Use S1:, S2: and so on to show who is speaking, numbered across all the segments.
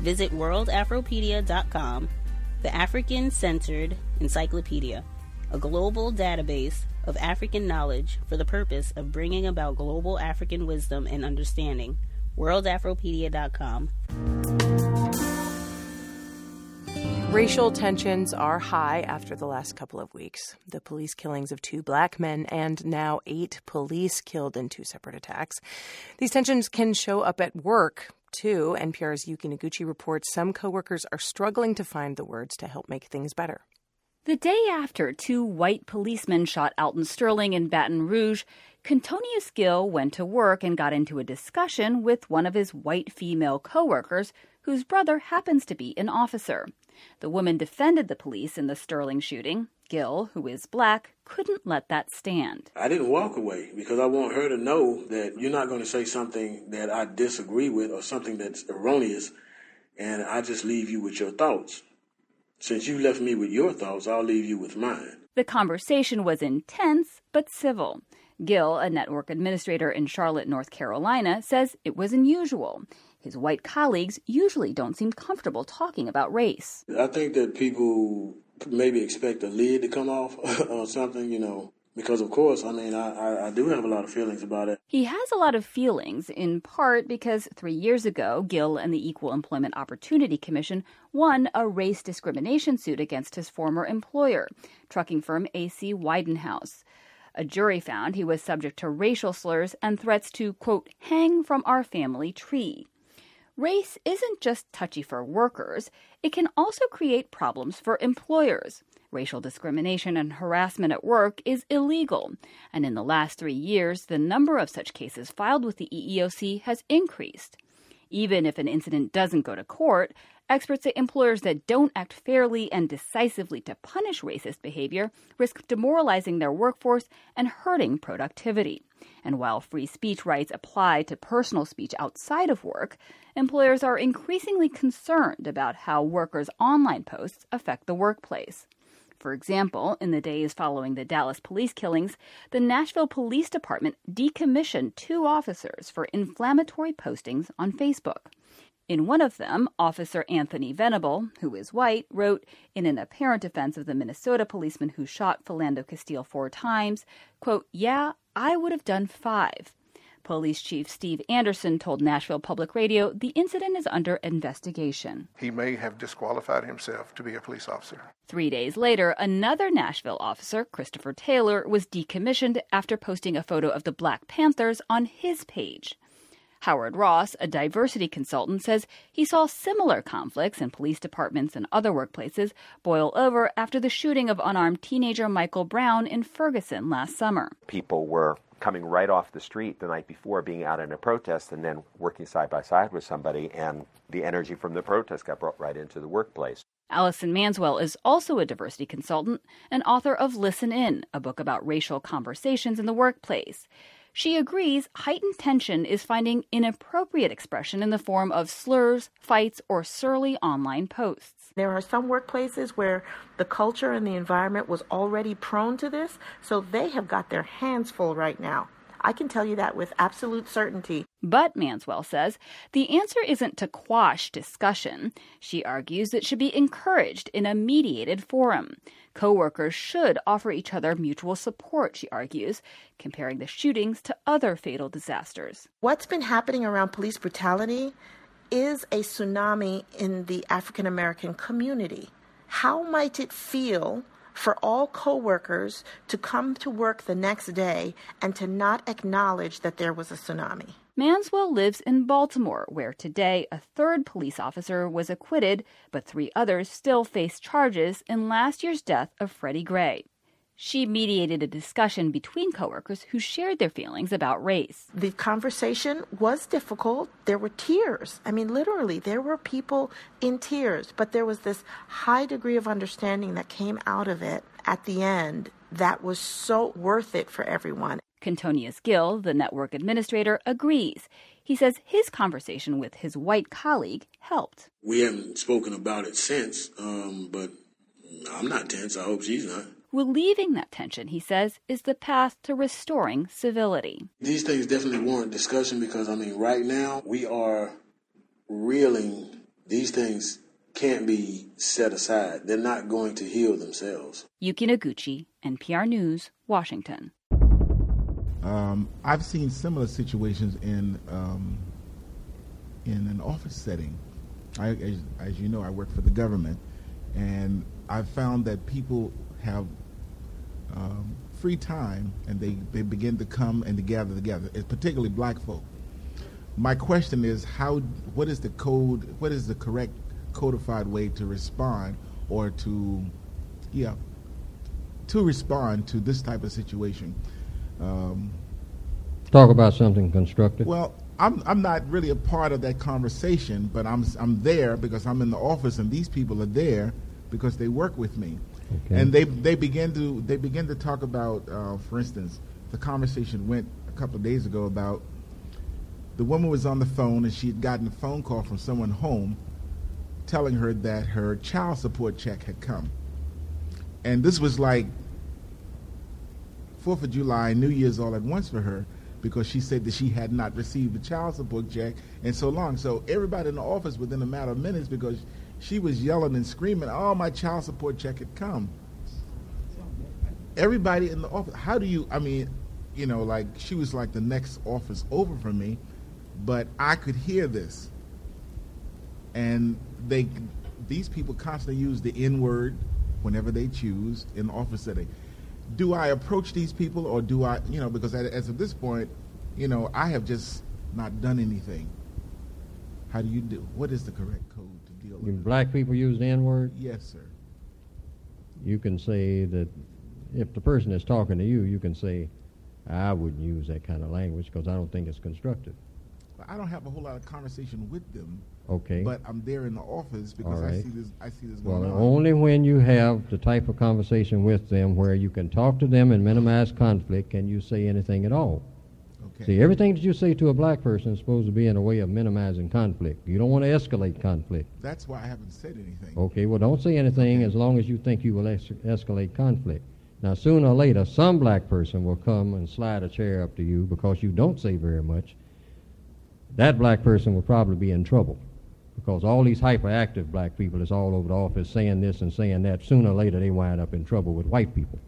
S1: Visit worldafropedia.com, the African centered encyclopedia, a global database of African knowledge for the purpose of bringing about global African wisdom and understanding. worldafropedia.com.
S2: Racial tensions are high after the last couple of weeks. The police killings of two black men and now eight police killed in two separate attacks. These tensions can show up at work, too. NPR's Yuki Noguchi reports some coworkers are struggling to find the words to help make things better.
S3: The day after two white policemen shot Alton Sterling in Baton Rouge, Contonious Gill went to work and got into a discussion with one of his white female coworkers whose brother happens to be an officer. The woman defended the police in the Sterling shooting. Gill, who is black, couldn't let that stand.
S4: I didn't walk away because I want her to know that you're not going to say something that I disagree with or something that's erroneous, and I just leave you with your thoughts. Since you left me with your thoughts, I'll leave you with mine.
S3: The conversation was intense but civil. Gill, a network administrator in Charlotte, North Carolina, says it was unusual. His white colleagues usually don't seem comfortable talking about race.
S4: I think that people maybe expect a lid to come off or something, you know, because of course, I mean, I, I, I, do have a lot of feelings about it.
S3: He has a lot of feelings, in part because three years ago, Gill and the Equal Employment Opportunity Commission won a race discrimination suit against his former employer, trucking firm AC Widenhouse. A jury found he was subject to racial slurs and threats to, quote, hang from our family tree. Race isn't just touchy for workers, it can also create problems for employers. Racial discrimination and harassment at work is illegal, and in the last three years, the number of such cases filed with the EEOC has increased. Even if an incident doesn't go to court, experts say employers that don't act fairly and decisively to punish racist behavior risk demoralizing their workforce and hurting productivity. And while free speech rights apply to personal speech outside of work, employers are increasingly concerned about how workers' online posts affect the workplace. For example, in the days following the Dallas police killings, the Nashville Police Department decommissioned two officers for inflammatory postings on Facebook. In one of them, Officer Anthony Venable, who is white, wrote in an apparent defense of the Minnesota policeman who shot Philando Castile four times, quote, "Yeah, I would have done five. Police Chief Steve Anderson told Nashville Public Radio the incident is under investigation.
S5: He may have disqualified himself to be a police officer.
S3: Three days later, another Nashville officer, Christopher Taylor, was decommissioned after posting a photo of the Black Panthers on his page. Howard Ross, a diversity consultant, says he saw similar conflicts in police departments and other workplaces boil over after the shooting of unarmed teenager Michael Brown in Ferguson last summer.
S6: People were coming right off the street the night before, being out in a protest, and then working side by side with somebody, and the energy from the protest got brought right into the workplace.
S3: Allison Manswell is also a diversity consultant and author of Listen In, a book about racial conversations in the workplace. She agrees heightened tension is finding inappropriate expression in the form of slurs, fights, or surly online posts.
S7: There are some workplaces where the culture and the environment was already prone to this, so they have got their hands full right now. I can tell you that with absolute certainty.
S3: But, Manswell says, the answer isn't to quash discussion. She argues it should be encouraged in a mediated forum. Coworkers should offer each other mutual support, she argues, comparing the shootings to other fatal disasters.
S7: What's been happening around police brutality is a tsunami in the African American community. How might it feel for all coworkers to come to work the next day and to not acknowledge that there was a tsunami.
S3: Manswell lives in Baltimore, where today a third police officer was acquitted, but three others still face charges in last year's death of Freddie Gray. She mediated a discussion between coworkers who shared their feelings about race.
S7: The conversation was difficult. There were tears. I mean, literally, there were people in tears, but there was this high degree of understanding that came out of it at the end that was so worth it for everyone.
S3: Contonious Gill, the network administrator, agrees. He says his conversation with his white colleague helped.
S4: We haven't spoken about it since, um, but I'm not tense. I hope she's not.
S3: Relieving that tension, he says, is the path to restoring civility.
S4: These things definitely warrant discussion because, I mean, right now we are reeling. These things can't be set aside. They're not going to heal themselves.
S3: Yuki Noguchi, NPR News, Washington.
S8: Um, I've seen similar situations in um, in an office setting. I, as, as you know, I work for the government, and I've found that people have um, free time and they, they begin to come and to gather together, particularly black folk. My question is how what is the code what is the correct codified way to respond or to yeah to respond to this type of situation?
S9: Um, Talk about something constructive.
S8: Well, I'm I'm not really a part of that conversation, but I'm I'm there because I'm in the office and these people are there because they work with me. Okay. And they they begin to they begin to talk about, uh, for instance, the conversation went a couple of days ago about the woman was on the phone and she had gotten a phone call from someone home telling her that her child support check had come. And this was like Fourth of July, New Year's all at once for her because she said that she had not received the child support check in so long. So everybody in the office within a matter of minutes because she was yelling and screaming, "Oh, my child support check had come." Everybody in the office. How do you? I mean, you know, like she was like the next office over from me, but I could hear this, and they, these people constantly use the N word whenever they choose in the office setting. Do I approach these people, or do I, you know, because as of this point, you know, I have just not done anything. How do you do? What is the correct code? With.
S9: Black people use the N word?
S8: Yes, sir.
S9: You can say that if the person is talking to you, you can say, I wouldn't use that kind of language because I don't think it's constructive.
S8: I don't have a whole lot of conversation with them.
S9: Okay.
S8: But I'm there in the office because right. I see this. I see this.
S9: Well,
S8: on.
S9: only when you have the type of conversation with them where you can talk to them and minimize conflict can you say anything at all. Okay. See, everything that you say to a black person is supposed to be in a way of minimizing conflict. You don't want to escalate conflict.
S8: That's why I haven't said anything.
S9: Okay, well, don't say anything as long as you think you will es- escalate conflict. Now, sooner or later, some black person will come and slide a chair up to you because you don't say very much. That black person will probably be in trouble because all these hyperactive black people is all over the office saying this and saying that. Sooner or later, they wind up in trouble with white people.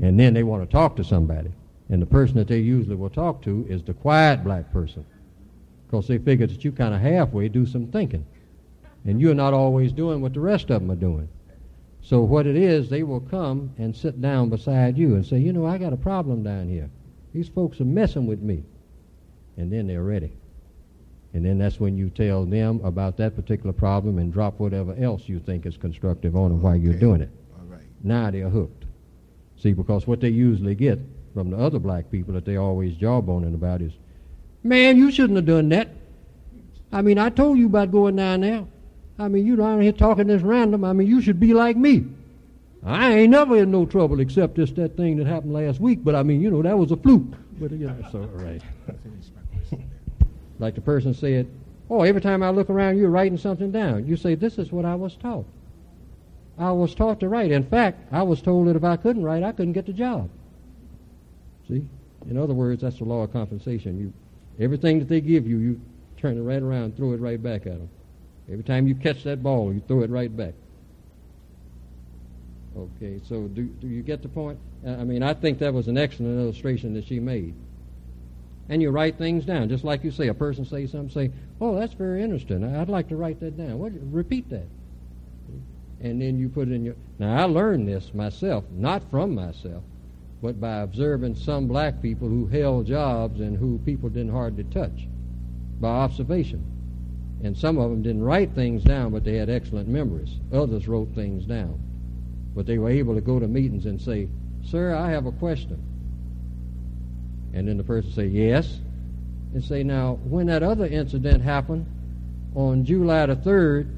S9: And then they want to talk to somebody. And the person that they usually will talk to is the quiet black person. Because they figure that you kind of halfway do some thinking. And you're not always doing what the rest of them are doing. So what it is, they will come and sit down beside you and say, you know, I got a problem down here. These folks are messing with me. and then they're ready. And then that's when you tell them about that particular problem and drop whatever else you think is constructive on them while you're doing it.
S8: All right.
S9: Now they're hooked. See, because what they usually get from the other black people that they always jawboning about is, man, you shouldn't have done that. I mean, I told you about going down there. I mean, you down here talking this random. I mean, you should be like me. I ain't never in no trouble except just that thing that happened last week. But I mean, you know, that was a fluke. But you know, so right. like the person said, "Oh, every time I look around, you're writing something down." You say, "This is what I was taught." I was taught to write. In fact, I was told that if I couldn't write, I couldn't get the job. See? In other words, that's the law of compensation. You, everything that they give you, you turn it right around, throw it right back at them. Every time you catch that ball, you throw it right back. Okay, so do, do you get the point? I mean, I think that was an excellent illustration that she made. And you write things down, just like you say. A person says something, say, "Oh, that's very interesting. I'd like to write that down." What? Repeat that and then you put it in your. Now, I learned this myself, not from myself, but by observing some black people who held jobs and who people didn't hardly touch by observation. And some of them didn't write things down, but they had excellent memories. Others wrote things down. But they were able to go to meetings and say, Sir, I have a question. And then the person say, Yes. And say, Now, when that other incident happened on July the 3rd,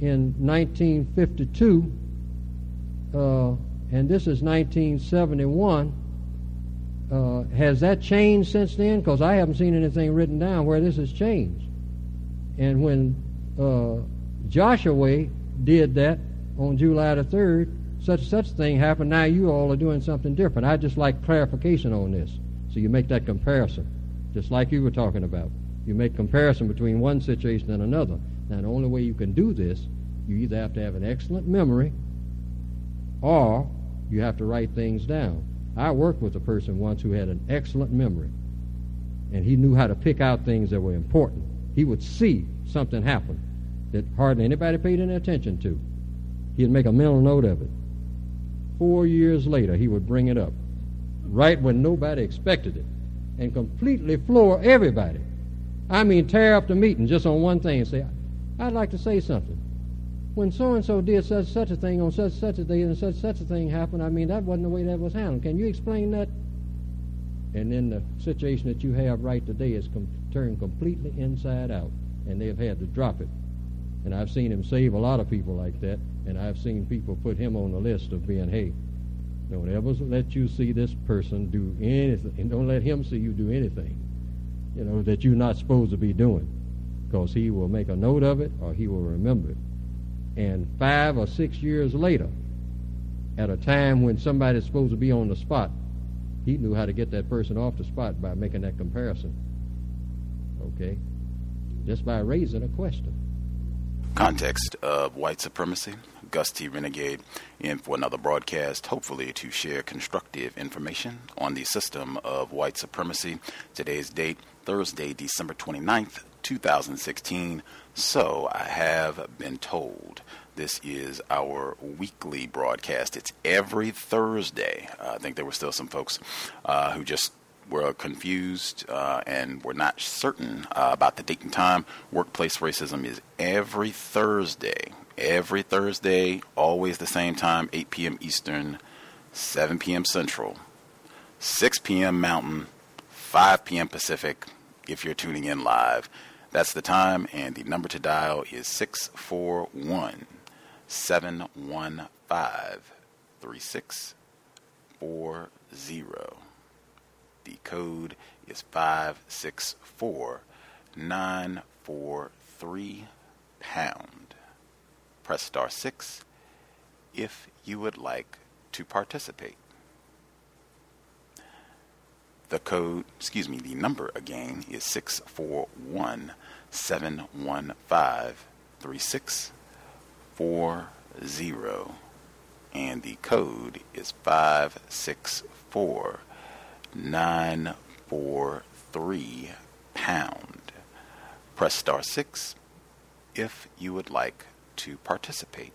S9: in 1952, uh, and this is 1971. Uh, has that changed since then? Because I haven't seen anything written down where this has changed. And when uh, Joshua did that on July the 3rd, such such thing happened. Now you all are doing something different. I just like clarification on this. So you make that comparison, just like you were talking about. You make comparison between one situation and another. Now, the only way you can do this, you either have to have an excellent memory or you have to write things down. I worked with a person once who had an excellent memory, and he knew how to pick out things that were important. He would see something happen that hardly anybody paid any attention to. He'd make a mental note of it. Four years later, he would bring it up, right when nobody expected it, and completely floor everybody. I mean, tear up the meeting just on one thing and say, I'd like to say something. When so and so did such such a thing on such such a day and such such a thing happened, I mean that wasn't the way that was handled. Can you explain that? And then the situation that you have right today is com- turned completely inside out, and they've had to drop it. And I've seen him save a lot of people like that, and I've seen people put him on the list of being, hey, don't ever let you see this person do anything, and don't let him see you do anything, you know, that you're not supposed to be doing because he will make a note of it or he will remember it. And five or six years later, at a time when somebody's supposed to be on the spot, he knew how to get that person off the spot by making that comparison. Okay? Just by raising a question.
S10: Context of white supremacy. Gus T. Renegade in for another broadcast, hopefully to share constructive information on the system of white supremacy. Today's date, Thursday, December 29th, 2016. So I have been told this is our weekly broadcast. It's every Thursday. Uh, I think there were still some folks uh, who just were confused uh, and were not certain uh, about the date and time. Workplace racism is every Thursday. Every Thursday, always the same time, 8 p.m. Eastern, 7 p.m. Central, 6 p.m. Mountain, 5 p.m. Pacific, if you're tuning in live. That's the time, and the number to dial is 641 715 3640. The code is 564 943 pound. Press star 6 if you would like to participate. The code, excuse me, the number again is 641 715 3640. And the code is 564 943 pound. Press star 6 if you would like to participate.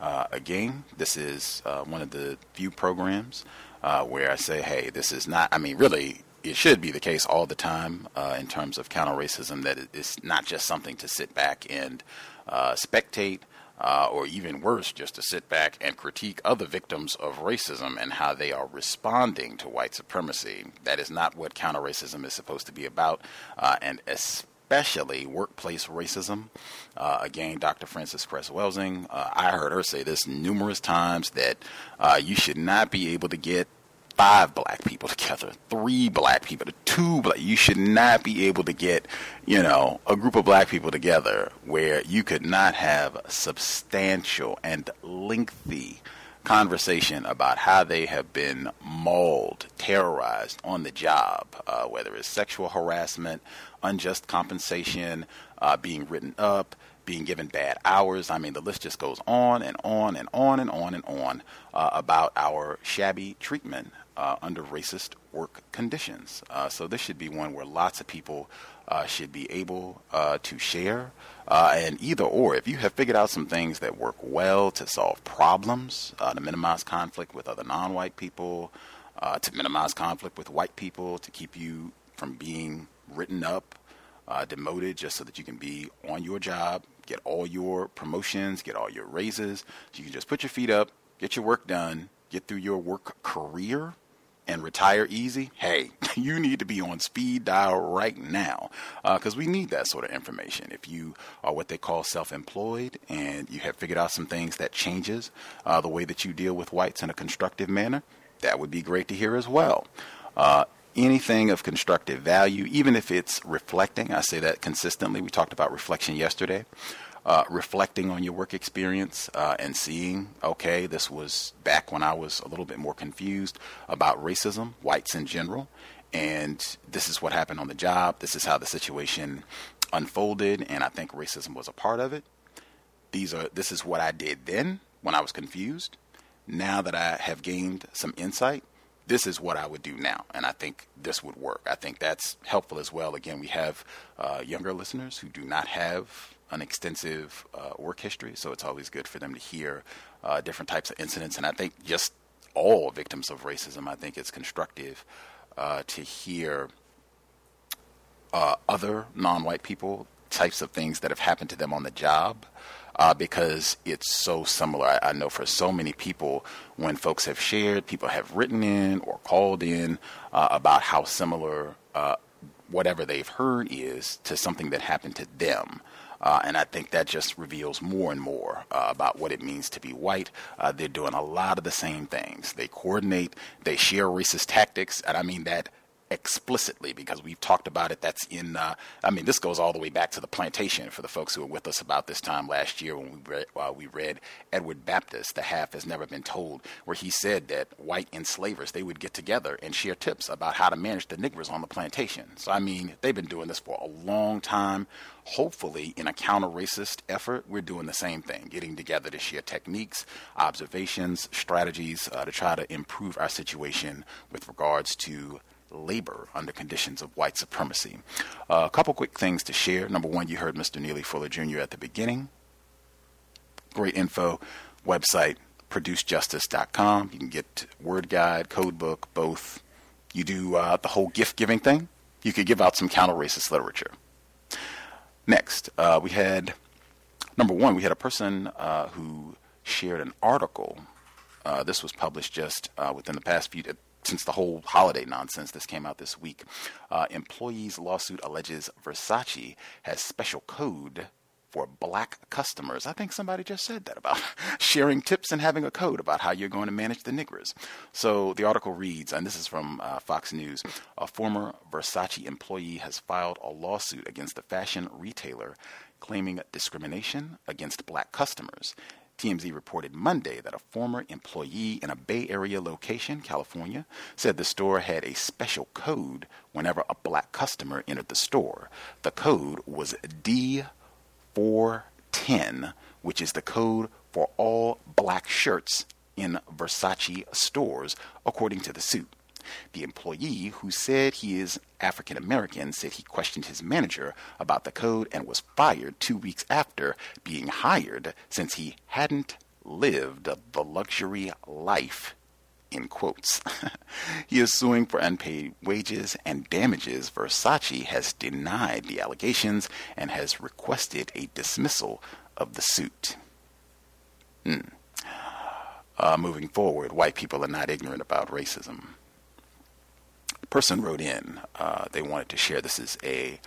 S10: Uh, again, this is uh, one of the few programs uh, where I say, hey, this is not, I mean, really, it should be the case all the time uh, in terms of counter racism that it's not just something to sit back and uh, spectate. Uh, or even worse, just to sit back and critique other victims of racism and how they are responding to white supremacy. That is not what counter racism is supposed to be about, uh, and especially workplace racism. Uh, again, Dr. Frances Cress Welsing, uh, I heard her say this numerous times that uh, you should not be able to get five black people together, three black people, two black. You should not be able to get, you know, a group of black people together where you could not have substantial and lengthy conversation about how they have been mauled, terrorized on the job, uh, whether it's sexual harassment, unjust compensation, uh, being written up, being given bad hours. I mean, the list just goes on and on and on and on and on uh, about our shabby treatment uh, under racist work conditions. Uh, so this should be one where lots of people uh, should be able uh, to share. Uh, and either or, if you have figured out some things that work well to solve problems, uh, to minimize conflict with other non-white people, to minimize conflict with white people, to keep you from being written up, demoted, just so that you can be on your job, get all your promotions, get all your raises, so you can just put your feet up, get your work done, get through your work career and retire easy, hey, you need to be on speed dial right now because uh, we need that sort of information. If you are what they call self-employed and you have figured out some things that changes uh, the way that you deal with whites in a constructive manner, that would be great to hear as well. Uh, anything of constructive value, even if it's reflecting, I say that consistently. We talked about reflection yesterday uh, reflecting on your work experience uh, and seeing, okay, this was back when I was a little bit more confused about racism, whites in general, and this is what happened on the job. This is how the situation unfolded, and I think racism was a part of it. These are this is what I did then when I was confused. Now that I have gained some insight, this is what I would do now. And I think this would work. I think that's helpful as well. Again, we have uh, younger listeners who do not have an extensive uh, work history, so it's always good for them to hear uh, different types of incidents. And I think just all victims of racism, I think it's constructive uh, to hear uh, other non-white people types of things that have happened to them on the job. Uh, because it's so similar. I, I, know for so many people, when folks have shared, people have written in or called in uh, about how similar whatever they've heard is to something that happened to them. Uh, and I think that just reveals more and more uh, about what it means to be white. Uh, they're doing a lot of the same things. They coordinate, they share racist tactics, and I mean that explicitly because we've talked about it. That's in, uh, I mean, this goes all the way back to the plantation for the folks who were with us about this time last year when we read, uh, we read Edward Baptist, The Half Has Never Been Told, where he said that white enslavers, they would get together and share tips about how to manage the niggers on the plantation. So, I mean, they've been doing this for a long time. Hopefully, in a counter racist effort, we're doing the same thing, getting together to share techniques, observations, strategies uh, to try to improve our situation with regards to labor under conditions of white supremacy. Uh, a couple quick things to share. Number one, you heard Mr. Neely Fuller Jr. at the beginning. Great info. Website, producejustice.com. You can get word guide, code book, both. You do uh, the whole gift giving thing. You could give out some counter racist literature. Next, uh, we had number one, we had a person uh, who shared an article. Uh, this was published just uh, within the past few since the whole holiday nonsense this came out this week. Uh, employees' lawsuit alleges Versace has special code for black customers. I think somebody just said that about sharing tips and having a code about how you're going to manage the niggers. So the article reads, and this is from uh, Fox News a former Versace employee has filed a lawsuit against the fashion retailer claiming discrimination against black customers. TMZ reported Monday that a former employee in a Bay Area location, California, said the store had a special code whenever a black customer entered the store. The code was D410, which is the code for all black shirts in Versace stores, according to the suit. The employee, who said he is African American, said he questioned his manager about the code and was fired two weeks after being hired since he hadn't lived the luxury life in quotes. he is suing for unpaid wages and damages. Versace has denied the allegations and has requested a dismissal of the suit. Hmm. Uh, moving forward, white people are not ignorant about racism. Person wrote in, uh, they wanted to share this is a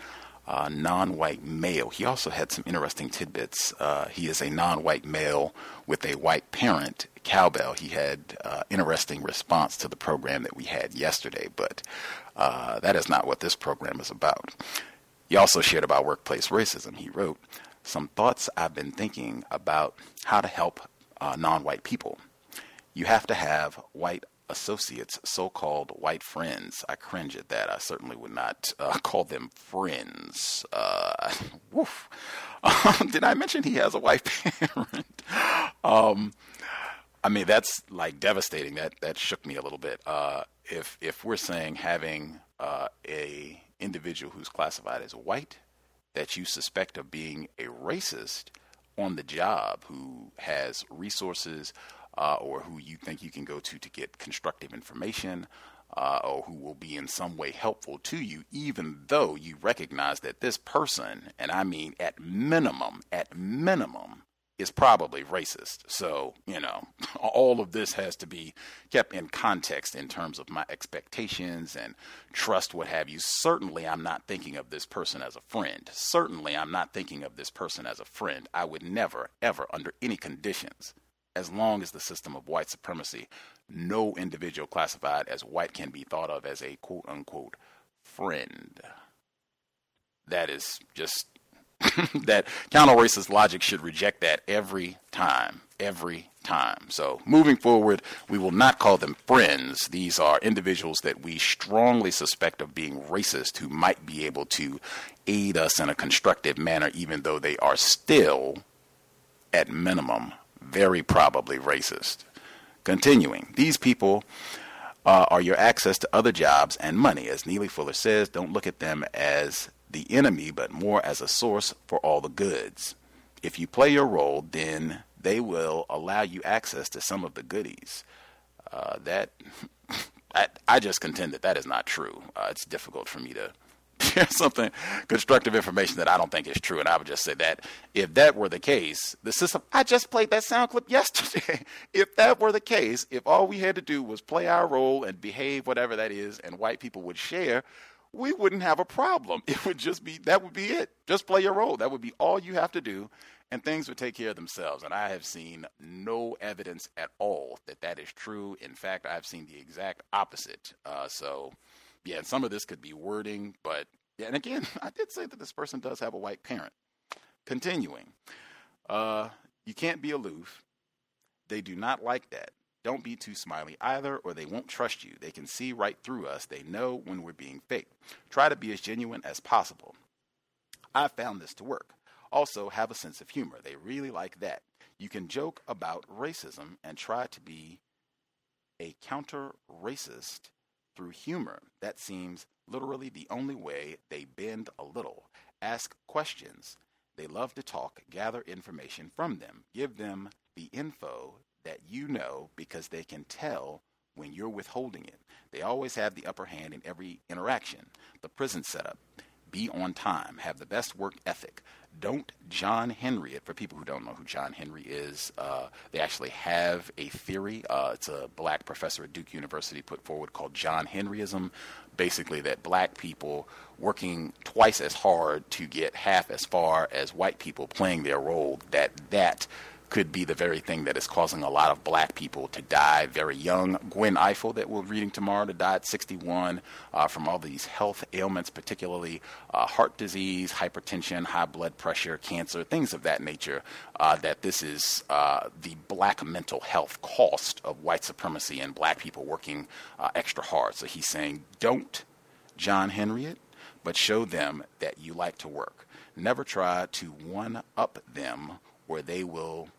S10: uh, non white male. He also had some interesting tidbits. Uh, he is a non white male with a white parent, cowbell. He had uh, interesting response to the program that we had yesterday, but uh, that is not what this program is about. He also shared about workplace racism. He wrote, Some thoughts I've been thinking about how to help uh, non white people. You have to have white associates, so called white friends. I cringe at that. I certainly would not uh, call them friends. Uh, woof. Um, did I mention he has a white parent? um, I mean, that's like devastating. That that shook me a little bit. Uh, if if we're saying having uh, a individual who's classified as white that you suspect of being a racist on the job, who has resources, uh, or who you think you can go to to get constructive information, uh, or who will be in some way helpful to you, even though you recognize that this person, and I mean at minimum, at minimum, is probably racist. So, you know, all of this has to be kept in context in terms of my expectations and trust, what have you. Certainly, I'm not thinking of this person as a friend. Certainly, I'm not thinking of this person as a friend. I would never, ever, under any conditions, as long as the system of white supremacy, no individual classified as white can be thought of as a quote unquote friend. That is just that counter racist logic should reject that every time, every time. So moving forward, we will not call them friends. These are individuals that we strongly suspect of being racist who might be able to aid us in a constructive manner, even though they are still, at minimum, very probably racist. Continuing, these people uh, are your access to other jobs and money. As Neely Fuller says, don't look at them as the enemy, but more as a source for all the goods. If you play your role, then they will allow you access to some of the goodies. Uh, that I, I, just contend that that is not true. Uh, it's difficult for me to share something constructive information that I don't think is true. And I would just say that if that were the case, the system, I just played that sound clip yesterday. if that were the case, if all we had to do was play our role and behave whatever that is, and white people would share, we wouldn't have a problem. It would just be, that would be it. Just play your role. That would be all you have to do. And things would take care of themselves. And I have seen no evidence at all that that is true. In fact, I've seen the exact opposite. Uh, so, yeah, some of this could be wording, but yeah, and again, I did say that this person does have a white parent. Continuing, uh, you can't be aloof. They do not like that. Don't be too smiley either, or they won't trust you. They can see right through us. They know when we're being fake. Try to be as genuine as possible. I found this to work. Also, have a sense of humor. They really like that. You can joke about racism and try to be a counter racist through humor. That seems literally the only way they bend a little. Ask questions. They love to talk, gather information from them. Give them the info that you know because they can tell when you're withholding it. They always have the upper hand in every interaction. The prison setup. Be on time. Have the best work ethic. Don't John Henry it. For people who don't know who John Henry is, uh, they actually have a theory. Uh, it's a black professor at Duke University put forward called John Henryism. Basically, that black people working twice as hard to get half as far as white people playing their role, that that could be the very thing that is causing a lot of black people to die very young. Gwen Ifill, that we're reading tomorrow, to die at 61 uh, from all these health ailments, particularly uh, heart disease, hypertension, high blood pressure, cancer, things of that nature. Uh, that this is uh, the black mental health cost of white supremacy and black people working uh, extra hard. So he's saying, don't John Henry it, but show them that you like to work. Never try to one up them or they will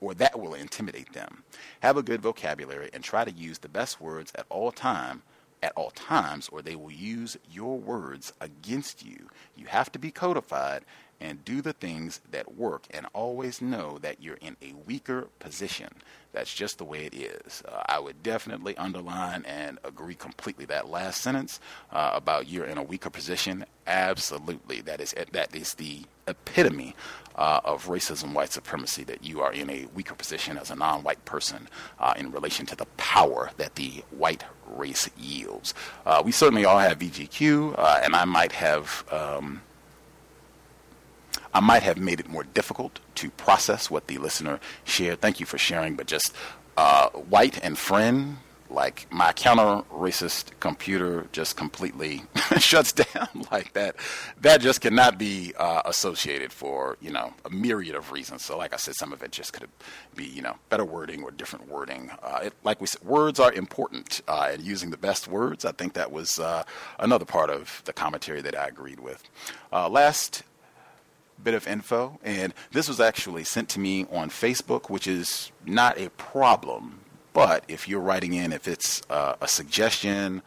S10: or that will intimidate them. Have a good vocabulary and try to use the best words at all time at all times or they will use your words against you. You have to be codified and do the things that work and always know that you're in a weaker position. That's just the way it is. Uh, I would definitely underline and agree completely that last sentence uh, about you're in a weaker position. Absolutely, that is that is the epitome uh, of racism, white supremacy. That you are in a weaker position as a non-white person uh, in relation to the power that the white race yields. Uh, we certainly all have VGQ, uh, and I might have. Um, I might have made it more difficult to process what the listener shared. Thank you for sharing, but just uh, white and friend, like my counter racist computer just completely shuts down like that. That just cannot be uh, associated for you know a myriad of reasons. So, like I said, some of it just could be you know better wording or different wording. Uh, it, like we said, words are important, uh, and using the best words. I think that was uh, another part of the commentary that I agreed with. Uh, last bit of info, and this was actually sent to me on Facebook, which is not a problem. But if you're writing in, if it's uh, a suggestion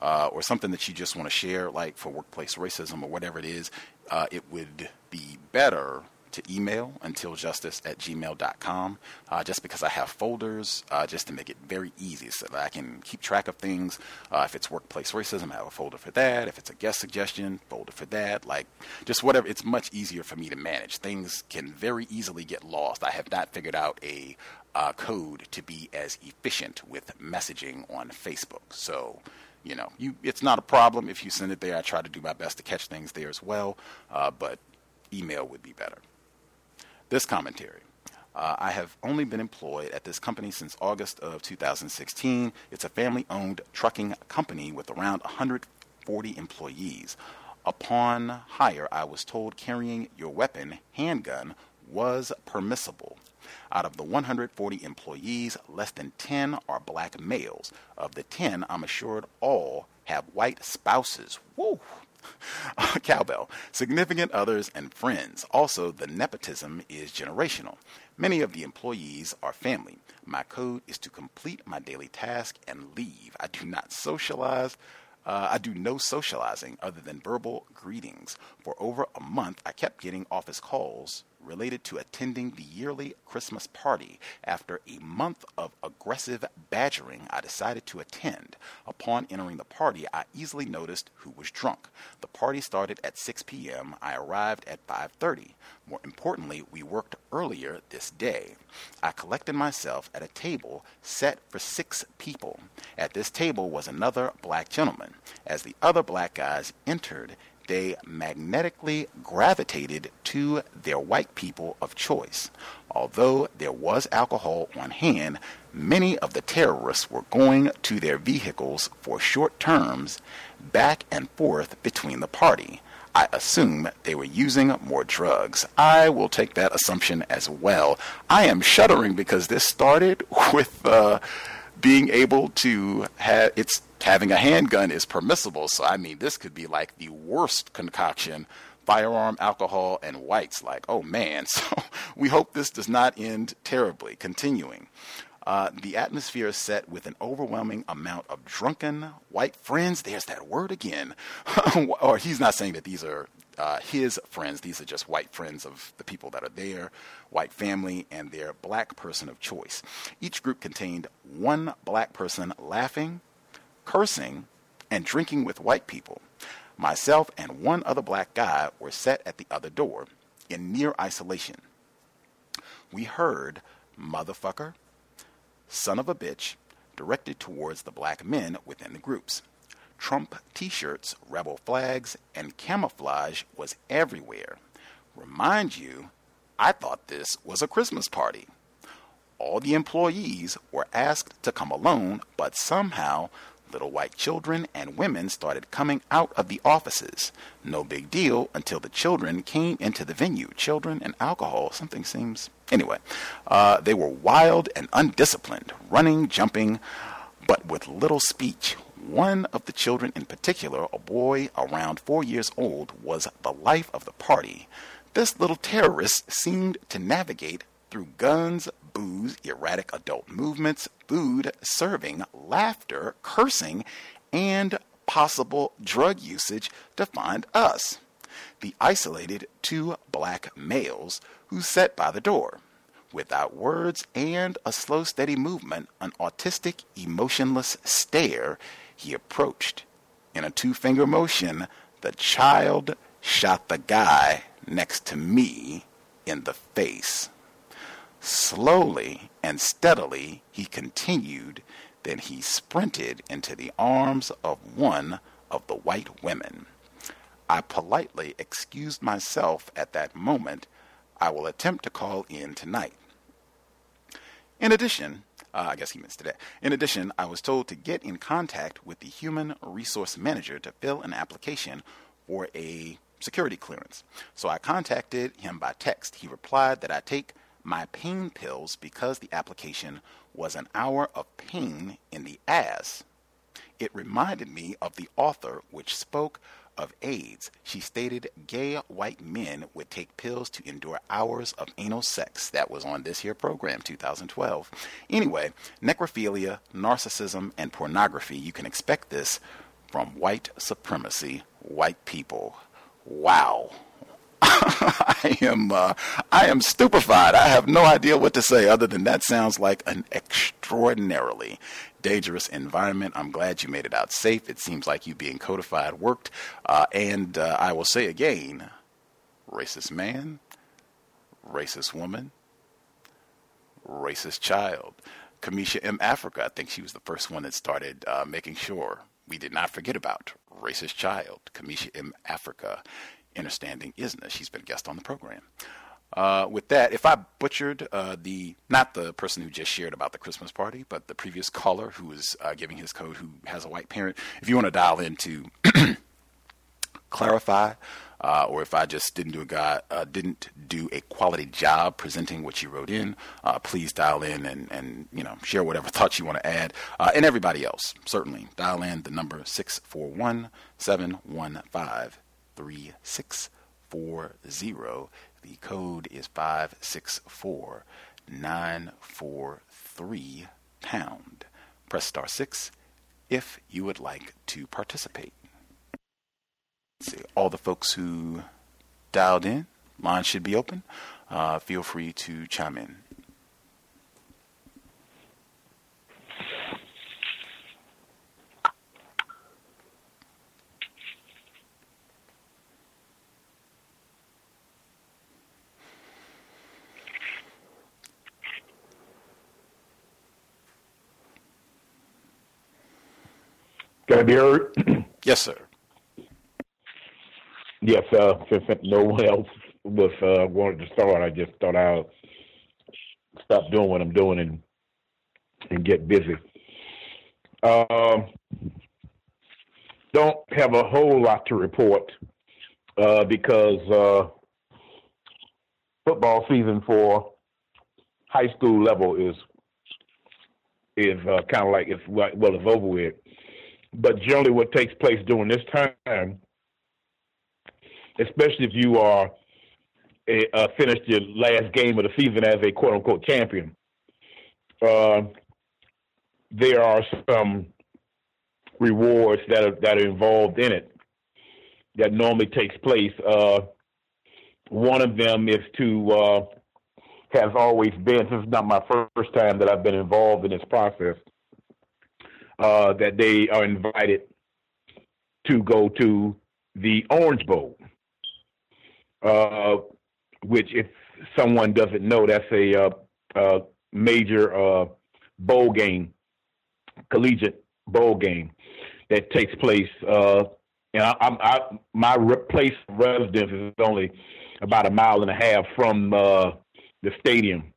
S10: uh, or something that you just want to share, like for workplace racism or whatever it is, uh, it would be better to email untiljustice at gmail.com uh, just because I have folders uh, just to make it very easy so that I can keep track of things. Uh, if it's workplace racism, I have a folder for that. If it's a guest suggestion, folder for that. Like just whatever. It's much easier for me to manage. Things can very easily get lost. I have not figured out a uh, code to be as efficient with messaging on Facebook. So you know, you it's not a problem if you send it there. I try to do my best to catch things there as well, uh, but email would be better. This commentary. Uh, I have only been employed at this company since August of 2016. It's a family owned trucking company with around 140 employees. Upon hire, I was told carrying your weapon, handgun, was permissible. Out of the 140 employees, less than 10 are black males. Of the 10, I'm assured all have white spouses. Woo! Cowbell, significant others and friends. Also, the nepotism is generational. Many of the employees are family. My code is to complete my daily task and leave. I do not socialize. Uh, I do no socializing other than verbal greetings. For over a month, I kept getting office calls related to attending the yearly Christmas party. After a month of aggressive badgering, I decided to attend. Upon entering the party, I easily noticed who was drunk. The party started at 6 p.m. I arrived at 5:30. More importantly, we worked earlier this day. I collected myself at a table set for 6 people. At this table was another black gentleman. As the other black guys entered, they magnetically gravitated to their white people of choice. Although there was alcohol on hand, many of the terrorists were going to their vehicles for short terms back and forth between the party. I assume they were using more drugs. I will take that assumption as well. I am shuddering because this started with uh, being able to have it's having a handgun is permissible. So, I mean, this could be like the worst concoction firearm, alcohol, and whites. Like, oh man. So, we hope this does not end terribly. Continuing. Uh, the atmosphere is set with an overwhelming amount of drunken white friends. There's that word again. or he's not saying that these are uh, his friends. These are just white friends of the people that are there, white family, and their black person of choice. Each group contained one black person laughing, cursing, and drinking with white people. Myself and one other black guy were set at the other door in near isolation. We heard motherfucker, son of a bitch, directed towards the black men within the groups. Trump t shirts, rebel flags, and camouflage was everywhere. Remind you, I thought this was a Christmas party. All the employees were asked to come alone, but somehow Little white children and women started coming out of the offices. No big deal until the children came into the venue. Children and alcohol, something seems. Anyway, uh, they were wild and undisciplined, running, jumping, but with little speech. One of the children in particular, a boy around four years old, was the life of the party. This little terrorist seemed to navigate through guns, booze, erratic adult movements, food, serving, laughter, cursing, and possible drug usage to find us. the isolated two black males who sat by the door. Without words and a slow, steady movement, an autistic, emotionless stare, he approached. In a two finger motion, the child shot the guy next to me in the face. Slowly and steadily he continued, then he sprinted into the arms of one of the white women. I politely excused myself at that moment. I will attempt to call in tonight. In addition, uh, I guess he means today. In addition, I was told to get in contact with the human resource manager to fill an application for a security clearance. So I contacted him by text. He replied that I take my pain pills because the application was an hour of pain in the ass. It reminded me of the author which spoke of AIDS. She stated gay white men would take pills to endure hours of anal sex. That was on this here program, 2012. Anyway, necrophilia, narcissism, and pornography, you can expect this from white supremacy, white people. Wow. I am uh, I am stupefied. I have no idea what to say other than that sounds like an extraordinarily dangerous environment. I'm glad you made it out safe. It seems like you being codified worked. Uh, and uh, I will say again, racist man, racist woman, racist child. Kamisha M. Africa, I think she was the first one that started uh, making sure we did not forget about racist child. Kamisha M. Africa understanding isn't it. She's been a guest on the program. Uh, with that, if I butchered uh, the not the person who just shared about the Christmas party, but the previous caller who was uh, giving his code who has a white parent, if you want to dial in to clarify, uh, or if I just didn't do a guy, uh, didn't do a quality job presenting what you wrote in, uh, please dial in and, and you know share whatever thoughts you want to add, and everybody else certainly dial in the number six four one seven one five 3640. The code is 564943 pound. Press star 6 if you would like to participate. Let's see, all the folks who dialed in, line should be open. Uh, feel free to chime in.
S11: Can I be heard?
S10: yes, sir.
S11: Yes, uh, since no one else was uh, wanted to start, I just thought I'll stop doing what I'm doing and and get busy. Um, don't have a whole lot to report uh, because uh, football season for high school level is is uh, kind of like it's well, it's over with. But generally, what takes place during this time, especially if you are a, uh, finished your last game of the season as a quote unquote champion, uh, there are some rewards that are that are involved in it that normally takes place. Uh, one of them is to uh, has always been. This is not my first time that I've been involved in this process uh, that they are invited to go to the Orange Bowl, uh, which, if someone doesn't know, that's a uh, uh major uh, bowl game, collegiate bowl game that takes place. Uh, and I, I, I, my place of residence is only about a mile and a half from the stadium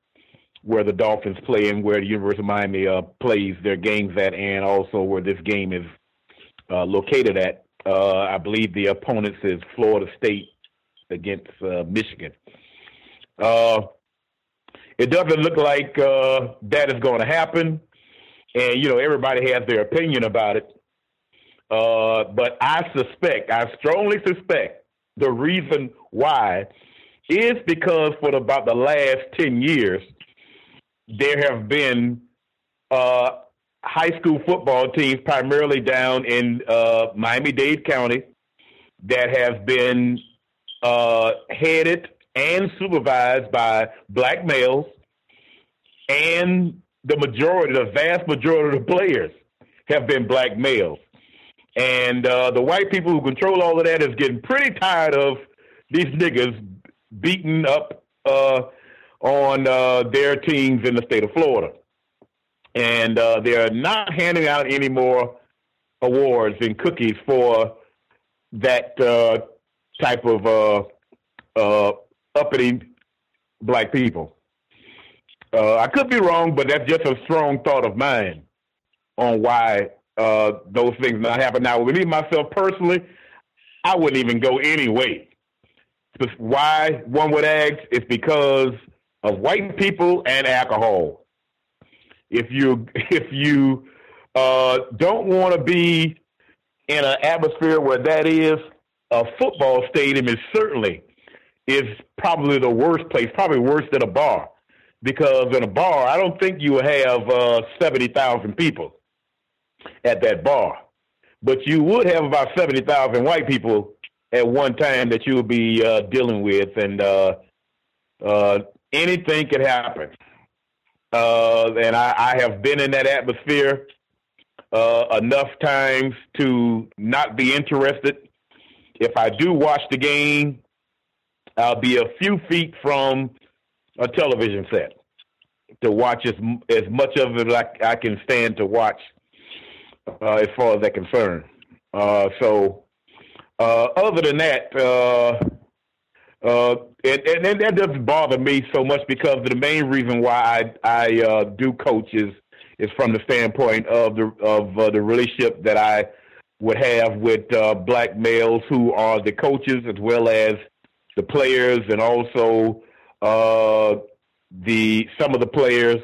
S11: where the Dolphins play and where the University of Miami uh, plays their games at, and also where this game is uh, located at. Uh, I believe the opponents is Florida State against uh, Michigan. Uh, it doesn't look like uh, that is going to happen, and you know everybody has their opinion about it. but I suspect, I strongly suspect, the reason why is because for about the last ten years there have been uh, high school football teams, primarily down in uh, Miami Dade County, that have been uh, headed and supervised by black males, and the majority, the vast majority of the players have been black males. And uh, the white people who control all of that is getting pretty tired of these niggas beating up uh, on uh, their teams in the state of Florida. And uh, they're not handing out any more awards and cookies for that uh, type of uh, uh, uppity black people. Uh, I could be wrong, but that's just a strong thought of mine on why those things not happen. Now, with me myself personally, I wouldn't even go anyway. Why one would ask is because of white people and alcohol. If you if you uh, don't want to be in an atmosphere where that is a football stadium is certainly is probably the worst place, probably worse than a bar, because in a bar I don't think you have uh, seventy thousand people at that bar, but you would have about seventy thousand white people at one time that you would be uh, dealing with, and uh, uh, anything could happen. Uh, and I, I have been in that atmosphere uh, enough times to not be interested. If I do watch the game, I'll be a few feet from a television set to watch as as much of it like I can stand to watch, uh, as far as that concerned. Uh, so, uh, other than that, uh, and, and, that doesn't bother me so much because the main reason why I, I uh, do coach is is from the standpoint of the of uh, the relationship that I would have with uh, black males who are the coaches as well as the players and also uh, the some of the players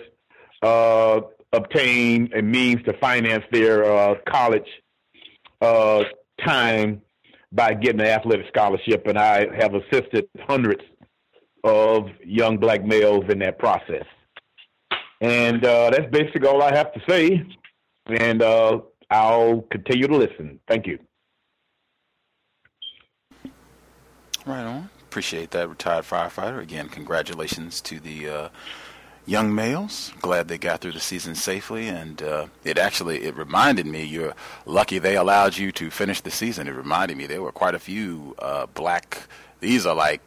S11: uh, obtain a means to finance their college time by getting an athletic scholarship, and I have assisted hundreds of young black males in that process. And uh, that's basically all I have to say. And uh, I'll continue to listen. Thank you.
S10: Right on. Appreciate that, retired firefighter. Again, congratulations to the uh, young males. Glad they got through the season safely, and uh, it actually it reminded me you're lucky they allowed you to finish the season. It reminded me there were quite a few uh, black. These are like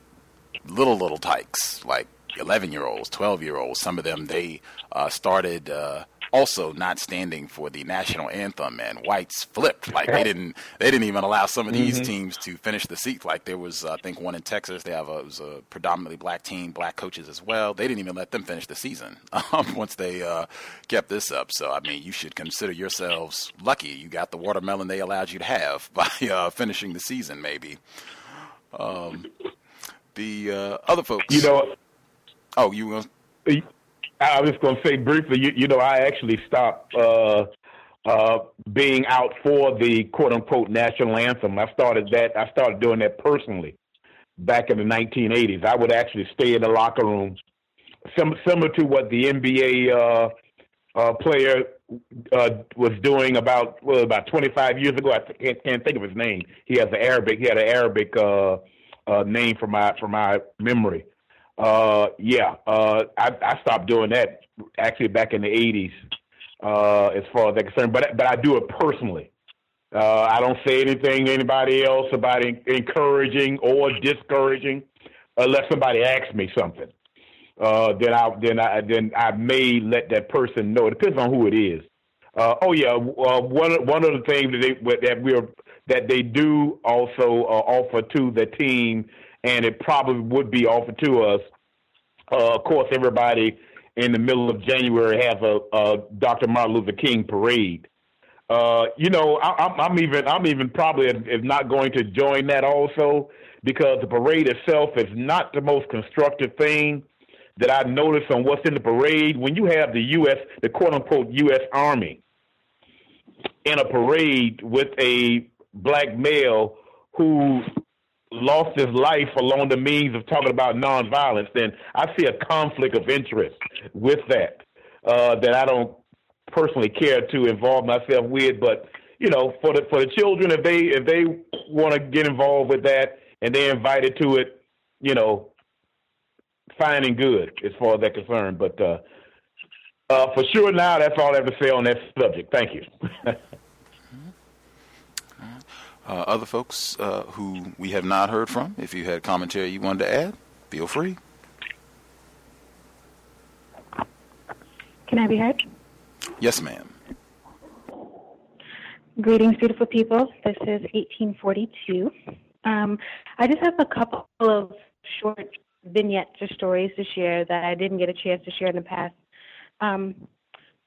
S10: little little tykes, like 11 year olds, 12 year olds. Some of them, they uh, started uh, also not standing for the national anthem, and whites flipped. Like they didn't, they didn't even allow some of these mm-hmm. teams to finish the seat. Like there was, I think, one in Texas. They have a, was a predominantly black team, black coaches as well. They didn't even let them finish the season um, once they uh, kept this up. So I mean, you should consider yourselves lucky. You got the watermelon they allowed you to have by uh, finishing the season, maybe. Um, the uh, other folks,
S11: you know
S10: Oh, you will.
S11: I was going to say briefly. You, you, know, I actually stopped uh, uh, being out for the quote unquote national anthem. I started that. I started doing that personally back in the 1980s. I would actually stay in the locker room, sim- similar to what the NBA uh, uh, player uh, was doing about well about 25 years ago. I can't, can't, think of his name. He has an Arabic. He had an Arabic uh, name for my for my memory. Uh, yeah, uh, I, I stopped doing that actually back in the '80s, uh, as far as that concerned. But but I do it personally. Uh, I don't say anything to anybody else about encouraging or discouraging, unless somebody asks me something. Uh, then I then I then I may let that person know. It depends on who it is. Uh, oh yeah, uh, one one of the things that they that we're that they do also uh, offer to the team and it probably would be offered to us. Uh, of course, everybody in the middle of January has a, a Dr. Martin Luther King parade. Uh, you know, I, am even I'm even probably if not going to join that also because the parade itself is not the most constructive thing that I noticed on what's in the parade. When you have the U.S. the quote unquote U.S. Army in a parade with a black male who lost his life along the means of talking about nonviolence, then I see a conflict of interest with that uh, that I don't personally care to involve myself with. But you know, for the for the children, if they if they want to get involved with that, and they're invited to it, you know, fine and good as far as they're concerned. But uh, uh, for sure now, that's all I have to say on that subject. Thank you.
S10: Uh, other folks uh, who we have not heard from, if you had commentary you wanted to add, feel free.
S12: Can I be heard?
S10: Yes, ma'am.
S12: Greetings, beautiful people. This is 1842. Um, I just have a couple of short vignettes or stories to share that I didn't get a chance to share in the past. Um,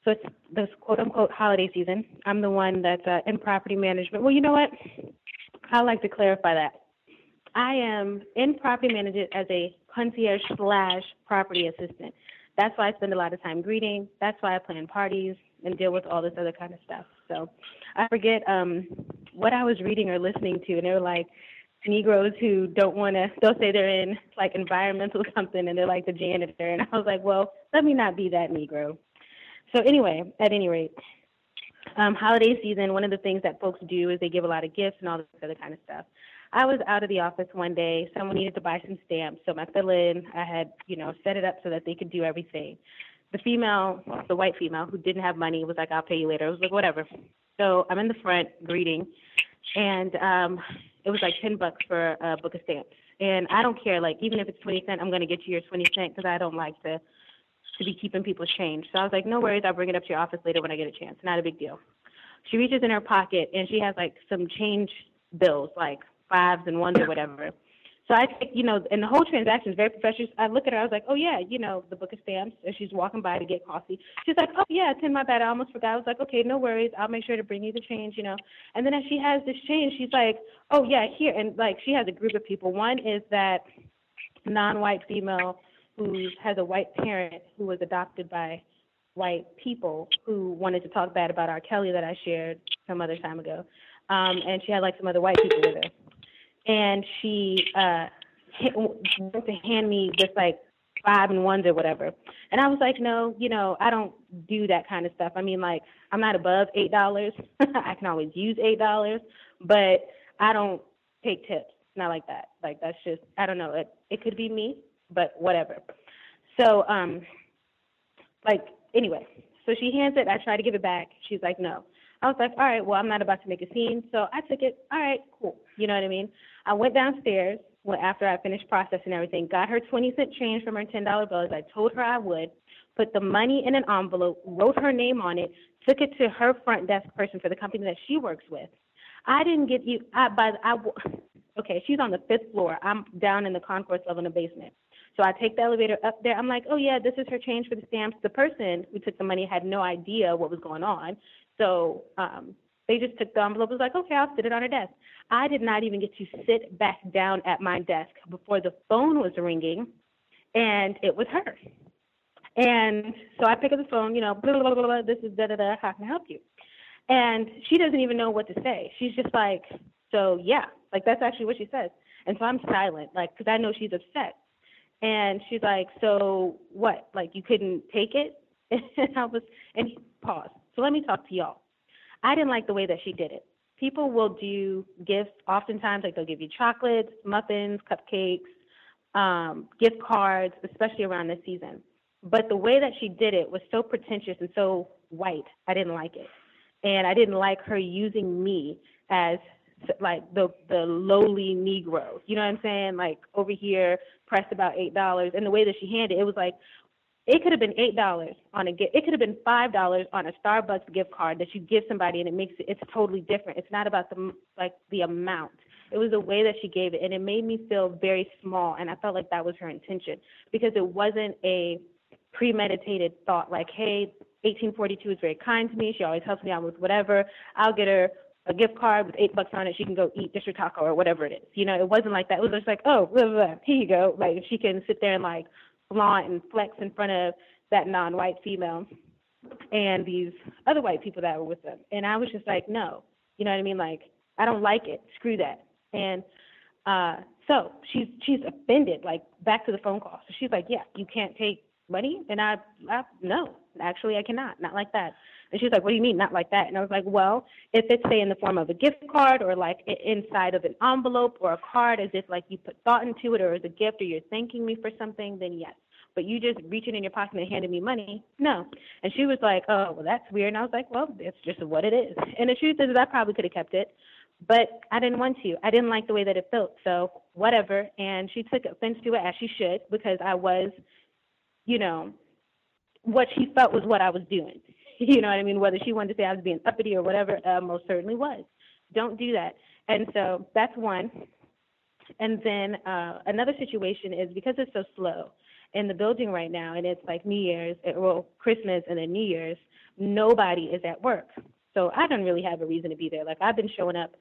S12: so it's this quote unquote holiday season. I'm the one that's uh, in property management. Well, you know what? I like to clarify that. I am in property management as a concierge slash property assistant. That's why I spend a lot of time greeting. That's why I plan parties and deal with all this other kind of stuff. So I forget um, what I was reading or listening to, and they were like Negroes who don't want to. They'll say they're in like environmental something, and they're like the janitor. And I was like, well, let me not be that Negro. So anyway, at any rate, um, holiday season. One of the things that folks do is they give a lot of gifts and all this other kind of stuff. I was out of the office one day. Someone needed to buy some stamps, so my fill-in, I had, you know, set it up so that they could do everything. The female, the white female who didn't have money, was like, "I'll pay you later." I was like, "Whatever." So I'm in the front greeting, and um, it was like ten bucks for a book of stamps. And I don't care, like even if it's twenty cent, I'm gonna get you your twenty cent because I don't like to to be keeping people's change. So I was like, no worries, I'll bring it up to your office later when I get a chance. Not a big deal. She reaches in her pocket and she has like some change bills, like fives and ones or whatever. So I take, you know, and the whole transaction is very professional. I look at her, I was like, oh yeah, you know, the book of stamps. And she's walking by to get coffee. She's like, oh yeah, ten my bad. I almost forgot. I was like, okay, no worries. I'll make sure to bring you the change, you know. And then as she has this change, she's like, oh yeah, here. And like she has a group of people. One is that non-white female who has a white parent who was adopted by white people who wanted to talk bad about R. Kelly that I shared some other time ago. Um, and she had like some other white people with her and she uh went to hand me just like five and ones or whatever. And I was like, no, you know, I don't do that kind of stuff. I mean, like, I'm not above eight dollars. I can always use eight dollars, but I don't take tips. Not like that. Like that's just I don't know. It it could be me, but whatever. So um, like anyway, so she hands it. I try to give it back. She's like, no. I was like, all right, well, I'm not about to make a scene, so I took it. All right, cool. You know what I mean? I went downstairs well, after I finished processing everything, got her 20 cent change from her $10 bill as I told her I would, put the money in an envelope, wrote her name on it, took it to her front desk person for the company that she works with. I didn't get you. I by I okay. She's on the fifth floor. I'm down in the concourse level in the basement. So I take the elevator up there. I'm like, oh yeah, this is her change for the stamps. The person who took the money had no idea what was going on. So um, they just took the envelope. Was like, okay, I'll sit it on her desk. I did not even get to sit back down at my desk before the phone was ringing, and it was her. And so I pick up the phone, you know, blah, blah, blah, blah, this is da da da, how can I help you? And she doesn't even know what to say. She's just like, so yeah, like that's actually what she says. And so I'm silent, like, because I know she's upset. And she's like, so what? Like you couldn't take it? And I was, and he paused. So let me talk to y'all. I didn't like the way that she did it. People will do gifts oftentimes, like they'll give you chocolates, muffins, cupcakes, um, gift cards, especially around this season. But the way that she did it was so pretentious and so white. I didn't like it. And I didn't like her using me as like the the lowly Negro. You know what I'm saying? Like over here, pressed about eight dollars. And the way that she handed it, it was like, it could have been eight dollars on a. It could have been five dollars on a Starbucks gift card that you give somebody, and it makes it. It's totally different. It's not about the like the amount. It was the way that she gave it, and it made me feel very small. And I felt like that was her intention because it wasn't a premeditated thought. Like, hey, 1842 is very kind to me. She always helps me out with whatever. I'll get her a gift card with eight bucks on it. She can go eat or taco or whatever it is. You know, it wasn't like that. It was just like, oh, blah, blah, blah. here you go. Like she can sit there and like flaunt and flex in front of that non-white female and these other white people that were with them. And I was just like, no, you know what I mean? Like, I don't like it. Screw that. And uh, so she's she's offended. Like back to the phone call. So she's like, yeah, you can't take money. And I, I no, actually I cannot. Not like that. And she was like, what do you mean, not like that? And I was like, well, if it's, say, in the form of a gift card or like inside of an envelope or a card as if like you put thought into it or as a gift or you're thanking me for something, then yes. But you just reaching in your pocket and handing me money, no. And she was like, oh, well, that's weird. And I was like, well, it's just what it is. And the truth is, I probably could have kept it, but I didn't want to. I didn't like the way that it felt. So whatever. And she took offense to it as she should because I was, you know, what she felt was what I was doing. You know what I mean? Whether she wanted to say I was being uppity or whatever, uh, most certainly was. Don't do that. And so that's one. And then uh, another situation is because it's so slow in the building right now, and it's like New Year's, eh, well, Christmas, and then New Year's, nobody is at work. So I don't really have a reason to be there. Like I've been showing up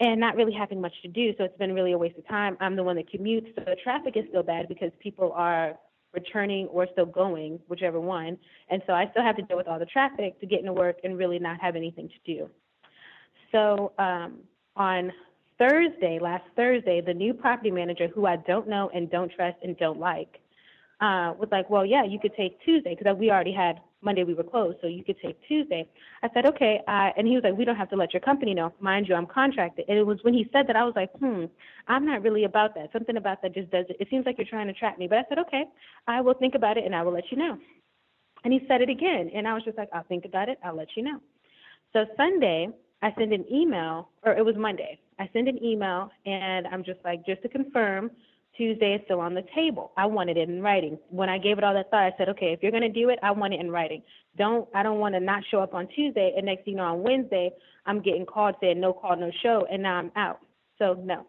S12: and not really having much to do, so it's been really a waste of time. I'm the one that commutes, so the traffic is still bad because people are returning or still going, whichever one. And so I still have to deal with all the traffic to get into work and really not have anything to do. So um, on Thursday, last Thursday, the new property manager, who I don't know and don't trust and don't like, uh, was like, well, yeah, you could take Tuesday because we already had Monday we were closed, so you could take Tuesday. I said, okay. Uh, and he was like, we don't have to let your company know. Mind you, I'm contracted. And it was when he said that I was like, hmm, I'm not really about that. Something about that just does it. It seems like you're trying to trap me. But I said, okay, I will think about it and I will let you know. And he said it again, and I was just like, I'll think about it. I'll let you know. So Sunday, I send an email, or it was Monday. I send an email, and I'm just like, just to confirm, Tuesday is still on the table. I want it in writing. When I gave it all that thought, I said, okay, if you're going to do it, I want it in writing. Don't, I don't want to not show up on Tuesday and next thing you know, on Wednesday, I'm getting called saying no call, no show, and now I'm out. So no.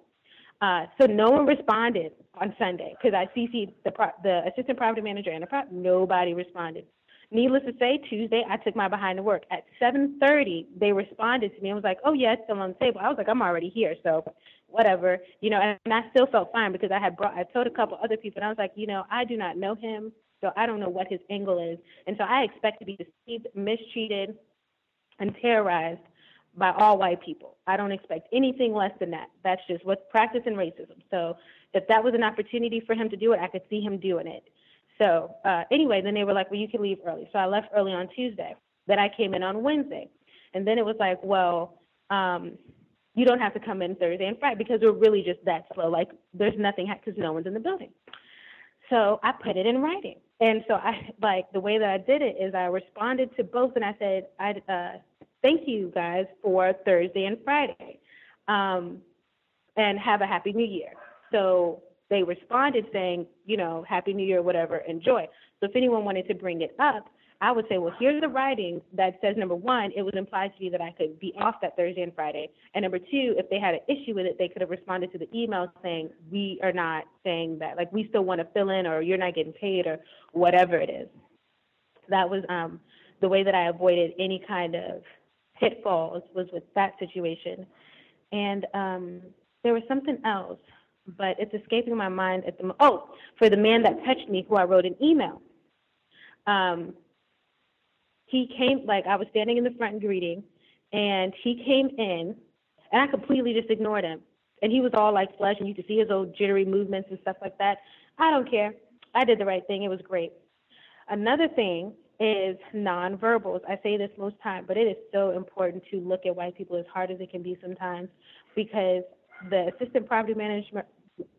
S12: Uh, so no one responded on Sunday because I CC'd the, the assistant property manager and the prop. Nobody responded. Needless to say, Tuesday I took my behind to work. At 7:30, they responded to me and was like, "Oh yeah, it's still on the table." I was like, "I'm already here, so whatever, you know, and I still felt fine because I had brought, I told a couple other people, and I was like, you know, I do not know him, so I don't know what his angle is. And so I expect to be deceived, mistreated, and terrorized by all white people. I don't expect anything less than that. That's just what's practice in racism. So if that was an opportunity for him to do it, I could see him doing it. So uh, anyway, then they were like, well, you can leave early. So I left early on Tuesday. Then I came in on Wednesday. And then it was like, well, um, you don't have to come in Thursday and Friday because we're really just that slow. Like there's nothing because no one's in the building. So I put it in writing. And so I like the way that I did it is I responded to both and I said, I uh, thank you guys for Thursday and Friday. Um, and have a happy new year. So they responded saying, you know, happy new year, whatever, enjoy. So if anyone wanted to bring it up, I would say, well, here's the writing that says number one, it was implied to me that I could be off that Thursday and Friday. And number two, if they had an issue with it, they could have responded to the email saying, we are not saying that. Like, we still want to fill in, or you're not getting paid, or whatever it is. That was um, the way that I avoided any kind of pitfalls was with that situation. And um, there was something else, but it's escaping my mind at the moment. Oh, for the man that touched me, who I wrote an email. Um, he came like I was standing in the front greeting, and he came in, and I completely just ignored him. And he was all like flesh, and you could see his old jittery movements and stuff like that. I don't care. I did the right thing. It was great. Another thing is nonverbals. I say this most time, but it is so important to look at white people as hard as it can be sometimes because the assistant property management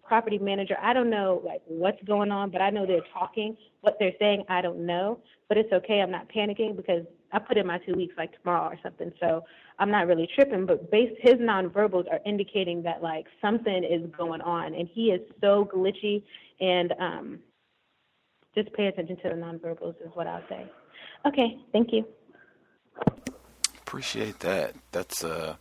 S12: property manager, I don't know like what's going on, but I know they're talking. What they're saying, I don't know, but it's okay. I'm not panicking because I put in my two weeks like tomorrow or something, so I'm not really tripping. But base his nonverbals are indicating that like something is going on, and he is so glitchy. And um, just pay attention to the nonverbals is what I'll say. Okay, thank you.
S10: Appreciate that. That's uh,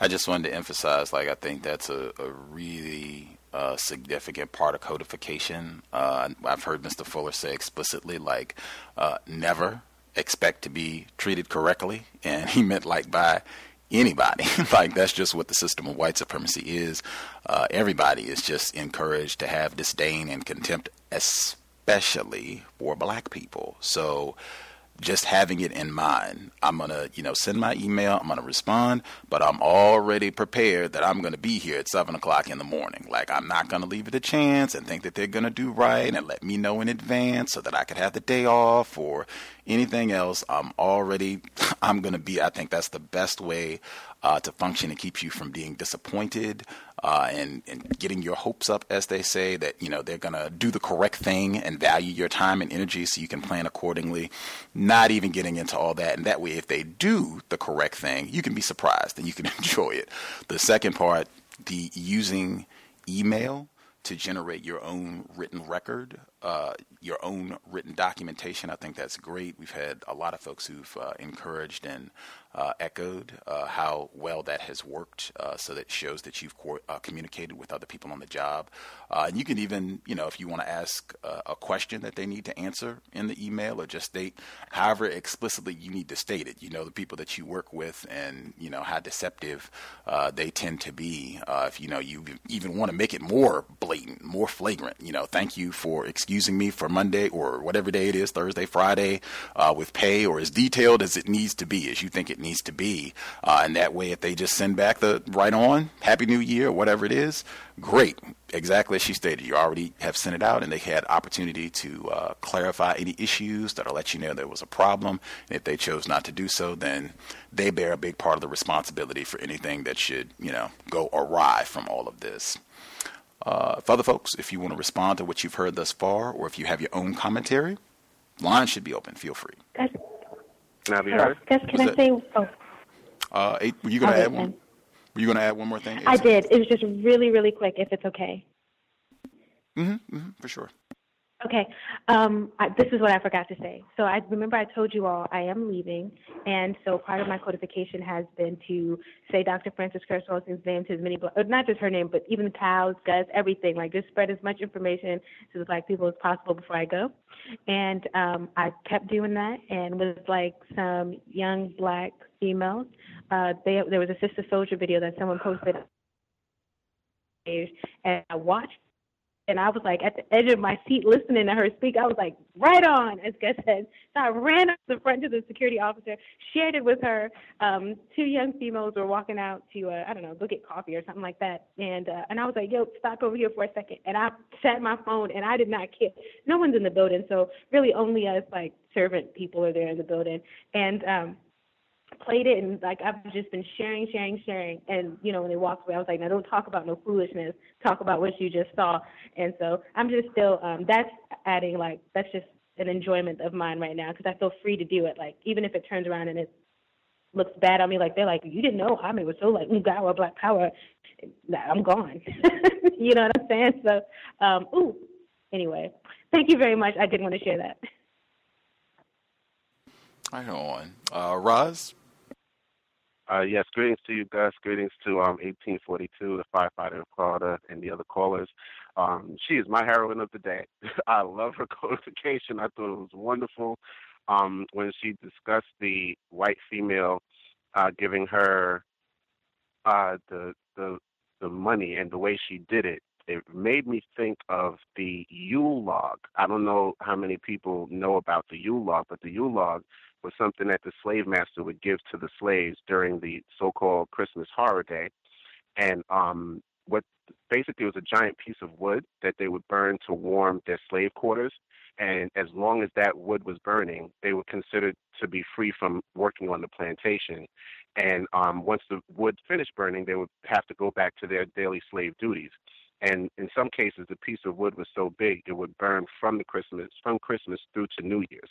S10: I just wanted to emphasize, like I think that's a, a really a significant part of codification. Uh, I've heard Mr. Fuller say explicitly, like, uh, never expect to be treated correctly. And he meant, like, by anybody. like, that's just what the system of white supremacy is. Uh, everybody is just encouraged to have disdain and contempt, especially for black people. So, just having it in mind. I'm going to, you know, send my email, I'm going to respond, but I'm already prepared that I'm going to be here at 7 o'clock in the morning. Like, I'm not going to leave it a chance and think that they're going to do right and let me know in advance so that I could have the day off or anything else. I'm already, I'm going to be, I think that's the best way uh, to function and keeps you from being disappointed uh, and, and getting your hopes up, as they say, that you know they're going to do the correct thing and value your time and energy so you can plan accordingly. Not even getting into all that, and that way, if they do the correct thing, you can be surprised and you can enjoy it. The second part, the using email to generate your own written record, uh, your own written documentation. I think that's great. We've had a lot of folks who've uh, encouraged and uh, echoed uh, how well that has worked. Uh, so that shows that you've co- uh, communicated with other people on the job. And you can even, you know, if you want to ask a question that they need to answer in the email or just state however explicitly you need to state it. You know, the people that you work with and, you know, how deceptive they tend to be. if, you know, you even want to make it more blatant, more flagrant, you know, thank you for excusing me for Monday or whatever day it is, Thursday, Friday, with pay or as detailed as it needs to be, as you think it needs to be. Uh, and that way, if they just send back the right on, Happy New Year, whatever it is, great. Exactly as she stated, you already have sent it out, and they had opportunity to uh, clarify any issues that'll let you know there was a problem. And if they chose not to do so, then they bear a big part of the responsibility for anything that should, you know, go awry from all of this. Uh, for other folks, if you want to respond to what you've heard thus far, or if you have your own commentary, line should be open. Feel free.
S13: Can I be heard?
S12: Gus, can I say? Oh.
S10: Uh, eight, were you going to add one? Were you going to add one more thing?
S12: I did. It was just really, really quick, if it's okay.
S10: Mm-hmm, mm-hmm for sure.
S12: Okay. Um, I, this is what I forgot to say. So I remember I told you all I am leaving, and so part of my codification has been to say Dr. Frances Welsing's name to as many, black, not just her name, but even the cows, Gus, everything. Like just spread as much information to the black people as possible before I go. And um, I kept doing that, and with like some young black females, uh, they, there was a Sister Souljah video that someone posted and I watched and I was like at the edge of my seat listening to her speak. I was like, right on, as Gus said. So I ran up the front to the security officer, shared it with her. Um, two young females were walking out to, uh, I don't know, go get coffee or something like that. And uh, and I was like, yo, stop over here for a second. And I sat my phone, and I did not care. No one's in the building, so really only us like servant people are there in the building. And um, played it and like I've just been sharing, sharing, sharing. And you know, when they walked away, I was like, now don't talk about no foolishness. Talk about what you just saw. And so I'm just still um that's adding like that's just an enjoyment of mine right now because I feel free to do it. Like even if it turns around and it looks bad on me, like they're like, you didn't know Jaime was so like Ngawa Black Power. I'm gone. you know what I'm saying? So, um, ooh. Anyway, thank you very much. I did want to share that.
S10: Right on. Uh, Roz?
S13: Uh, yes, greetings to you, Gus. Greetings to um, 1842, the firefighter in Florida, and the other callers. Um, she is my heroine of the day. I love her codification. I thought it was wonderful um, when she discussed the white female uh, giving her uh, the the the money and the way she did it. It made me think of the Yule log. I don't know how many people know about the Yule log, but the Yule log was something that the slave master would give to the slaves during the so-called Christmas horror day, and um, what basically was a giant piece of wood that they would burn to warm their slave quarters. And as long as that wood was burning, they were considered to be free from working on the plantation. And um, once the wood finished burning, they would have to go back to their daily slave duties and in some cases the piece of wood was so big it would burn from the christmas from christmas through to new year's.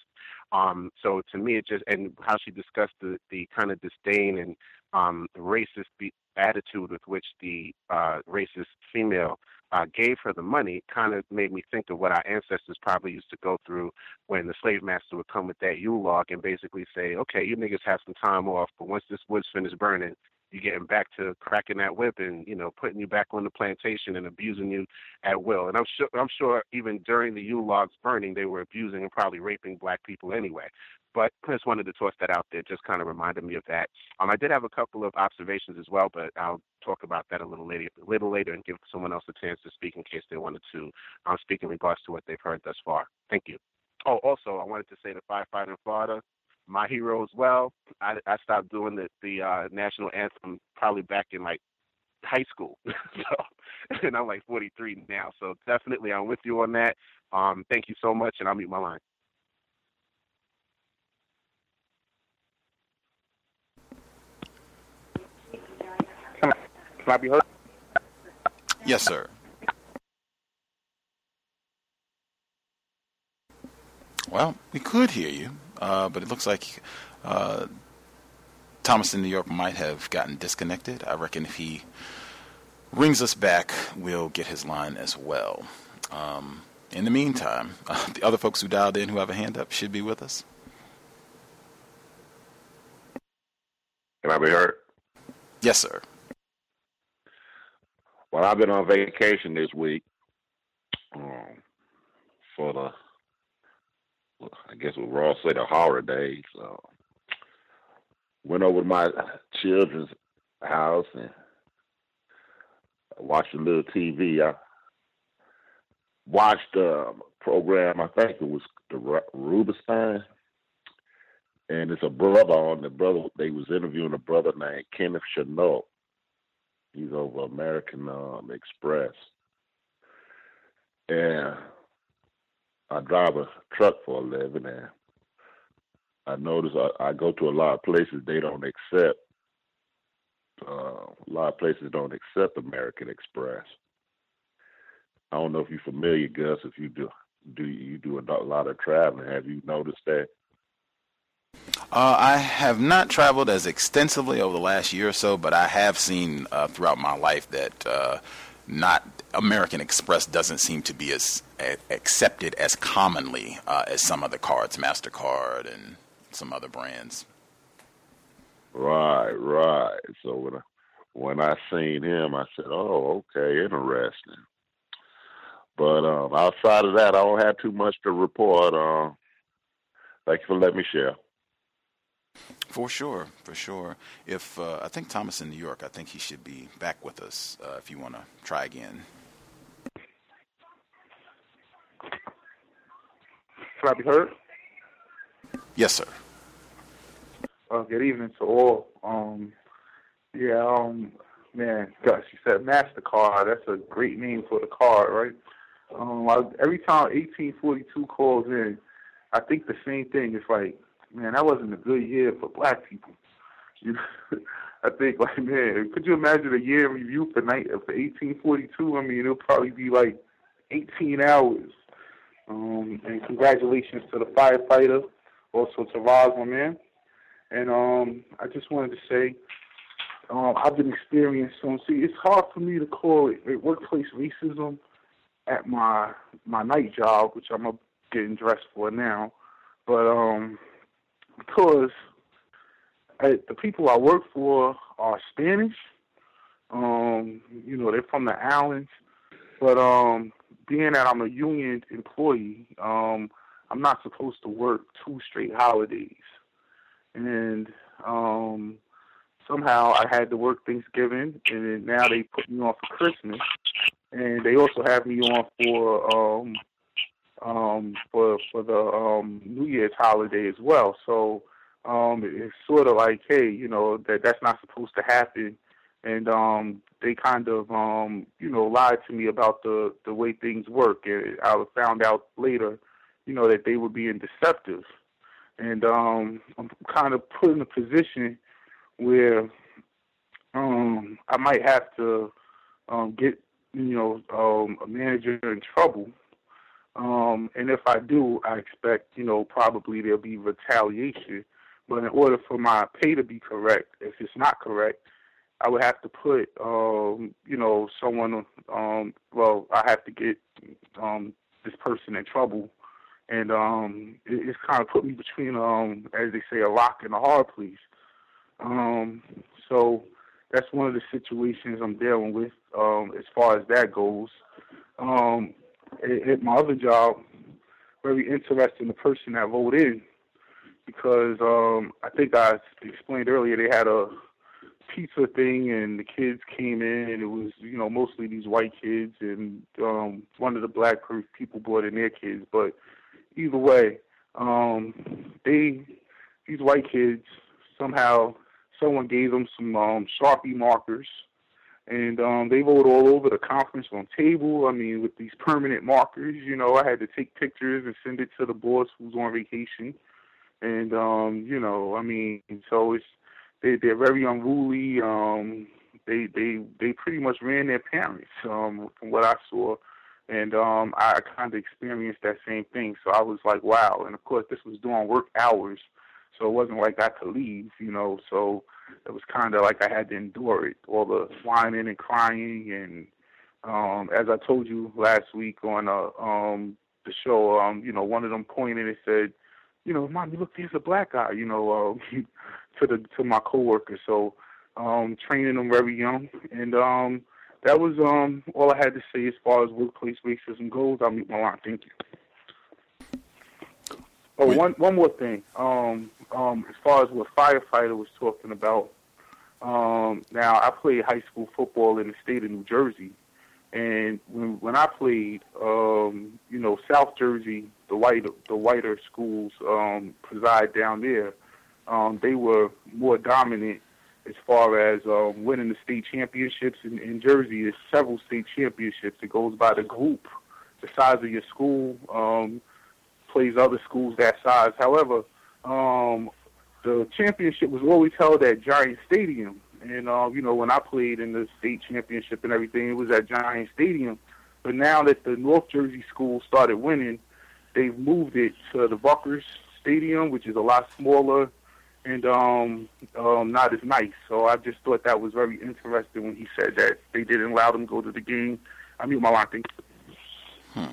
S13: Um so to me it just and how she discussed the the kind of disdain and um racist be- attitude with which the uh racist female uh, gave her the money kind of made me think of what our ancestors probably used to go through when the slave master would come with that Yule log and basically say, okay, you niggas have some time off, but once this wood's finished burning, you getting back to cracking that whip and you know putting you back on the plantation and abusing you at will. And I'm sure I'm sure even during the Yule logs burning, they were abusing and probably raping black people anyway. But I just wanted to toss that out there. Just kind of reminded me of that. Um, I did have a couple of observations as well, but I'll talk about that a little later, a little later, and give someone else a chance to speak in case they wanted to um, speak in regards to what they've heard thus far. Thank you. oh, also, I wanted to say the firefighter in Florida, my hero as well. I, I stopped doing the the uh, national anthem probably back in like high school, so and I'm like 43 now. So definitely, I'm with you on that. Um, thank you so much, and I'll mute my line. Can I, can I be heard?
S10: Yes, sir. Well, we could hear you, uh, but it looks like uh, Thomas in New York might have gotten disconnected. I reckon if he rings us back, we'll get his line as well. Um, in the meantime, uh, the other folks who dialed in who have a hand up should be with us.
S14: Can I be heard?
S10: Yes, sir.
S14: Well, I've been on vacation this week um, for the, I guess what Roz say, the holidays. So went over to my children's house and watched a little TV. I watched a program, I think it was the Rubenstein, and it's a brother on the brother. They was interviewing a brother named Kenneth Chenault. He's over American um, Express, and I drive a truck for a living, and I notice I, I go to a lot of places they don't accept. Uh, a lot of places don't accept American Express. I don't know if you're familiar, Gus. If you do, do you do a lot of traveling? Have you noticed that?
S10: Uh, I have not traveled as extensively over the last year or so, but I have seen uh, throughout my life that uh, not American Express doesn't seem to be as accepted as commonly uh, as some other cards, Mastercard and some other brands.
S14: Right, right. So when I, when I seen him, I said, "Oh, okay, interesting." But um, outside of that, I don't have too much to report. Uh, thank you for letting me share.
S10: For sure, for sure. If uh, I think Thomas in New York, I think he should be back with us. Uh, if you want to try again.
S15: Can I be heard?
S10: Yes, sir.
S15: Uh, good evening to all. Um, yeah, um, man, gosh, you said Mastercard. That's a great name for the card, right? Um, I, every time 1842 calls in, I think the same thing. It's like, man, that wasn't a good year for black people. You I think, like, man, could you imagine a year in review for night for 1842? I mean, it'll probably be like 18 hours. Um, and congratulations to the firefighter, also to Roz, my man. And um, I just wanted to say, um, I've been experiencing some. See, it's hard for me to call it workplace racism at my my night job, which I'm getting dressed for now. But um, because I, the people I work for are Spanish, um, you know, they're from the islands. But um, being that I'm a union employee, um, I'm not supposed to work two straight holidays. And um somehow I had to work Thanksgiving, and now they put me on for Christmas, and they also have me on for um um for for the um New Year's holiday as well. So um it's sort of like, hey, you know that that's not supposed to happen, and um they kind of um you know lied to me about the the way things work, and I found out later, you know that they were being deceptive and um, I'm kind of put in a position where um, I might have to um, get you know um, a manager in trouble. Um, and if I do, I expect you know probably there'll be retaliation. But in order for my pay to be correct, if it's not correct, I would have to put um, you know someone. Um, well, I have to get um, this person in trouble and um, it, it's kind of put me between, um, as they say, a rock and a hard place. Um, so that's one of the situations I'm dealing with um, as far as that goes. Um, at, my other job, very interested in the person that voted in because um, I think I explained earlier they had a pizza thing and the kids came in and it was you know mostly these white kids and um one of the black people brought in their kids but either way, um, they these white kids somehow someone gave them some um, Sharpie markers, and um, they wrote all over the conference room table. I mean, with these permanent markers, you know, I had to take pictures and send it to the boss who's on vacation, and um, you know, I mean, so it's they they're very unruly. Um, they they they pretty much ran their parents um, from what I saw and um I kind of experienced that same thing. So I was like, wow. And of course, this was during work hours, so it wasn't like I could leave, you know. So it was kind of like I had to endure it, all the whining and crying, and um as I told you last week on uh, um the show, um you know, one of them pointed and said, you know, mommy, look, there's a black guy, you know, uh, to the to my coworker. So um training them very young, and um that was um all I had to say as far as workplace racism goes. I'll my line. Thank you. Oh, Wait. one one more thing. Um, um, as far as what firefighter was talking about. Um, now I played high school football in the state of New Jersey, and when when I played, um, you know, South Jersey, the white the whiter schools um, preside down there. Um, they were more dominant as far as um, winning the state championships in, in Jersey. There's several state championships. It goes by the group, the size of your school, um, plays other schools that size. However, um, the championship was always held at Giant Stadium. And, uh, you know, when I played in the state championship and everything, it was at Giant Stadium. But now that the North Jersey schools started winning, they've moved it to the Rutgers Stadium, which is a lot smaller and um, um, not as nice. So I just thought that was very interesting when he said that they didn't allow them to go to the game. I mean, my line. Thank
S10: Hmm.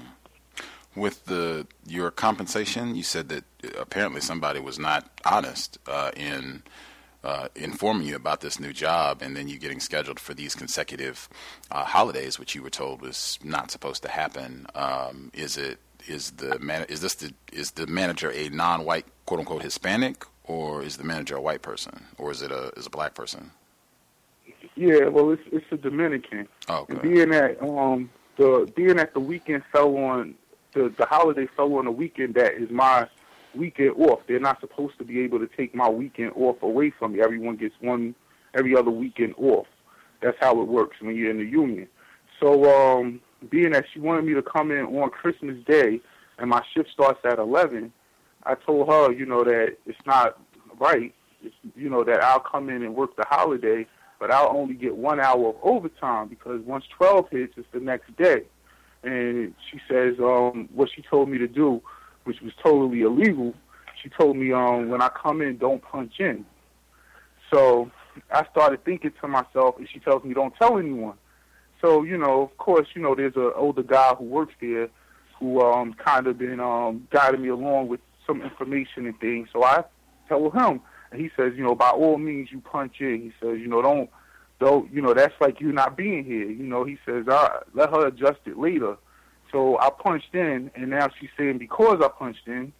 S10: With the your compensation, you said that apparently somebody was not honest uh, in uh, informing you about this new job, and then you getting scheduled for these consecutive uh, holidays, which you were told was not supposed to happen. Um, is it is the man is this the is the manager a non-white quote unquote Hispanic or is the manager a white person, or is it a is a black person?
S15: Yeah, well, it's it's a Dominican.
S10: Oh, okay.
S15: And being that um the being that the weekend fell on the the holiday fell on a weekend that is my weekend off. They're not supposed to be able to take my weekend off away from me. Everyone gets one every other weekend off. That's how it works when you're in the union. So um being that she wanted me to come in on Christmas Day and my shift starts at eleven, I told her, you know, that it's not right. It's, you know, that I'll come in and work the holiday, but I'll only get one hour of overtime because once 12 hits, it's the next day. And she says, um, what she told me to do, which was totally illegal, she told me, um, when I come in, don't punch in. So I started thinking to myself, and she tells me, don't tell anyone. So, you know, of course, you know, there's an older guy who works there who um kind of been um guiding me along with some information and things. So I tell him, and he says, you know, by all means, you punch in. He says, you know, don't, don't, you know, that's like you not being here. You know, he says, I let her adjust it later. So I punched in, and now she's saying because I punched in,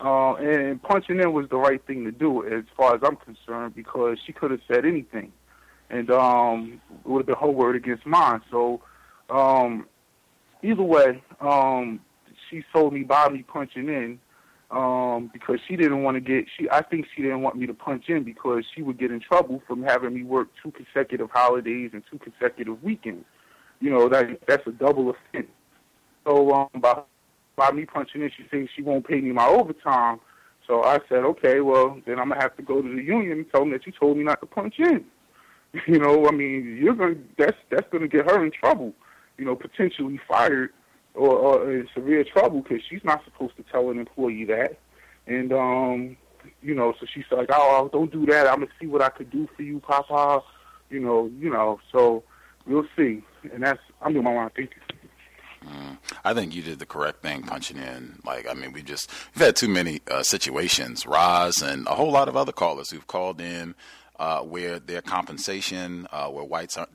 S15: uh, and punching in was the right thing to do as far as I'm concerned because she could have said anything, and um, it would have been her word against mine. So um, either way, um, she told me by me punching in um, because she didn't want to get. She, I think she didn't want me to punch in because she would get in trouble from having me work two consecutive holidays and two consecutive weekends. You know that that's a double offense. So um, by by me punching in, she thinks she won't pay me my overtime. So I said, okay, well then I'm gonna have to go to the union and tell them that you told me not to punch in. You know, I mean, you're gonna that's that's gonna get her in trouble. You know, potentially fired or, or in severe trouble because she's not supposed to tell an employee that. And um, you know, so she's like, "Oh, don't do that. I'm gonna see what I could do for you, Papa." You know, you know. So we'll see. And that's I'm doing my line. Thank you.
S10: Mm, I think you did the correct thing punching in. Like, I mean, we just we've had too many uh, situations, Roz and a whole lot of other callers who've called in uh, where their compensation, uh, where whites are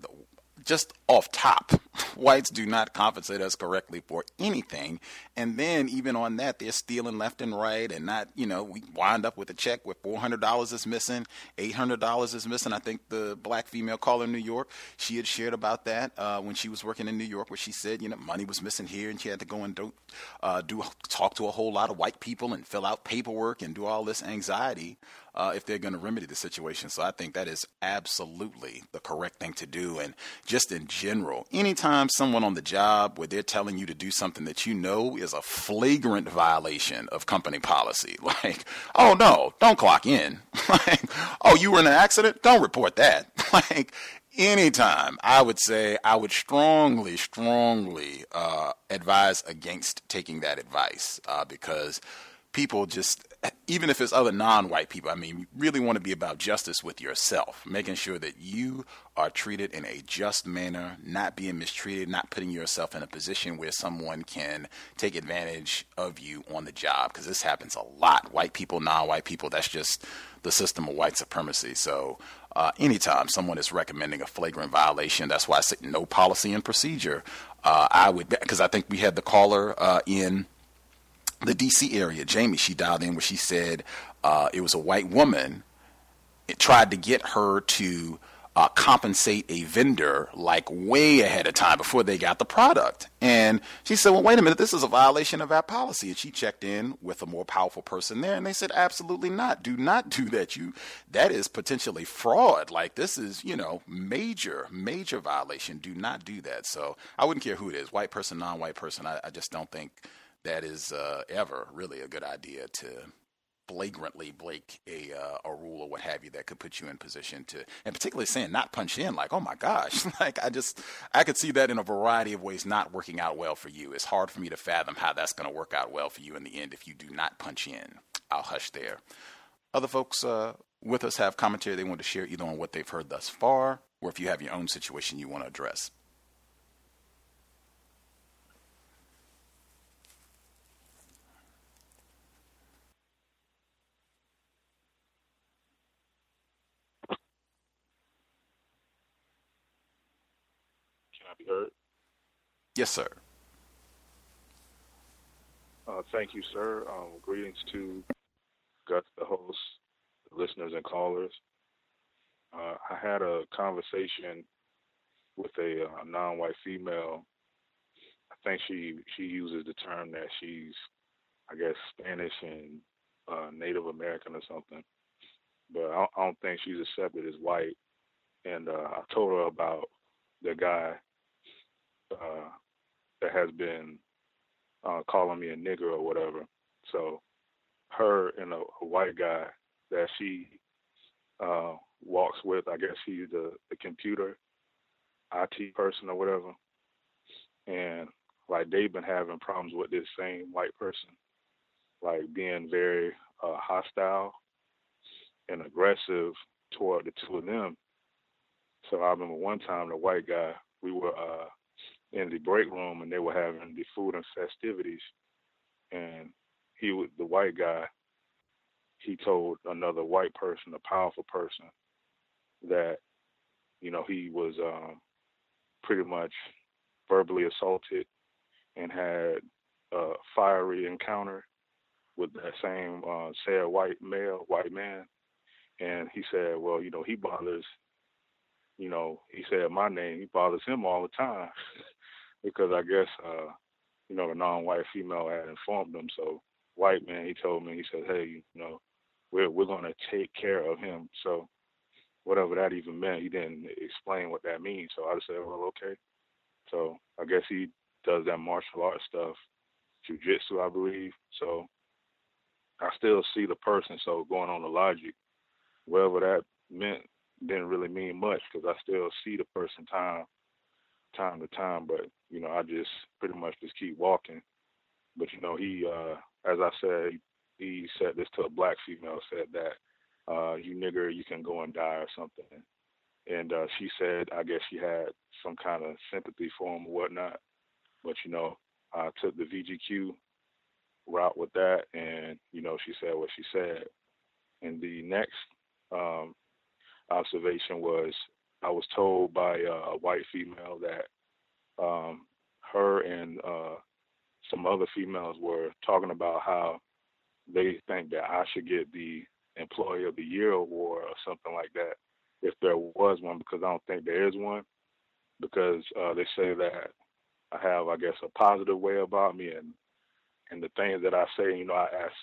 S10: just off top, whites do not compensate us correctly for anything. And then even on that, they're stealing left and right and not, you know, we wind up with a check where $400 is missing, $800 is missing. I think the black female caller in New York, she had shared about that uh, when she was working in New York, where she said, you know, money was missing here and she had to go and do, uh, do talk to a whole lot of white people and fill out paperwork and do all this anxiety uh, if they're going to remedy the situation. So I think that is absolutely the correct thing to do. And just in general, anytime someone on the job where they're telling you to do something that you know is a flagrant violation of company policy, like, oh no, don't clock in. like, oh, you were in an accident? Don't report that. like, anytime, I would say I would strongly, strongly uh, advise against taking that advice uh, because people just even if it's other non-white people, I mean, you really want to be about justice with yourself, making sure that you are treated in a just manner, not being mistreated, not putting yourself in a position where someone can take advantage of you on the job, because this happens a lot. White people, non-white people, that's just the system of white supremacy. So uh, anytime someone is recommending a flagrant violation, that's why I say no policy and procedure. Uh, I would, because I think we had the caller uh, in the DC area, Jamie, she dialed in where she said uh, it was a white woman. It tried to get her to uh, compensate a vendor like way ahead of time before they got the product. And she said, Well, wait a minute, this is a violation of our policy. And she checked in with a more powerful person there, and they said, Absolutely not. Do not do that. You that is potentially fraud. Like this is, you know, major, major violation. Do not do that. So I wouldn't care who it is, white person, non white person. I, I just don't think that is uh, ever really a good idea to flagrantly break a uh, a rule or what have you that could put you in position to, and particularly saying not punch in, like oh my gosh, like I just I could see that in a variety of ways not working out well for you. It's hard for me to fathom how that's going to work out well for you in the end if you do not punch in. I'll hush there. Other folks uh, with us have commentary they want to share either on what they've heard thus far, or if you have your own situation you want to address.
S16: Heard?
S10: Yes, sir.
S16: Uh, thank you, sir. Um, greetings to Gus, the host, listeners, and callers. Uh, I had a conversation with a uh, non-white female. I think she she uses the term that she's, I guess, Spanish and uh, Native American or something. But I don't, I don't think she's accepted as white. And uh, I told her about the guy uh, that has been uh, calling me a nigger or whatever. So her and a, a white guy that she uh, walks with, I guess he's the, the computer IT person or whatever. And like they've been having problems with this same white person, like being very uh, hostile and aggressive toward the two of them. So I remember one time the white guy, we were uh, in the break room and they were having the food and festivities. And he was the white guy he told another white person a powerful person that you know he was um pretty much verbally assaulted and had a fiery encounter with that same uh said white male white man. And he said well you know he bothers you know he said my name he bothers him all the time because I guess uh, you know the non-white female had informed him. So white man, he told me, he said, hey, you know, we're we're gonna take care of him. So whatever that even meant, he didn't explain what that means. So I just said, well, okay. So I guess he does that martial arts stuff, jujitsu, I believe. So I still see the person. So going on the logic, whatever that meant didn't really mean much because I still see the person time time to time, but you know, I just pretty much just keep walking. But you know, he, uh, as I said, he, said this to a black female, said that, uh, you nigger, you can go and die or something. And uh, she said, I guess she had some kind of sympathy for him or whatnot. But you know, I took the VGQ route with that, and you know, she said what she said. And the next um, observation was I was told by uh, a white female that um, her and uh, some other females were talking about how they think that I should get the Employee of the Year award or something like that, if there was one, because I don't think there is one. Because uh, they say that I have, I guess, a positive way about me, and and the things that I say, you know, I ask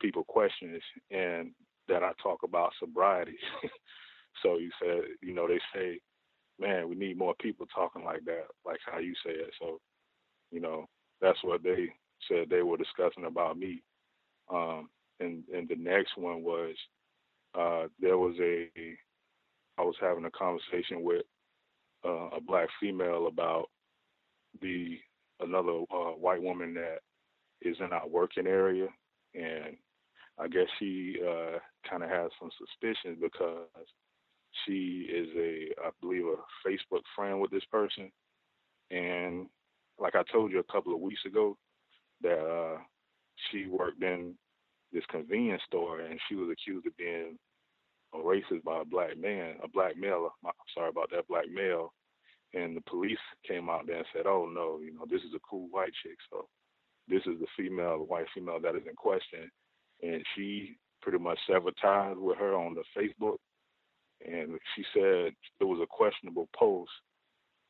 S16: people questions, and that I talk about sobriety. so you said, you know, they say, man, we need more people talking like that, like how you say it. So, you know, that's what they said they were discussing about me. Um, and and the next one was uh, there was a I was having a conversation with uh, a black female about the another uh, white woman that is in our working area, and I guess she uh, kind of has some suspicions because she is a, I believe, a Facebook friend with this person, and like I told you a couple of weeks ago, that uh, she worked in this convenience store and she was accused of being a racist by a black man, a black male. I'm sorry about that, black male. And the police came out there and said, "Oh no, you know, this is a cool white chick." So this is the female, the white female that is in question, and she pretty much severed ties with her on the Facebook. And she said it was a questionable post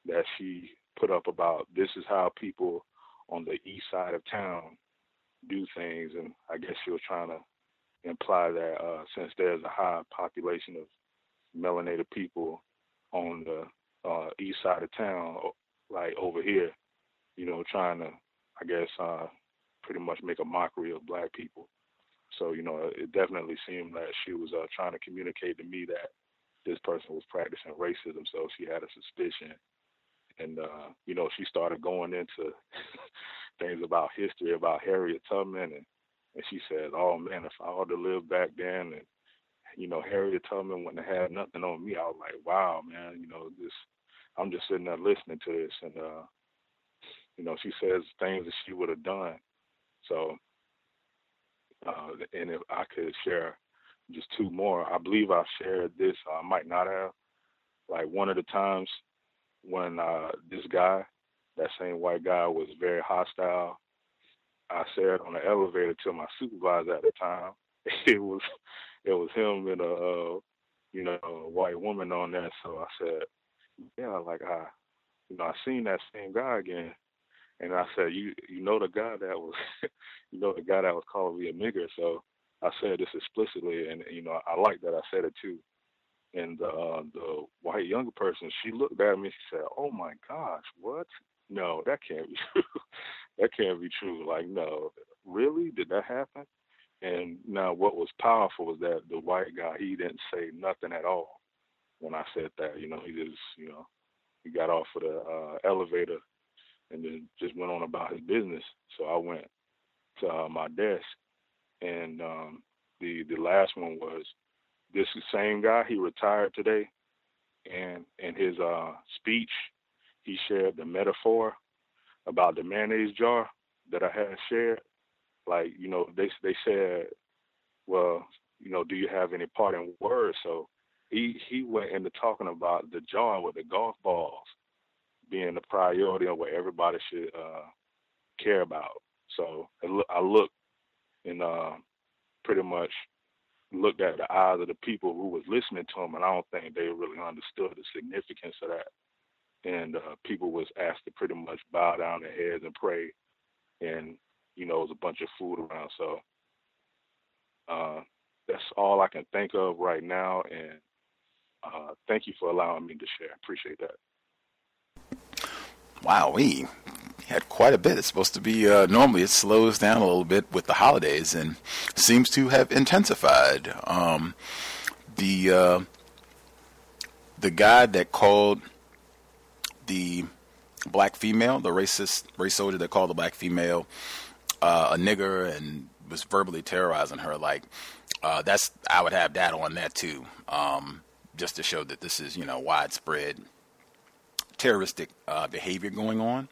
S16: that she put up about this is how people on the east side of town do things, and I guess she was trying to imply that uh, since there's a high population of melanated people on the uh, east side of town, like over here, you know, trying to, I guess, uh, pretty much make a mockery of black people. So, you know, it definitely seemed that she was uh, trying to communicate to me that this person was practicing racism. So she had a suspicion. And, uh, you know, she started going into things about history about Harriet Tubman, and and she said, "Oh man, if I ought to live back then, and you know Harriet Tubman wouldn't have had nothing on me." I was like, "Wow, man, you know this." I'm just sitting there listening to this, and uh, you know she says things that she would have done. So, uh, and if I could share just two more, I believe I shared this. I might not have. Like one of the times when uh, this guy that same white guy was very hostile. I said on the elevator to my supervisor at the time, it was it was him and a uh, you know a white woman on there. So I said, yeah, like I you know I seen that same guy again, and I said, you you know the guy that was you know the guy that was calling me a nigger. So I said this explicitly, and you know I like that I said it too. And uh, the white younger person, she looked at me. She said, "Oh my gosh, what?" no, that can't be true. that can't be true. Like, no, really? Did that happen? And now what was powerful was that the white guy, he didn't say nothing at all when I said that. You know, he just, you know, he got off of the uh, elevator and then just went on about his business. So I went to uh, my desk, and um, the the last one was this same guy. He retired today, and in his uh, speech, he shared the metaphor about the mayonnaise jar that I had shared. Like, you know, they they said, well, you know, do you have any parting words? So he he went into talking about the jar with the golf balls being the priority of what everybody should uh, care about. So I looked and uh, pretty much looked at the eyes of the people who was listening to him, and I don't think they really understood the significance of that and uh, people was asked to pretty much bow down their heads and pray, and you know, it was a bunch of food around. So uh, that's all I can think of right now, and uh, thank you for allowing me to share. Appreciate that.
S10: Wow, we had quite a bit. It's supposed to be uh, normally it slows down a little bit with the holidays, and seems to have intensified. Um, the uh, the guy that called the black female, the racist race soldier that called the black female uh, a nigger and was verbally terrorizing her. Like uh, that's I would have that on that too, um, just to show that this is you know widespread terroristic uh, behavior going on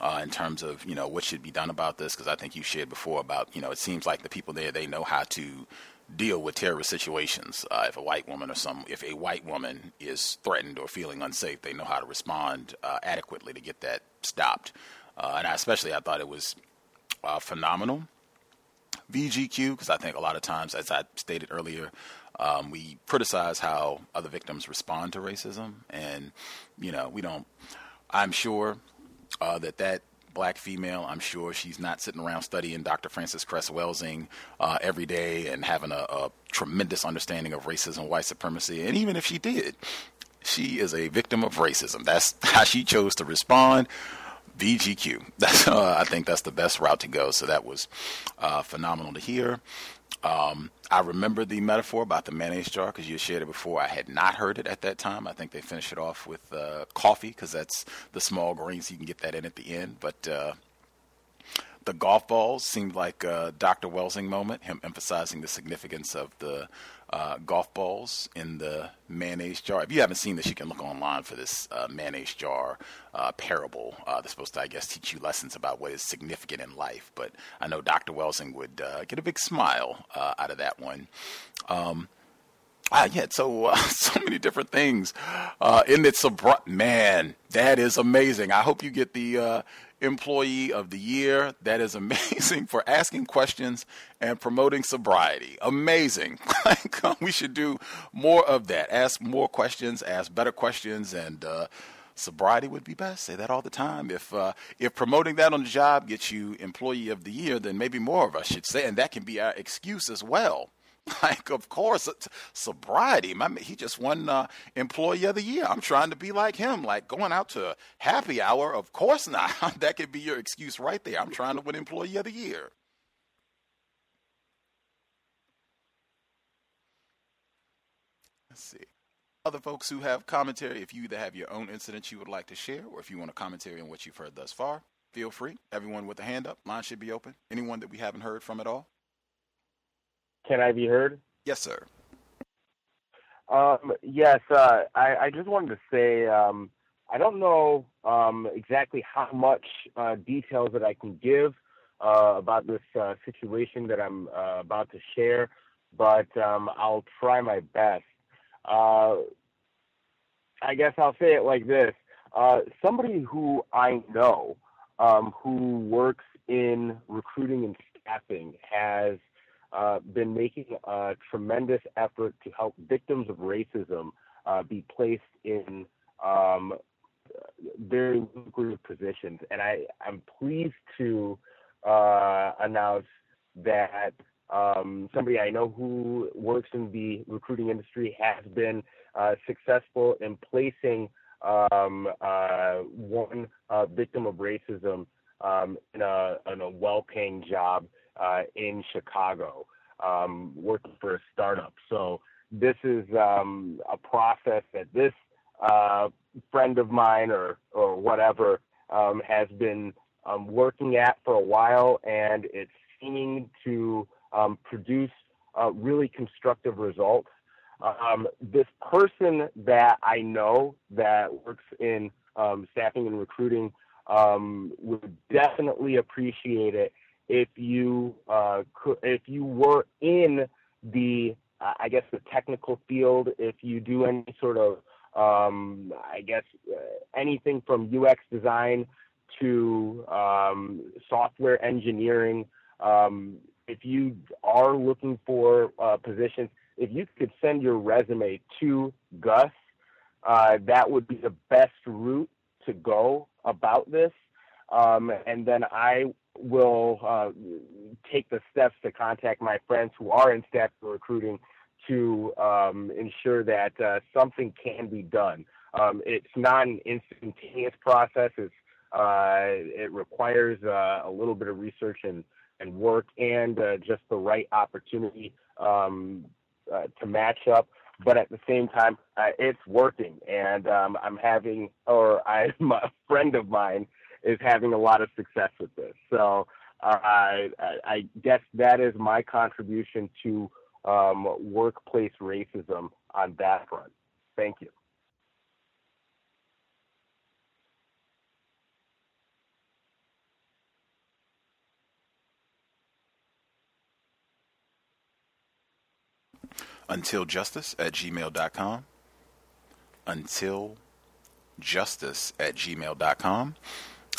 S10: uh, in terms of you know what should be done about this. Because I think you shared before about you know it seems like the people there they know how to deal with terrorist situations. Uh, if a white woman or some, if a white woman is threatened or feeling unsafe, they know how to respond uh, adequately to get that stopped. Uh, and I especially, I thought it was uh, phenomenal. VGQ, because I think a lot of times, as I stated earlier, um, we criticize how other victims respond to racism, and you know, we don't. I'm sure uh, that that black female, I'm sure she's not sitting around studying Dr. Frances Cress Welsing uh, every day and having a, a tremendous understanding of racism, white supremacy. And even if she did, she is a victim of racism. That's how she chose to respond. VGQ. That's uh, I think that's the best route to go. So that was uh, phenomenal to hear. Um, I remember the metaphor about the mayonnaise jar because you shared it before. I had not heard it at that time. I think they finished it off with uh, coffee because that's the small grains. You can get that in at the end. But uh, the golf balls seemed like a Dr. Welsing moment, him emphasizing the significance of the uh, golf balls in the mayonnaise jar. If you haven't seen this, you can look online for this uh, mayonnaise jar uh, parable. Uh, they're supposed to, I guess, teach you lessons about what is significant in life. But I know Dr. Welsing would uh, get a big smile uh, out of that one. Um, uh, yeah, so uh, so many different things uh, in it. Sobri- man, that is amazing. I hope you get the uh, Employee of the Year. That is amazing for asking questions and promoting sobriety. Amazing. we should do more of that. Ask more questions, ask better questions, and uh, sobriety would be best. Say that all the time. If uh, if promoting that on the job gets you Employee of the Year, then maybe more of us should say, and that can be our excuse as well. Like, of course, sobriety. My, he just won uh, Employee of the Year. I'm trying to be like him, like going out to happy hour. Of course not. that could be your excuse right there. I'm trying to win Employee of the Year. Let's see. Other folks who have commentary, if you either have your own incidents you would like to share, or if you want a commentary on what you've heard thus far, feel free. Everyone with a hand up, line should be open. Anyone that we haven't heard from at all?
S17: Can I be heard?
S10: Yes, sir.
S17: Um, yes, uh, I, I, just wanted to say um, I don't know um, exactly how much uh, details that I can give uh, about this uh, situation that I'm uh, about to share, but um, I'll try my best. Uh, I guess I'll say it like this somebody who I know um, who works in recruiting and staffing has uh, been making a tremendous effort to help victims of racism uh, be placed in um, very lucrative positions. And I, I'm pleased to uh, announce that um, somebody I know who works in the recruiting industry has been uh, successful in placing um, uh, one victim of racism um, in a, in a well-paying job uh, in Chicago, um, working for a startup. So this is um, a process that this uh, friend of mine or or whatever um, has been um, working at for a while, and it's seeming to um, produce uh, really constructive results. Um, this person that I know that works in staffing and recruiting would definitely appreciate it if you uh, could, if you were in the, uh, I guess, the technical field, if you do any sort of, um, I guess, uh, anything from UX design to um, software engineering, um, if you are looking for uh, positions, if you could send your resume to Gus, uh, that would be the best route to go about this. Um, and then I will uh, take the steps to contact my friends who are in staff recruiting to um, ensure that uh, something can be done. Um, it's not an instantaneous process. It's, uh, it requires uh, a little bit of research and, and work and uh, just the right opportunity um, uh, to match up. But at the same time, it's working, and um, I'm having, or I'm a friend of mine is having a lot of success with this. So uh, I, I guess that is my contribution to um, workplace racism on that front. Thank you.
S10: untiljustice at gmail.com. Until justice at gmail.com.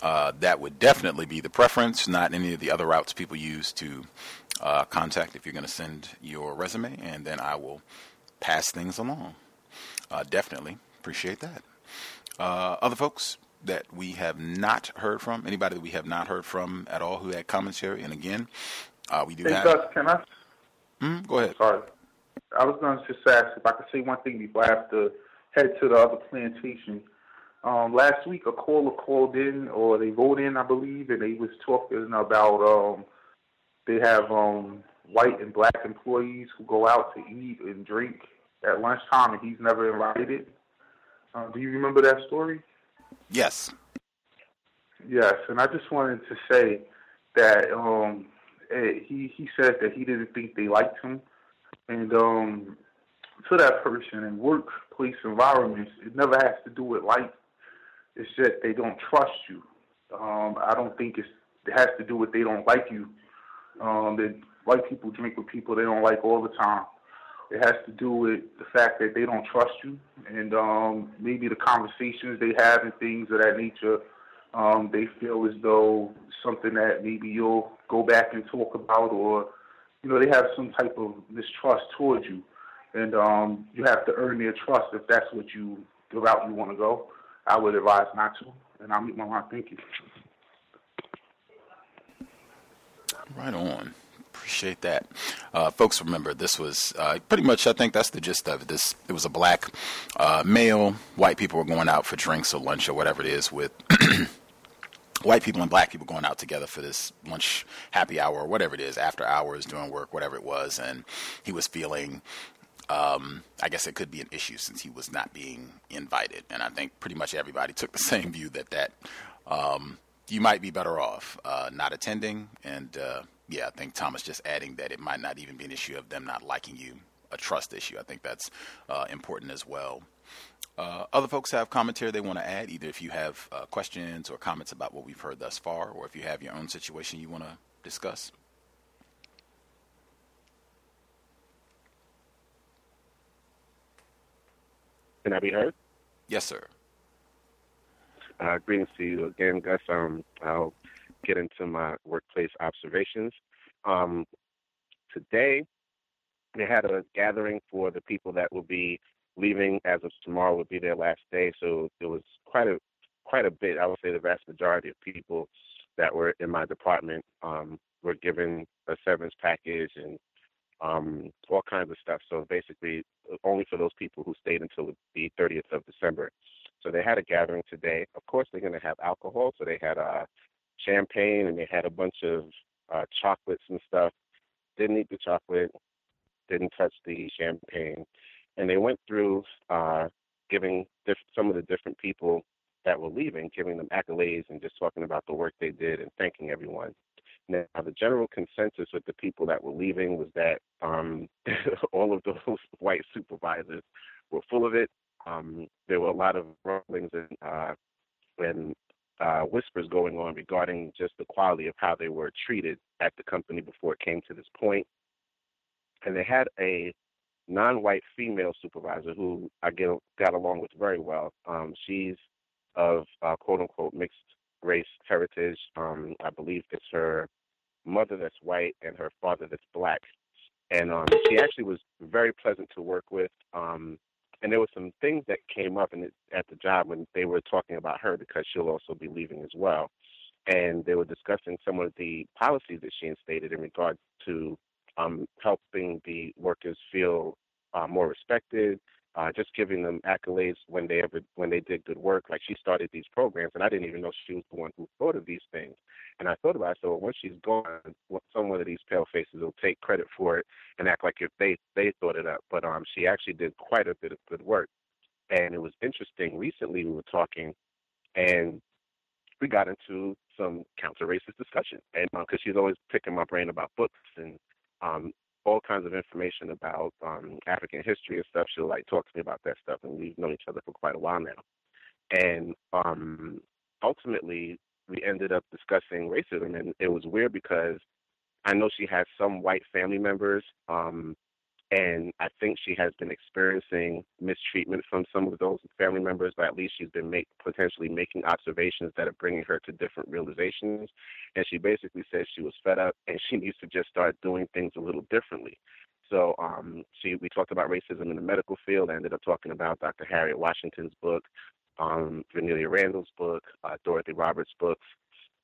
S10: Uh, that would definitely be the preference, not any of the other routes people use to uh, contact if you're going to send your resume, and then I will pass things along. Uh, definitely appreciate that. Uh, other folks that we have not heard from, anybody that we have not heard from at all who had commentary, and again, uh, we do
S15: hey,
S10: have.
S15: Gus, can I?
S10: Mm, go ahead.
S15: Sorry. I was going to just ask if I could say one thing before I have to head to the other plantation. Um, last week, a caller called in, or they wrote in, I believe, and they was talking about um, they have um, white and black employees who go out to eat and drink at lunchtime, and he's never invited. Uh, do you remember that story?
S10: Yes.
S15: Yes, and I just wanted to say that um, eh, he he said that he didn't think they liked him, and um, to that person in workplace environments, it never has to do with like. It's just they don't trust you. Um, I don't think it's it has to do with they don't like you. Um, that white people drink with people they don't like all the time. It has to do with the fact that they don't trust you, and um, maybe the conversations they have and things of that nature. Um, they feel as though something that maybe you'll go back and talk about, or you know, they have some type of mistrust towards you, and um, you have to earn their trust if that's what you the route you want to go. I would advise not to, and I'll meet my mind. Thank you.
S10: Right on. Appreciate that. Uh, folks, remember, this was uh, pretty much, I think that's the gist of it. This, it was a black uh, male. White people were going out for drinks or lunch or whatever it is with white people and black people going out together for this lunch happy hour or whatever it is, after hours, doing work, whatever it was. And he was feeling um, I guess it could be an issue since he was not being invited. And I think pretty much everybody took the same view that that um, you might be better off uh, not attending. And uh, yeah, I think Thomas just adding that it might not even be an issue of them not liking you, a trust issue. I think that's uh, important as well. Uh, other folks have commentary they want to add, either if you have uh, questions or comments about what we've heard thus far, or if you have your own situation you want to discuss.
S13: Can I be heard?
S10: Yes, sir.
S13: Uh, greetings to you again, Gus. Um, I'll get into my workplace observations. Um, today, they had a gathering for the people that will be leaving as of tomorrow would be their last day. So there was quite a quite a bit. I would say the vast majority of people that were in my department um, were given a severance package and um, all kinds of stuff. So basically, only for those people who stayed until the 30th of December. So they had a gathering today. Of course, they're going to have alcohol. So they had uh, champagne and they had a bunch of uh, chocolates and stuff. Didn't eat the chocolate, didn't touch the champagne. And they went through uh, giving diff- some of the different people that were leaving, giving them accolades and just talking about the work they did and thanking everyone. Now, the general consensus with the people that were leaving was that um, all of those white supervisors were full of it. Um, there were a lot of rumblings and, uh, and uh, whispers going on regarding just the quality of how they were treated at the company before it came to this point. And they had a non-white female supervisor who I get, got along with very well. Um, she's of uh, quote unquote mixed race heritage. Um, I believe it's her mother that's white and her father that's black. And um, she actually was very pleasant to work with. Um, and there were some things that came up in it, at the job when they were talking about her because she'll also be leaving as well. And they were discussing some of the policies that she instated in regard to um, helping the workers feel uh, more respected, uh, just giving them accolades when they ever when they did good work. Like she started these programs, and I didn't even know she was the one who thought of these things. And I thought about it. So once she's gone, some one of these pale faces will take credit for it and act like if they they thought it up. But um, she actually did quite a bit of good work. And it was interesting. Recently, we were talking, and we got into some counter-racist discussion, and because uh, she's always picking my brain about books and um, all kinds of information about um, African history and stuff. She'll like talk to me about that stuff, and we've known each other for quite a while now. And um, ultimately, we ended up discussing racism, and it was weird because I know she has some white family members um, And I think she has been experiencing mistreatment from some of those family members, but at least she's been make, potentially making observations that are bringing her to different realizations. And she basically says she was fed up and she needs to just start doing things a little differently. So um, she, we talked about racism in the medical field. I ended up talking about Dr. Harriet Washington's book, um, Randall's book, uh, Dorothy Roberts' books,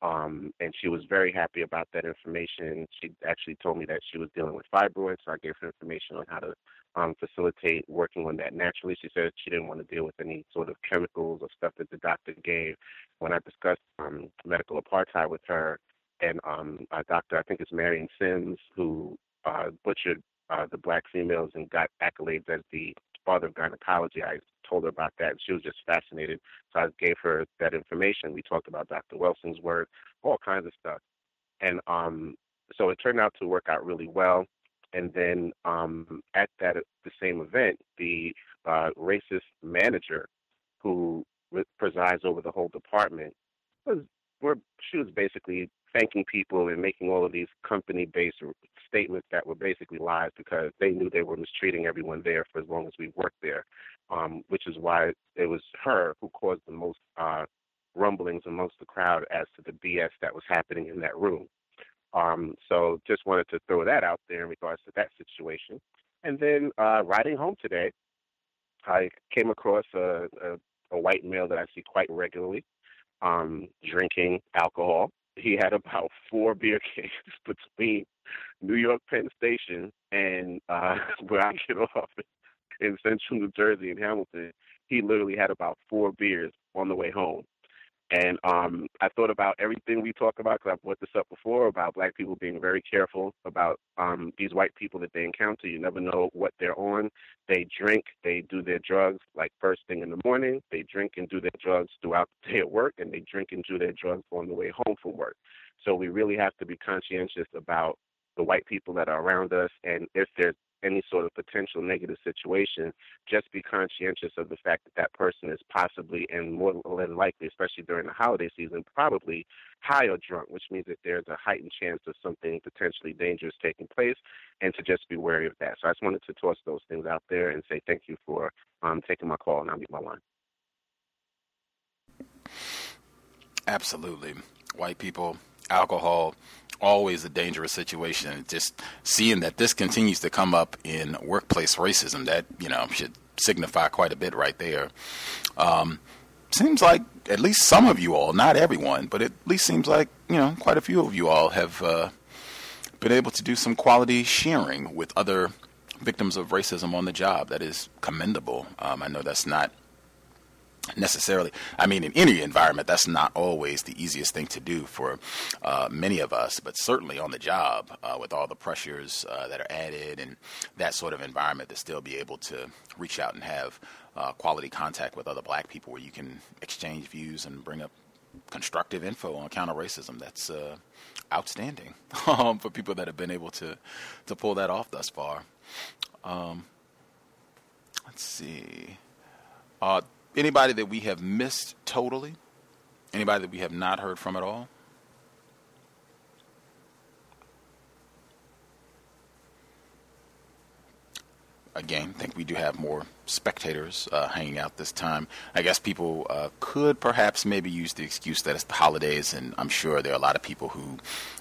S13: um, and she was very happy about that information. She actually told me that she was dealing with fibroids, so I gave her information on how to um, facilitate working on that naturally. She said she didn't want to deal with any sort of chemicals or stuff that the doctor gave. When I discussed um, medical apartheid with her, and um, a doctor, I think it's Marion Sims, who uh, butchered uh, the black females and got accolades as the father of gynecology. I told her about that, and she was just fascinated. So I gave her that information. We talked about Dr. Wilson's work, all kinds of stuff, and um, so it turned out to work out really well. And then um, at that the same event, the uh, racist manager who presides over the whole department was were she was basically thanking people and making all of these company based statements that were basically lies because they knew they were mistreating everyone there for as long as we worked there, um, which is why it was her who caused the most uh, rumblings amongst the crowd as to the BS that was happening in that room. Um, so just wanted to throw that out there in regards to that situation. And then uh, riding home today, I came across a, a, a white male that I see quite regularly um, drinking alcohol he had about four beer cans between New York Penn Station and uh, where I get off in Central New Jersey in Hamilton. He literally had about four beers on the way home. And um, I thought about everything we talk about because I've brought this up before about black people being very careful about um, these white people that they encounter. You never know what they're on. They drink, they do their drugs like first thing in the morning. They drink and do their drugs throughout the day at work, and they drink and do their drugs on the way home from work. So we really have to be conscientious about the white people that are around us, and if there's any sort of potential negative situation, just be conscientious of the fact that that person is possibly and more than likely, especially during the holiday season, probably high or drunk, which means that there's a heightened chance of something potentially dangerous taking place, and to just be wary of that. So I just wanted to toss those things out there and say thank you for um, taking my call, and I'll be my line.
S10: Absolutely. White people, alcohol, always a dangerous situation. Just seeing that this continues to come up in workplace racism, that you know should signify quite a bit right there. Um, seems like at least some of you all, not everyone, but at least seems like you know quite a few of you all have uh, been able to do some quality sharing with other victims of racism on the job. That is commendable. Um, I know that's not necessarily. I mean, in any environment, that's not always the easiest thing to do for uh, many of us, but certainly on the job uh, with all the pressures uh, that are added and that sort of environment to still be able to reach out and have uh, quality contact with other black people where you can exchange views and bring up constructive info on counter racism. That's uh, outstanding um, for people that have been able to, to pull that off thus far. Um, let's see. Uh, Anybody that we have missed totally? Anybody that we have not heard from at all? again, think we do have more spectators uh, hanging out this time. I guess people uh, could perhaps maybe use the excuse that it's the holidays, and I'm sure there are a lot of people who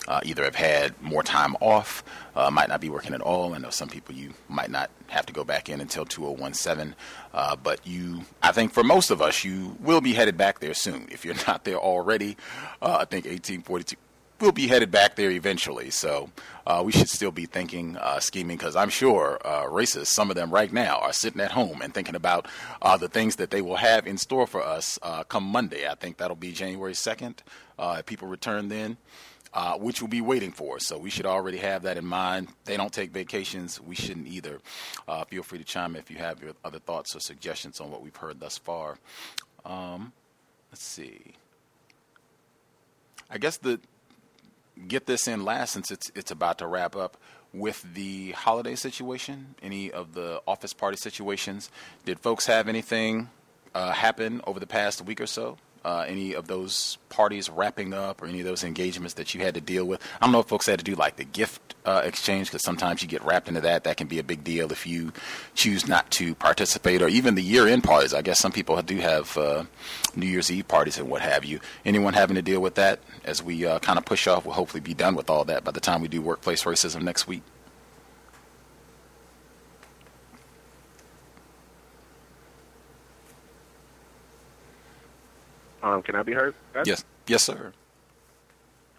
S10: uh, either have had more time off, uh, might not be working at all. I know some people you might not have to go back in until 2017, uh, but you, I think for most of us, you will be headed back there soon. If you're not there already, uh, I think 1842 we'll be headed back there eventually. So uh, we should still be thinking, uh, scheming, because I'm sure uh, racists, some of them right now, are sitting at home and thinking about uh, the things that they will have in store for us uh, come Monday. I think that'll be January 2nd. Uh, if people return then. which we'll be waiting for. So we should already have that in mind. They don't take vacations. We shouldn't either. feel free to chime in if you have your other thoughts or suggestions on what we've heard thus far. Um, let's see. I guess the get this in last since it's it's about to wrap up with the holiday situation. Any of the office party situations? Did folks have anything uh, happen over the past week or so? Uh, any of those parties wrapping up or any of those engagements that you had to deal with? I don't know if folks had to do like the gift uh, exchange because sometimes you get wrapped into that. That can be a big deal if you choose not to participate, or even the year-end parties. I guess some people do have uh, New Year's Eve parties and what have you. Anyone having to deal with that as we uh, kind of push off? We'll hopefully be done with all that by the time we do workplace racism next week.
S13: Um, can I be heard?
S10: Yes, yes, sir.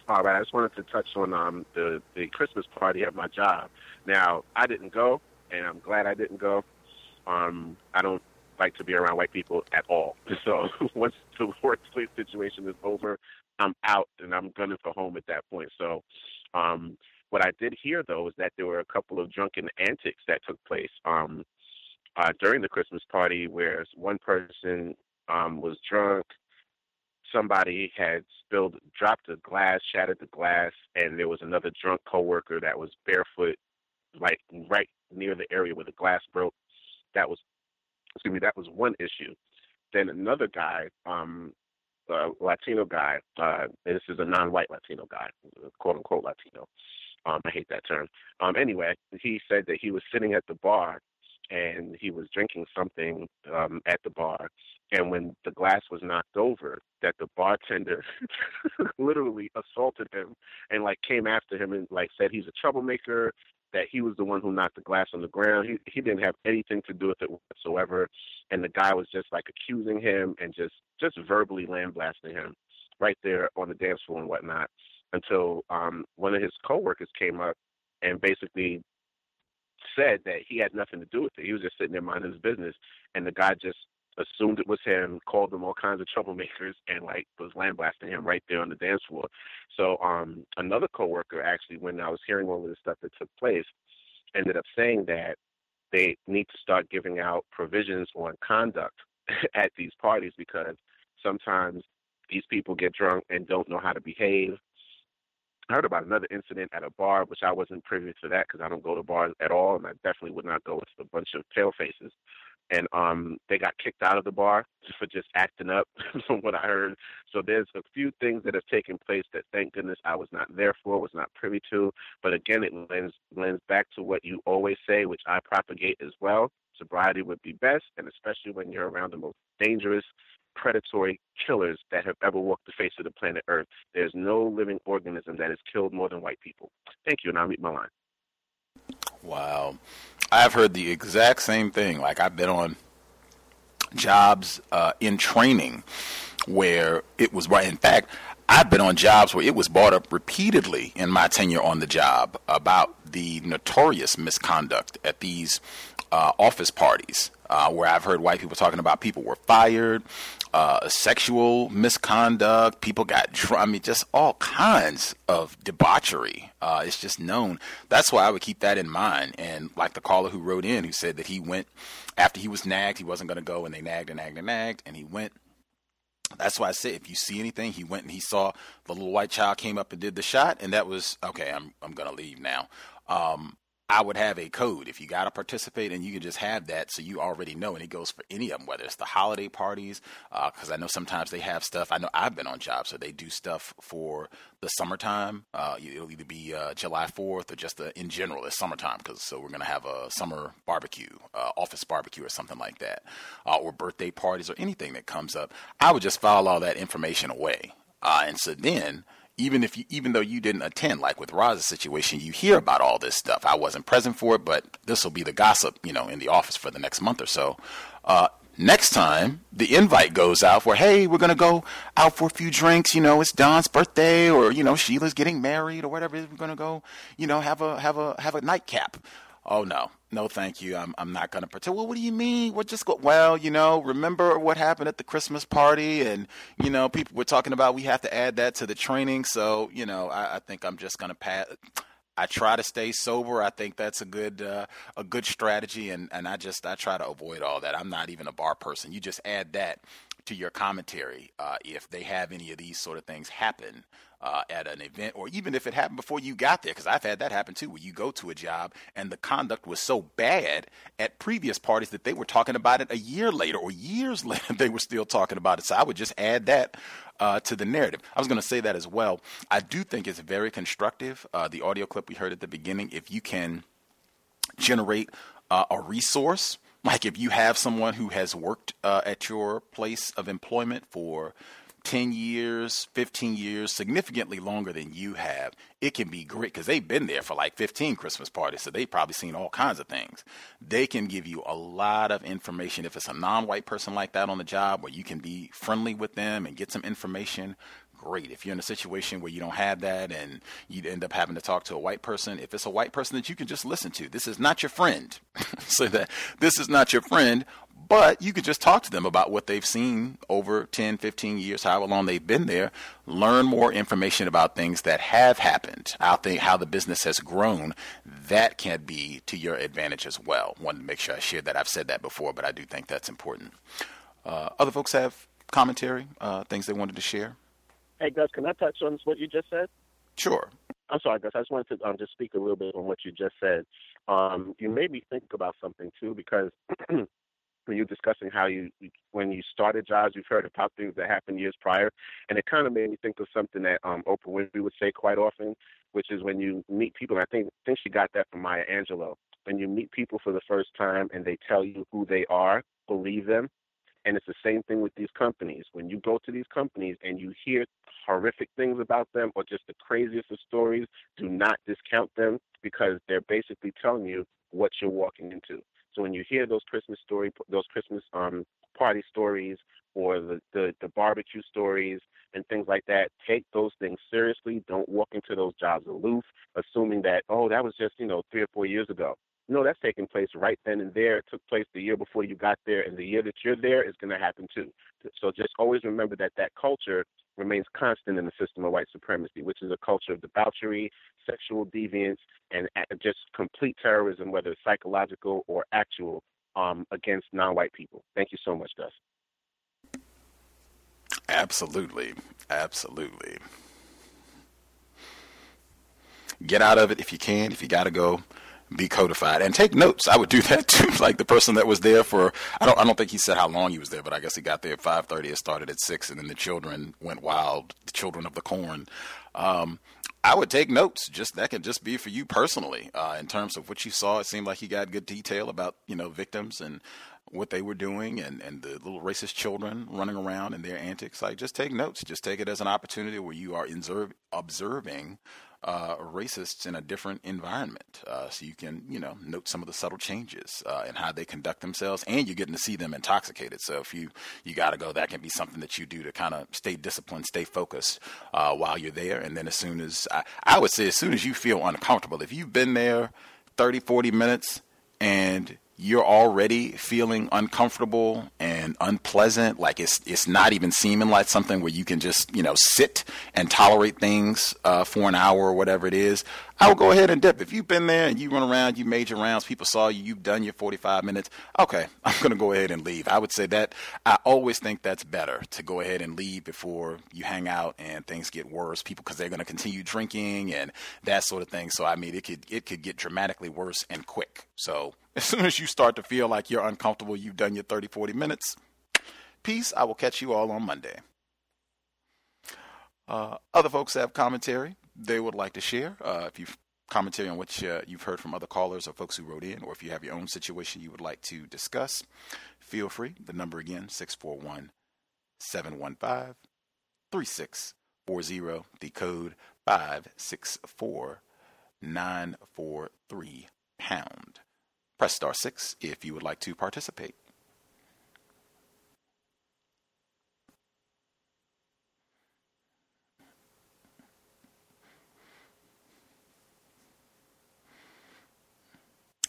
S13: All right, I just wanted to touch on um, the the Christmas party at my job. Now, I didn't go, and I'm glad I didn't go. Um, I don't like to be around white people at all. So once the workplace situation is over, I'm out and I'm gunning for home at that point. So um, what I did hear though is that there were a couple of drunken antics that took place um, uh, during the Christmas party, where one person um, was drunk somebody had spilled, dropped a glass, shattered the glass, and there was another drunk coworker that was barefoot, like right near the area where the glass broke. That was, excuse me, that was one issue. Then another guy, um, a Latino guy, uh, this is a non-white Latino guy, quote unquote Latino. Um, I hate that term. Um, anyway, he said that he was sitting at the bar and he was drinking something um, at the bar. And when the glass was knocked over, that the bartender literally assaulted him and like came after him and like said he's a troublemaker, that he was the one who knocked the glass on the ground. He he didn't have anything to do with it whatsoever. And the guy was just like accusing him and just just verbally lambasting him right there on the dance floor and whatnot until um one of his coworkers came up and basically said that he had nothing to do with it. He was just sitting there minding his business, and the guy just assumed it was him, called them all kinds of troublemakers, and like was lambasting him right there on the dance floor. So um another coworker actually, when I was hearing all of the stuff that took place, ended up saying that they need to start giving out provisions on conduct at these parties because sometimes these people get drunk and don't know how to behave I heard about another incident at a bar, which I wasn't privy to that because I don't go to bars at all, and I definitely would not go with a bunch of pale faces. And um, they got kicked out of the bar for just acting up, from what I heard. So there's a few things that have taken place that, thank goodness, I was not there for, was not privy to. But again, it lends lends back to what you always say, which I propagate as well. Sobriety would be best, and especially when you're around the most dangerous predatory killers that have ever walked the face of the planet Earth. There's no living organism that has killed more than white people. Thank you, and I'll meet my line.
S10: Wow. I've heard the exact same thing. Like, I've been on jobs uh, in training where it was right. In fact, I've been on jobs where it was brought up repeatedly in my tenure on the job about the notorious misconduct at these uh, office parties uh, where I've heard white people talking about people were fired, uh, sexual misconduct, people got drunk. I mean, just all kinds of debauchery. Uh, it's just known. That's why I would keep that in mind. And like the caller who wrote in, who said that he went after he was nagged, he wasn't going to go, and they nagged and nagged and nagged, and he went. That's why I say if you see anything, he went and he saw the little white child came up and did the shot, and that was okay. I'm I'm gonna leave now. Um, I would have a code if you got to participate, and you can just have that so you already know. And it goes for any of them, whether it's the holiday parties, because uh, I know sometimes they have stuff. I know I've been on jobs, so they do stuff for the summertime. Uh, it'll either be uh, July 4th or just in general, it's summertime, because so we're going to have a summer barbecue, uh, office barbecue, or something like that, uh, or birthday parties, or anything that comes up. I would just file all that information away. Uh, and so then even if you, even though you didn't attend, like with Roz's situation, you hear about all this stuff. I wasn't present for it, but this will be the gossip, you know, in the office for the next month or so. Uh, next time the invite goes out for, hey, we're gonna go out for a few drinks. You know, it's Don's birthday, or you know, Sheila's getting married, or whatever. We're gonna go, you know, have a have a have a nightcap. Oh no, no, thank you. I'm I'm not gonna pretend. Well, what do you mean? We're just go. Well, you know, remember what happened at the Christmas party, and you know, people were talking about we have to add that to the training. So you know, I, I think I'm just gonna pass. I try to stay sober. I think that's a good uh, a good strategy, and and I just I try to avoid all that. I'm not even a bar person. You just add that to your commentary uh, if they have any of these sort of things happen uh, at an event, or even if it happened before you got there, because I've had that happen too, where you go to a job and the conduct was so bad at previous parties that they were talking about it a year later or years later, they were still talking about it. So I would just add that uh, to the narrative. I was going to say that as well. I do think it's very constructive. Uh, the audio clip we heard at the beginning, if you can generate uh, a resource, like if you have someone who has worked uh, at your place of employment for 10 years, 15 years, significantly longer than you have, it can be great because they've been there for like 15 Christmas parties. So they've probably seen all kinds of things. They can give you a lot of information. If it's a non white person like that on the job where you can be friendly with them and get some information, great. If you're in a situation where you don't have that and you end up having to talk to a white person, if it's a white person that you can just listen to, this is not your friend. so that this is not your friend, but you could just talk to them about what they've seen over 10, 15 years, however long they've been there. Learn more information about things that have happened, how, they, how the business has grown. That can be to your advantage as well. Wanted to make sure I shared that. I've said that before, but I do think that's important. Uh, other folks have commentary, uh, things they wanted to share?
S13: Hey, Gus, can I touch on what you just said?
S10: Sure.
S13: I'm sorry, Gus. I just wanted to um, just speak a little bit on what you just said. Um, you made me think about something too, because when you're discussing how you when you started jobs, you've heard about things that happened years prior, and it kind of made me think of something that um, Oprah Winfrey would say quite often, which is when you meet people. And I think I think she got that from Maya Angelou. When you meet people for the first time and they tell you who they are, believe them. And it's the same thing with these companies. When you go to these companies and you hear horrific things about them or just the craziest of stories, do not discount them because they're basically telling you what you're walking into. So when you hear those Christmas story, those Christmas um, party stories, or the, the the barbecue stories and things like that, take those things seriously. Don't walk into those jobs aloof, assuming that oh that was just you know three or four years ago. No, that's taking place right then and there. It took place the year before you got there, and the year that you're there is going to happen too. So just always remember that that culture remains constant in the system of white supremacy, which is a culture of debauchery, sexual deviance, and just complete terrorism, whether psychological or actual, um, against non-white people. Thank you so much, Gus.
S10: Absolutely, absolutely. Get out of it if you can. If you got to go, be codified and take notes. I would do that too. like the person that was there for I don't I don't think he said how long he was there, but I guess he got there at five thirty. It started at six, and then the children went wild. The children of the corn. Um, I would take notes. Just that could just be for you personally. Uh, in terms of what you saw, it seemed like he got good detail about you know victims and what they were doing and, and the little racist children running around and their antics. Like just take notes. Just take it as an opportunity where you are observing uh, racists in a different environment. Uh, so you can, you know, note some of the subtle changes uh, in how they conduct themselves, and you're getting to see them intoxicated. So if you you got to go, that can be something that you do to kind of stay disciplined, stay focused uh, while you're there. And then as soon as I, I would say, as soon as you feel uncomfortable, if you've been there 30, 40 minutes and you're already feeling uncomfortable and unpleasant, like it's it's not even seeming like something where you can just you know sit and tolerate things uh, for an hour or whatever it is, I will go ahead and dip. If you've been there and you run around, you made your rounds, people saw you, you've done your 45 minutes. Okay, I'm going to go ahead and leave. I would say that I always think that's better to go ahead and leave before you hang out and things get worse. People because they're going to continue drinking and that sort of thing. So I mean, it could it could get dramatically worse and quick. So as soon as you start to feel like you're uncomfortable, you've done your 30, 40 minutes. Peace. I will catch you all on Monday. Uh, other folks have commentary they would like to share. Uh, if you've commentary on what uh, you've heard from other callers or folks who wrote in, or if you have your own situation you would like to discuss, feel free. The number again, 641 715 3640. The code 564943 pound. Press star 6 if you would like to participate.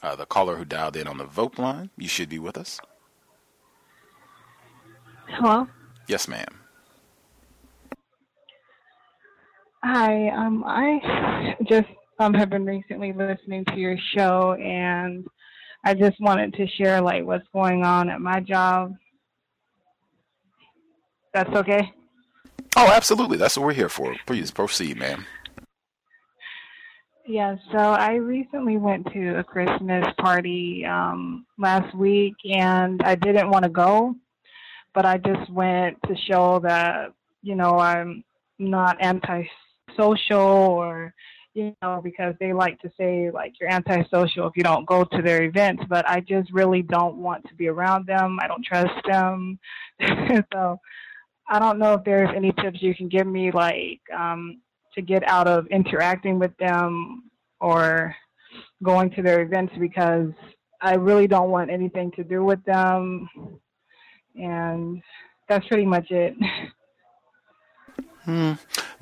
S10: Uh, the caller who dialed in on the vote line, you should be with us.
S12: Hello?
S10: Yes, ma'am.
S12: Hi, um, I just um, have been recently listening to your show, and I just wanted to share like what's going on at my job. That's okay.
S10: Oh, absolutely. That's what we're here for. Please proceed, ma'am.
S18: Yeah, so I recently went to a Christmas party um, last week and I didn't want to go, but I just went to show that, you know, I'm not antisocial or, you know, because they like to say, like, you're antisocial if you don't go to their events, but I just really don't want to be around them. I don't trust them. so I don't know if there's any tips you can give me, like, um, to get out of interacting with them or going to their events because I really don't want anything to do with them. And that's pretty much it.
S10: Hmm.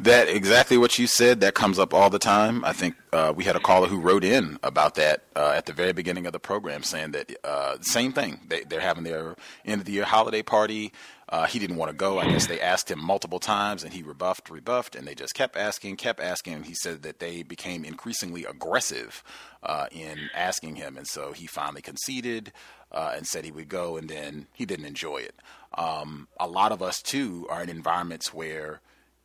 S10: That exactly what you said. That comes up all the time. I think uh, we had a caller who wrote in about that uh, at the very beginning of the program, saying that uh, same thing. They, they're having their end of the year holiday party. Uh, he didn't want to go. I guess they asked him multiple times, and he rebuffed, rebuffed, and they just kept asking, kept asking. He said that they became increasingly aggressive uh, in asking him, and so he finally conceded uh, and said he would go, and then he didn't enjoy it. Um, a lot of us too are in environments where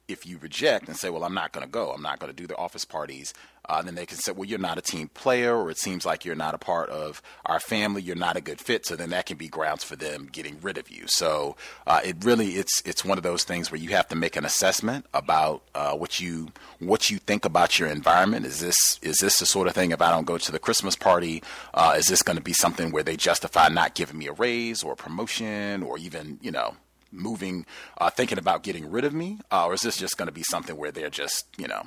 S10: if you reject and say, well, I'm not going to go, I'm not going to do the office parties, uh, then they can say, well, you're not a team player, or it seems like you're not a part of our family, you're not a good fit. So then that can be grounds for them getting rid of you. So uh, it really, it's it's one of those things where you have to make an assessment about uh, what you what you think about your environment. Is this is this the sort of thing? If I don't go to the Christmas party, uh, is this going to be something where they justify not giving me a raise or a promotion, or even you know moving, uh, thinking about getting rid of me, uh, or is this just going to be something where they're just, you know,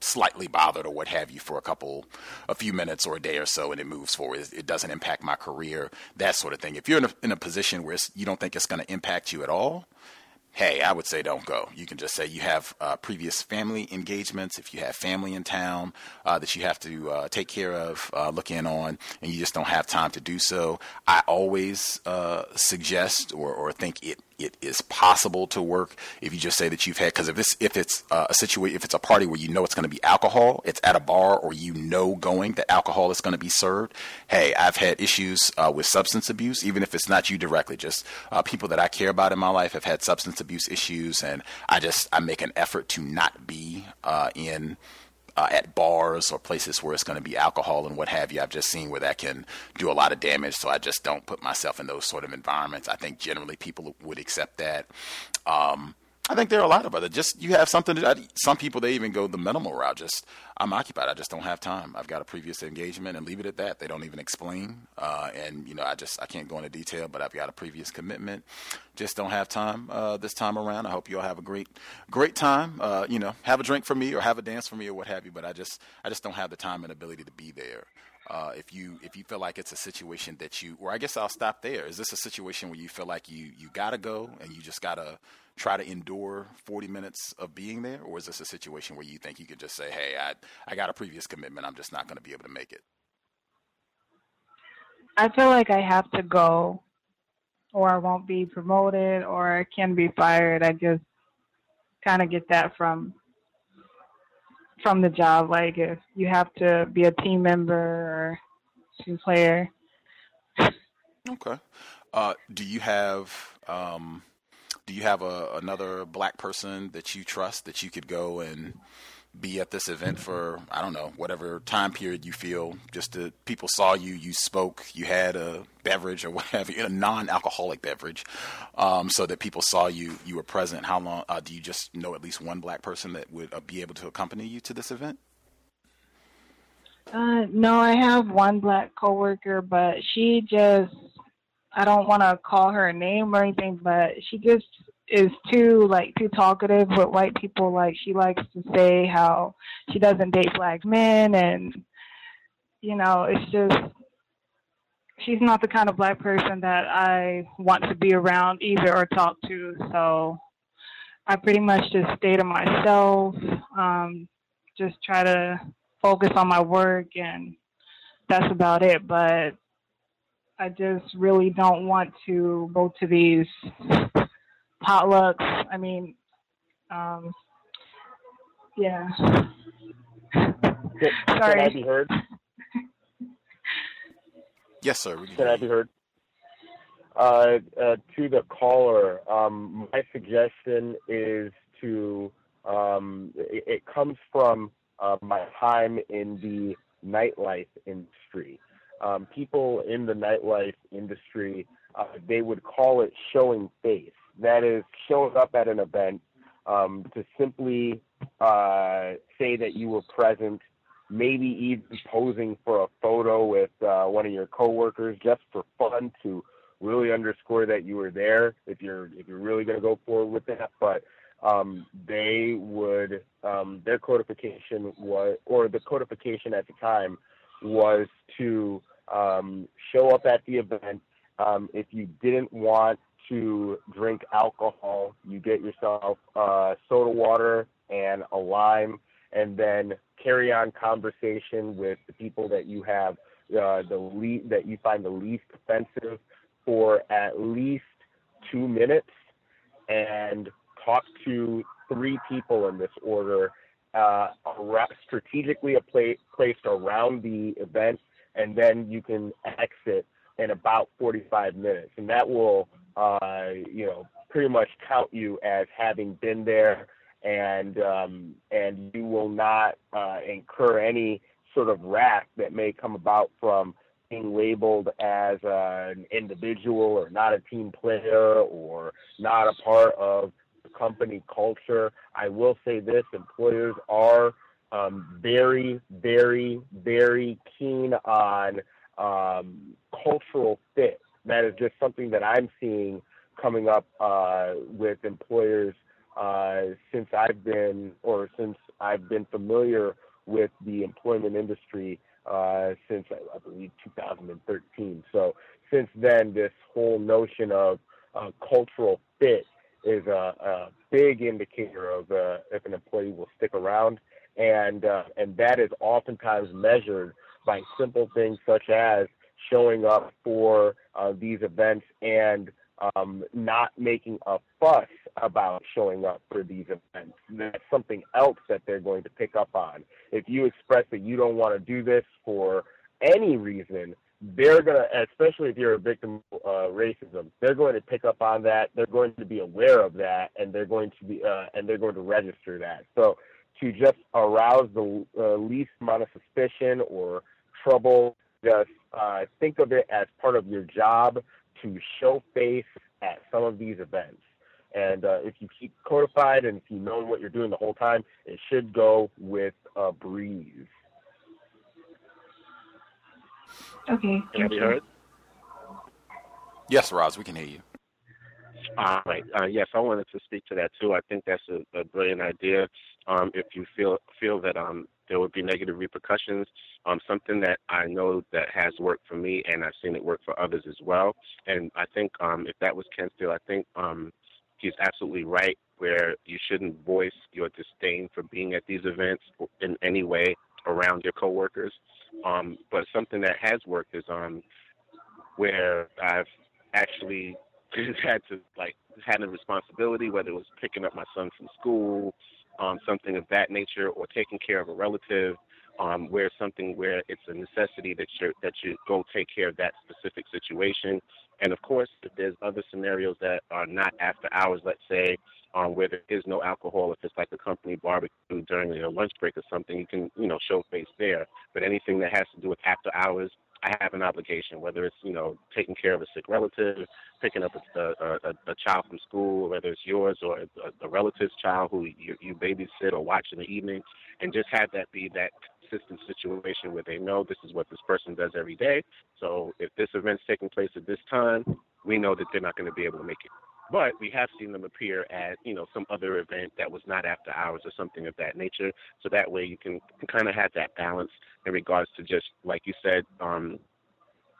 S10: slightly bothered or what have you for a couple, a few minutes or a day or so, and it moves forward. It doesn't impact my career, that sort of thing. If you're in a, in a position where you don't think it's going to impact you at all, hey, I would say don't go. You can just say you have uh, previous family engagements, if you have family in town uh, that you have to uh, take care of, uh, look in on, and you just don't have time to do so. I always uh, suggest or, or think it it is possible to work if you just say that you've had because if it's if it's uh, a situation if it's a party where you know it's going to be alcohol it's at a bar or you know going that alcohol is going to be served hey i've had issues uh, with substance abuse even if it's not you directly just uh, people that i care about in my life have had substance abuse issues and i just i make an effort to not be uh, in uh, at bars or places where it's going to be alcohol and what have you. I've just seen where that can do a lot of damage, so I just don't put myself in those sort of environments. I think generally people would accept that. Um, I think there are a lot of other. Just you have something. To, some people they even go the minimal route. Just I'm occupied. I just don't have time. I've got a previous engagement and leave it at that. They don't even explain. Uh, and you know, I just I can't go into detail. But I've got a previous commitment. Just don't have time uh, this time around. I hope you all have a great great time. Uh, you know, have a drink for me or have a dance for me or what have you. But I just I just don't have the time and ability to be there. Uh, if you if you feel like it's a situation that you, or I guess I'll stop there. Is this a situation where you feel like you you gotta go and you just gotta try to endure 40 minutes of being there, or is this a situation where you think you could just say, "Hey, I I got a previous commitment. I'm just not going to be able to make it."
S18: I feel like I have to go, or I won't be promoted, or I can be fired. I just kind of get that from from the job. Like if you have to be a team member or team player.
S10: Okay. Uh, do you have um, do you have a, another black person that you trust that you could go and be at this event for I don't know whatever time period you feel? Just to people saw you you spoke you had a beverage or whatever a non-alcoholic beverage um, so that people saw you you were present. How long uh, do you just know at least one black person that would uh, be able to accompany you to this event?
S18: Uh, no I have one black coworker but she just I don't want to call her a name or anything, but she just is too like too talkative with white people. Like she likes to say how she doesn't date black men, and you know, it's just she's not the kind of black person that I want to be around either or talk to. So I pretty much just stay to myself, um, just try to focus on my work, and that's about it. But I just really don't want to go to these potlucks. I mean, um, yeah.
S17: Can,
S18: Sorry.
S17: can I be heard?
S10: Yes, sir. We
S17: Can I be heard? Uh, uh, to the caller, um, my suggestion is to um, it, it comes from uh, my time in the nightlife industry. Um, people in the nightlife industry, uh, they would call it showing face. That is, showing up at an event um, to simply uh, say that you were present, maybe even posing for a photo with uh, one of your coworkers just for fun to really underscore that you were there. If you're if you're really going to go forward with that, but um, they would um, their codification was or the codification at the time was to um, show up at the event. Um, if you didn't want to drink alcohol, you get yourself uh, soda water and a lime, and then carry on conversation with the people that you have uh, the le- that you find the least offensive for at least two minutes, and talk to three people in this order, uh, strategically placed around the event, and then you can exit in about 45 minutes, and that will, uh, you know, pretty much count you as having been there, and um, and you will not uh, incur any sort of wrath that may come about from being labeled as uh, an individual or not a team player or not a part of company culture. I will say this employers are um, very, very, very keen on um, cultural fit. That is just something that I'm seeing coming up uh, with employers uh, since I've been, or since I've been familiar with the employment industry uh, since I, believe 2013. So since then, this whole notion of uh, cultural fit is a, a big indicator of uh, if an employee will stick around, and uh, and that is oftentimes measured by simple things such as showing up for uh, these events and um, not making a fuss about showing up for these events. That's something else that they're going to pick up on. If you express that you don't want to do this for any reason, they're going to, especially if you're a victim of uh, racism, they're going to pick up on that. They're going to be aware of that, and they're going to be, uh, and they're going to register that. So to just arouse the uh, least amount of suspicion or trouble, just uh, think of it as part of your job to show face at some of these events. And uh, if you keep codified and if you know what you're doing the whole time, it should go with a breeze.
S12: Okay.
S13: Can I be heard?
S10: Yes, Roz, we can hear you.
S13: All right. Uh, yes, I wanted to speak to that too. I think that's a, a brilliant idea. Um, if you feel feel that um, there would be negative repercussions, um, something that I know that has worked for me, and I've seen it work for others as well. And I think um, if that was Ken Steele, I think um, he's absolutely right. Where you shouldn't voice your disdain for being at these events in any way around your coworkers. Um, but something that has worked is um, where I've actually had to like had a responsibility, whether it was picking up my son from school, um, something of that nature, or taking care of a relative, um, where something where it's a necessity that you that you go take care of that specific situation. And of course, if there's other scenarios that are not after hours, let's say, um, where there is no alcohol, if it's like a company barbecue during your lunch break or something, you can, you know, show face there. But anything that has to do with after hours, I have an obligation, whether it's, you know, taking care of a sick relative, picking up a, a, a, child from school, whether it's yours or a, a relative's child who you, you babysit or watch in the evening, and just have that be that consistent situation where they know this is what this person does every day. So if this event's taking place at this time, we know that they're not going to be able to make it. But we have seen them appear at, you know, some other event that was not after hours or something of that nature. So that way you can, kind of have that balance in regards to just, like you said, um,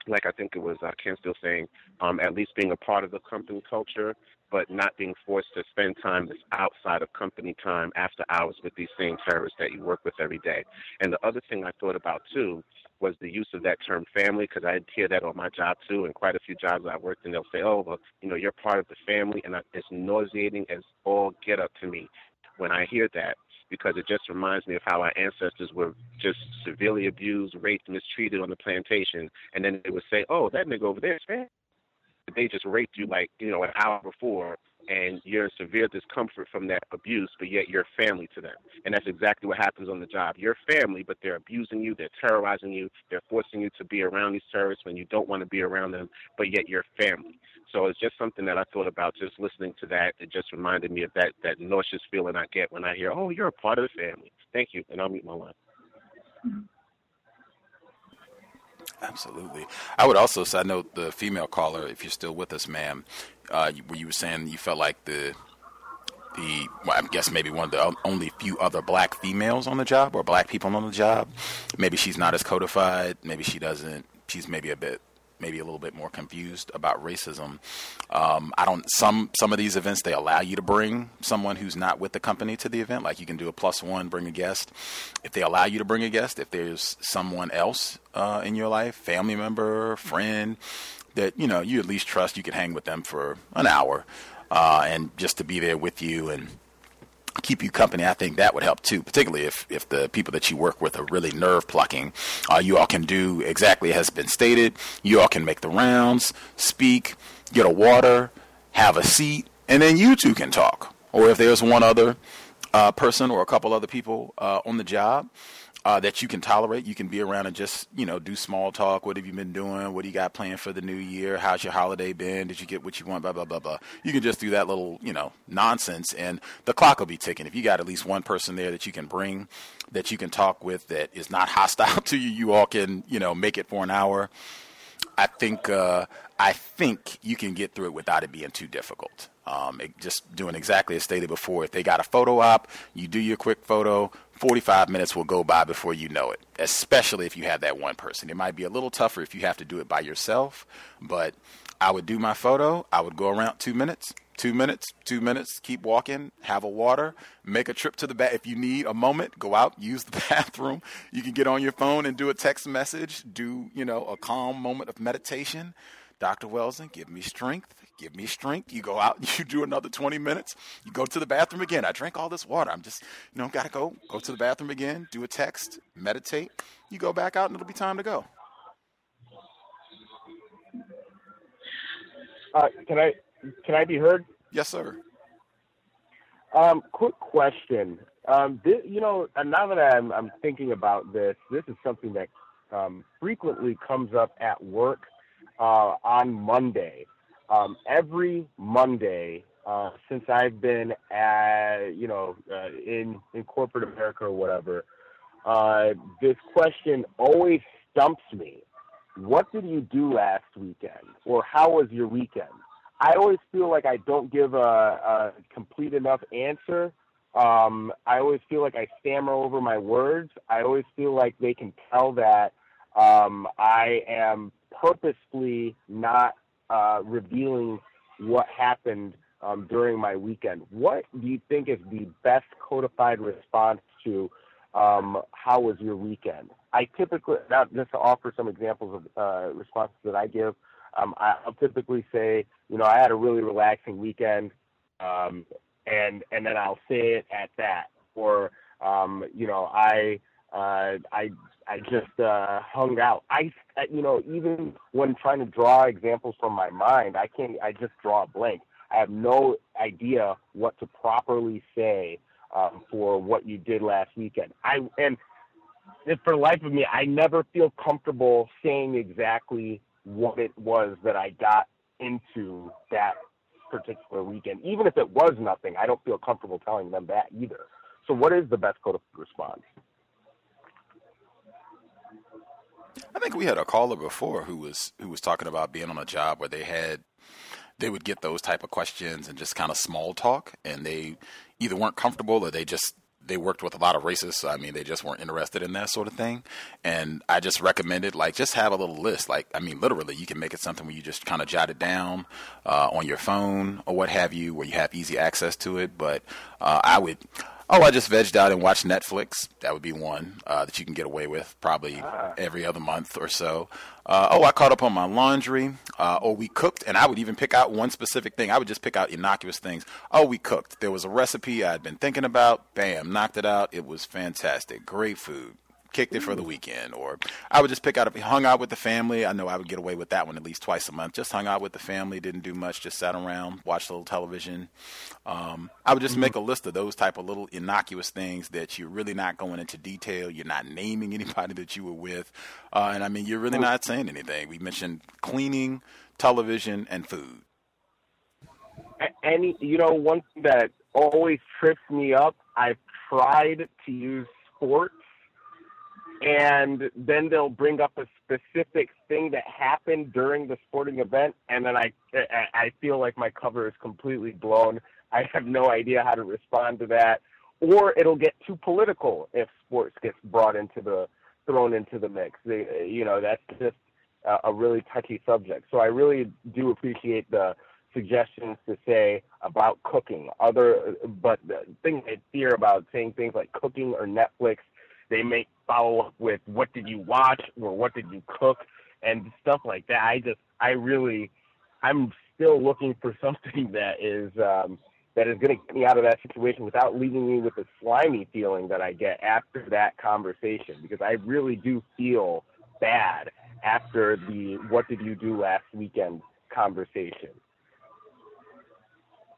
S13: like I think it was uh, Ken Steele saying, um, at least being a part of the company culture, but not being forced to spend time that's outside of company time after hours with these same terrorists that you work with every day. And the other thing I thought about too was the use of that term family, because I hear that on my job too, and quite a few jobs I worked in, they'll say, oh, well, you know, you're part of the family, and it's nauseating as all get up to me when I hear that because it just reminds me of how our ancestors were just severely abused, raped, mistreated on the plantation, and then they would say, "Oh, that nigga over there fat." They just raped you like you know an hour before, and you're in severe discomfort from that abuse, but yet you're family to them. And that's exactly what happens on the job. You're family, but they're abusing you, they're terrorizing you, they're forcing you to be around these terrorists when you don't want to be around them, but yet you're family. So it's just something that I thought about just listening to that. It just reminded me of that that nauseous feeling I get when I hear, "Oh, you're a part of the family." Thank you, and I'll meet my line.
S10: Absolutely. I would also I know the female caller, if you're still with us, ma'am, uh, where you were saying you felt like the the well, I guess maybe one of the only few other black females on the job or black people on the job. Maybe she's not as codified. Maybe she doesn't. She's maybe a bit maybe a little bit more confused about racism. Um, I don't. Some some of these events they allow you to bring someone who's not with the company to the event. Like you can do a plus one, bring a guest. If they allow you to bring a guest, if there's someone else uh, in your life, family member, friend, that you know you at least trust, you can hang with them for an hour, uh, and just to be there with you and keep you company, I think that would help too, particularly if, if the people that you work with are really nerve plucking. Uh, you all can do exactly as has been stated. You all can make the rounds, speak, get a water, have a seat, and then you two can talk. Or if there's one other uh, person or a couple other people uh, on the job, uh, that you can tolerate. You can be around and just, you know, do small talk. What have you been doing? What do you got planned for the new year? How's your holiday been? Did you get what you want? Blah, blah, blah, blah. You can just do that little, you know, nonsense and the clock will be ticking. If you got at least one person there that you can bring, that you can talk with that is not hostile to you, you all can, you know, make it for an hour. I think, uh, I think you can get through it without it being too difficult. Um, it, just doing exactly as stated before. If they got a photo op, you do your quick photo, 45 minutes will go by before you know it, especially if you have that one person. It might be a little tougher if you have to do it by yourself, but I would do my photo. I would go around two minutes, two minutes, two minutes, keep walking, have a water, make a trip to the bath. If you need a moment, go out, use the bathroom. You can get on your phone and do a text message, do, you know, a calm moment of meditation. Dr. Welsing, give me strength, give me strength. You go out, and you do another 20 minutes, you go to the bathroom again. I drank all this water. I'm just, you know, got to go, go to the bathroom again, do a text, meditate. You go back out and it'll be time to go.
S17: Uh, can I can I be heard?
S10: Yes, sir.
S17: Um, quick question. Um, this, you know, now that I'm, I'm thinking about this, this is something that um, frequently comes up at work uh, on Monday um, every Monday uh, since I've been at, you know, uh, in in corporate America or whatever. Uh, this question always stumps me. What did you do last weekend, or how was your weekend? I always feel like I don't give a, a complete enough answer. Um, I always feel like I stammer over my words. I always feel like they can tell that um, I am purposefully not uh, revealing what happened um, during my weekend. What do you think is the best codified response to um, how was your weekend? I typically, now just to offer some examples of uh, responses that I give, um, I'll typically say, you know, I had a really relaxing weekend, um, and and then I'll say it at that, or um, you know, I uh, I I just uh, hung out. I, you know, even when trying to draw examples from my mind, I can't. I just draw a blank. I have no idea what to properly say um, for what you did last weekend. I and for the life of me, I never feel comfortable saying exactly what it was that I got into that particular weekend. Even if it was nothing, I don't feel comfortable telling them that either. So, what is the best code of response?
S10: I think we had a caller before who was who was talking about being on a job where they had they would get those type of questions and just kind of small talk and they either weren't comfortable or they just they worked with a lot of racists. I mean, they just weren't interested in that sort of thing. And I just recommended, like, just have a little list. Like, I mean, literally, you can make it something where you just kind of jot it down uh, on your phone or what have you, where you have easy access to it. But uh, I would Oh, I just vegged out and watched Netflix. That would be one uh, that you can get away with probably ah. every other month or so. Uh, oh, I caught up on my laundry. Uh, oh, we cooked, and I would even pick out one specific thing. I would just pick out innocuous things. Oh, we cooked. There was a recipe I'd been thinking about. Bam, knocked it out. It was fantastic. Great food. Kicked it for the weekend, or I would just pick out, hung out with the family. I know I would get away with that one at least twice a month. Just hung out with the family, didn't do much, just sat around, watched a little television. Um, I would just mm-hmm. make a list of those type of little innocuous things that you're really not going into detail. You're not naming anybody that you were with, uh, and I mean you're really not saying anything. We mentioned cleaning, television, and food.
S17: Any, you know, one thing that always trips me up. I've tried to use sports and then they'll bring up a specific thing that happened during the sporting event, and then I I feel like my cover is completely blown. I have no idea how to respond to that, or it'll get too political if sports gets brought into the thrown into the mix. They, you know, that's just a, really touchy subject. So I really do appreciate the suggestions to say about cooking. Other, but the thing I fear about saying things like cooking or Netflix they may follow up with what did you watch or what did you cook and stuff like that. I just I really I'm still looking for something that is um that is going to get me out of that situation without leaving me with a slimy feeling that I get after that conversation because I really do feel bad after the what did you do last weekend conversation.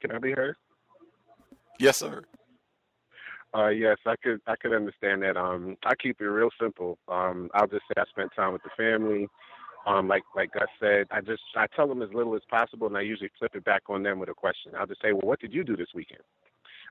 S13: Can I be heard?
S10: Yes, sir.
S13: Uh, yes, I could I could understand that. Um, I keep it real simple. Um, I'll just say I spent time with the family. Um, like like I said, I just I tell them as little as possible, and I usually flip it back on them with a question. I'll just say, well, what did you do this weekend?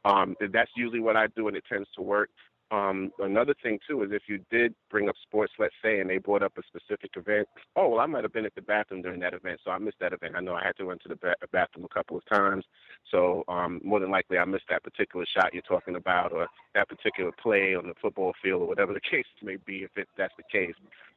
S13: Um, that's usually what I do, and it tends to work. Um, another thing too is if you did bring up sports, let's say, and they brought up a specific event. Oh, well, I might have been at the bathroom during that event, so I missed that event. I know I had to run to the ba- bathroom a couple of times, so um, more than likely I missed that particular shot you're talking about, or that particular play on the football field, or whatever the case may be, if it, that's the case.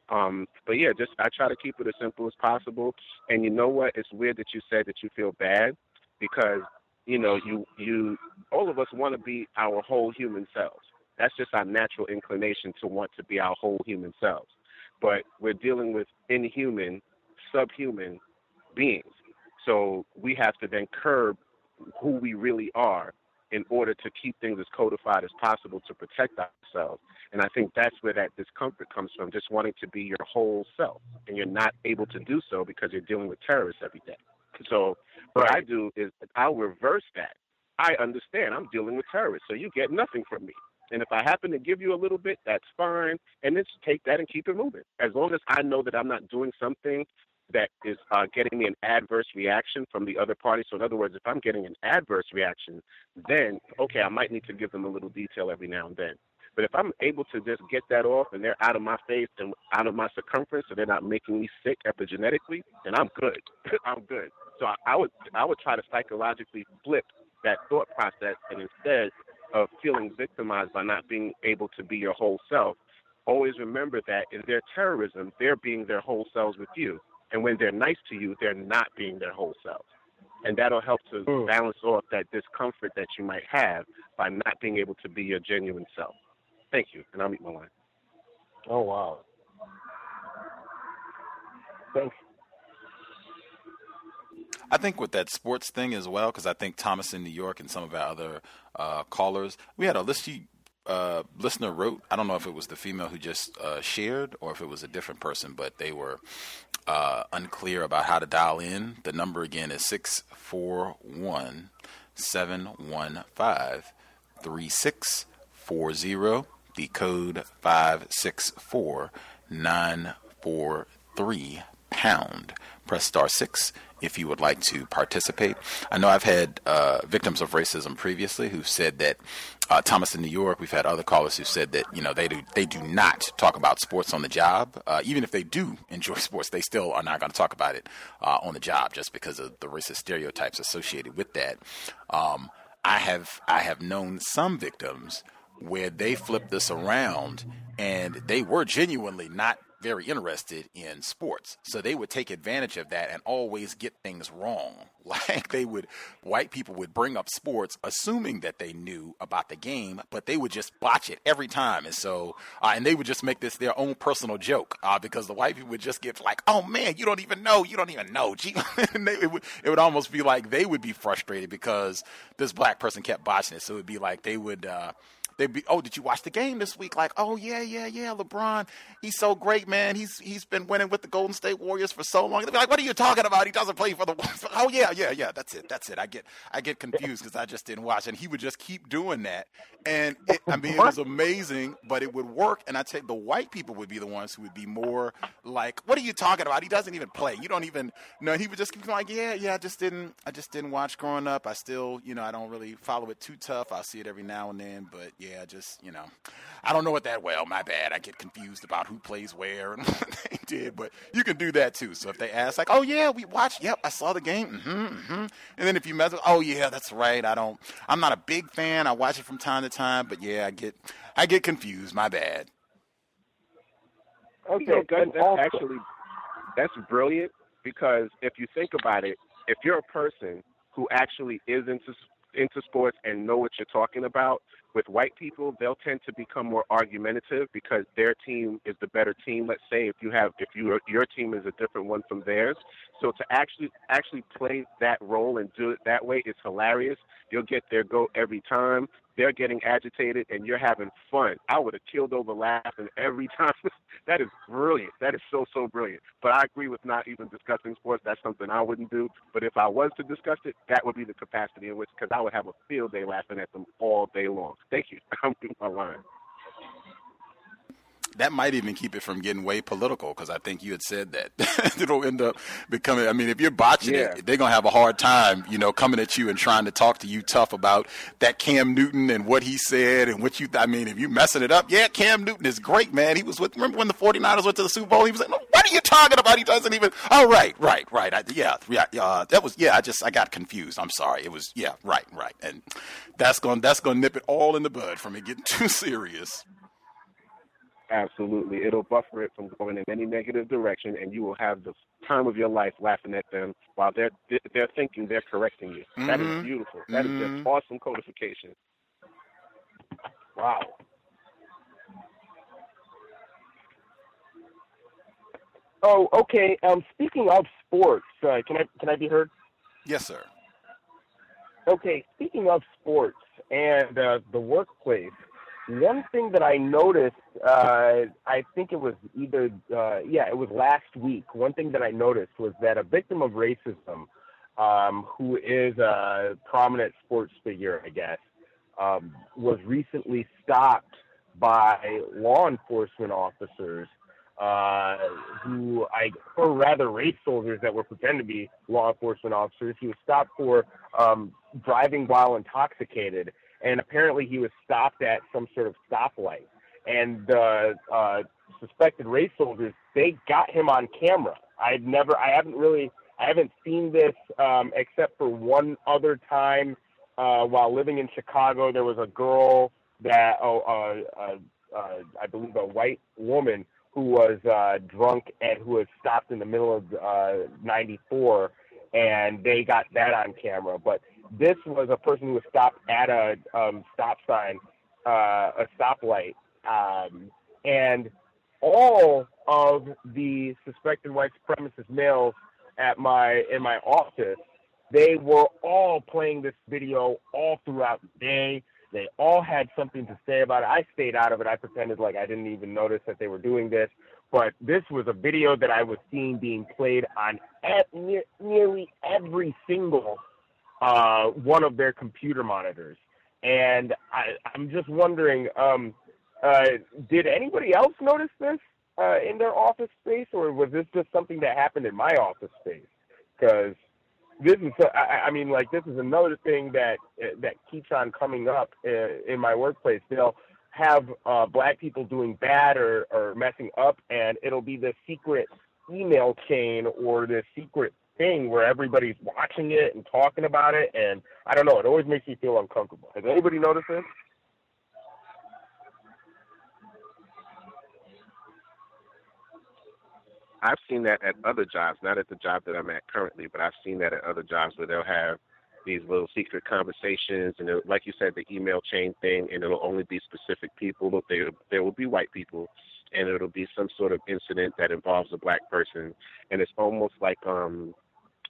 S13: Um, but yeah, just I try to keep it as simple as possible. And you know what? It's weird that you said that you feel bad because you know you you all of us want to be our whole human selves that's just our natural inclination to want to be our whole human selves. But we're dealing with inhuman, subhuman beings. So we have to then curb who we really are in order to keep things as codified as possible to protect ourselves. And I think that's where that discomfort comes from, just wanting to be your whole self. And you're not able to do so because you're dealing with terrorists every day. So what I do is I'll reverse that. I understand I'm dealing with terrorists, so you get nothing from me. And if I happen to give you a little bit, that's fine. And then just take that and keep it moving. As long as I know that I'm not doing something that is uh, getting me an adverse reaction from the other party. So, in other words, if I'm getting an adverse reaction, then, okay, I might need to give them a little detail every now and then. But if I'm able to just get that off and they're out of my face and out of my circumference, so they're not making me sick epigenetically, then I'm good. I'm good. So I, I would I would try to psychologically flip that thought process and instead of feeling victimized by not being able to be your whole self, always remember that in their terrorism, they're being their whole selves with you. And when they're nice to you, they're not being their whole selves. And that'll help to mm. balance off that discomfort that you might have by not being able to be your genuine self. Thank you. And I'll meet my line.
S17: Oh, wow. Thanks.
S10: I think with that sports thing as well, because I think Thomas in New York and some of our other uh, callers, we had a list. Uh, listener wrote. I don't know if it was the female who just uh, shared or if it was a different person, but they were uh, unclear about how to dial in. The number again is six four one seven one five three six four zero. The code five six four nine four three pound. Press star six if you would like to participate. I know I've had uh, victims of racism previously who said that uh, Thomas in New York. We've had other callers who said that you know they do they do not talk about sports on the job. Uh, even if they do enjoy sports, they still are not going to talk about it uh, on the job just because of the racist stereotypes associated with that. Um, I have I have known some victims where they flipped this around and they were genuinely not very interested in sports. So they would take advantage of that and always get things wrong. Like they would, white people would bring up sports assuming that they knew about the game, but they would just botch it every time. And so, uh, and they would just make this their own personal joke uh, because the white people would just get like, oh man, you don't even know, you don't even know. Gee. and they, it, would, it would almost be like they would be frustrated because this black person kept botching it. So it would be like they would, uh, they'd be, oh, did you watch the game this week? Like, oh yeah, yeah, yeah, LeBron, he's so great, man. He's he's been winning with the Golden State Warriors for so long. They'd be like, what are you talking about? He doesn't play for the. Oh yeah, yeah, yeah. That's it. That's it. I get I get confused because I just didn't watch, and he would just keep doing that, and it, I mean, it was amazing, but it would work. And I take the white people would be the ones who would be more like, what are you talking about? He doesn't even play. You don't even know. He would just keep like, yeah, yeah. I just didn't. I just didn't watch growing up. I still, you know, I don't really follow it too tough. I see it every now and then, but yeah, just you know, I don't know it that well. My bad. I get confused about who plays where and what they did, but you can do that too. So if they ask, like, oh yeah, we watched. Yep, I saw the game. Mm-hmm, mm-hmm. And then if you mess with, oh yeah, that's right. I don't. I'm not a big fan. I watch it from time to time, but yeah, I get I get confused. My bad.
S13: Okay, you know, that's, that's actually that's brilliant because if you think about it, if you're a person who actually is into into sports and know what you're talking about, with white people, they'll tend to become more argumentative because their team is the better team. Let's say if you have if you your team is a different one from theirs, so to actually actually play that role and do it that way is hilarious. You'll get their goat every time. They're getting agitated and you're having fun. I would have killed over laughing every time. that is brilliant. That is so so brilliant. But I agree with not even discussing sports. That's something I wouldn't do. But if I was to discuss it, that would be the capacity in which because I would have a field day laughing at them all day long. Thank you. I'm through my line
S10: that might even keep it from getting way political because I think you had said that it'll end up becoming. I mean, if you're botching yeah. it, they're gonna have a hard time, you know, coming at you and trying to talk to you tough about that Cam Newton and what he said and what you. I mean, if you messing it up, yeah, Cam Newton is great, man. He was with. Remember when the 49ers went to the Super Bowl? He was like, no, "What are you talking about? He doesn't even." Oh, right, right, right. I, yeah, yeah. Uh, that was yeah. I just I got confused. I'm sorry. It was yeah, right, right, and that's gonna that's going to nip it all in the bud from it getting too serious.
S13: Absolutely. It'll buffer it from going in any negative direction, and you will have the time of your life laughing at them while they're they're thinking they're correcting you. Mm-hmm. That is mm-hmm. beautiful. That mm-hmm. is just mm-hmm. awesome codification. Wow.
S17: Oh, okay. Um, speaking of sports, uh, can I can I be heard?
S10: Yes, sir.
S17: Okay. Speaking of sports and uh, the workplace, one thing that I noticed, uh, I think it was either, uh, yeah, it was last week. One thing that I noticed was that a victim of racism, um, who is a prominent sports figure, I guess, um, was recently stopped by law enforcement officers uh, who I, or rather race soldiers that were pretending to be law enforcement officers. He was stopped for um, driving while intoxicated and apparently he was stopped at some sort of stoplight. And the uh, suspected race soldiers, they got him on camera. I've never, I haven't really, I haven't seen this um, except for one other time uh, while living in Chicago. There was a girl that, oh, uh, uh, uh, I believe a white woman who was uh, drunk and who was stopped in the middle of uh, 94, and they got that on camera. But this was a person who was stopped at a um, stop sign, uh, a stoplight, um, and all of the suspected white supremacist males at my in my office, they were all playing this video all throughout the day. They all had something to say about it. I stayed out of it. I pretended like I didn't even notice that they were doing this. But this was a video that I was seeing being played on at ne- nearly every single uh, one of their computer monitors. And I, I'm just wondering, um, uh, did anybody else notice this uh, in their office space, or was this just something that happened in my office space? Because this is, I, I mean, like this is another thing that that keeps on coming up in, uh, in my workplace. They'll have uh, black people doing bad or, or messing up, and it'll be the secret email chain or the secret thing where everybody's watching it and talking about it, and I don't know. It always makes me feel uncomfortable. Has anybody noticed this?
S13: I've seen that at other jobs, not at the job that I'm at currently, but I've seen that at other jobs where they'll have these little secret conversations, and like you said, the email chain thing, and it'll only be specific people. There, there will be white people, and it'll be some sort of incident that involves a black person, and it's almost like um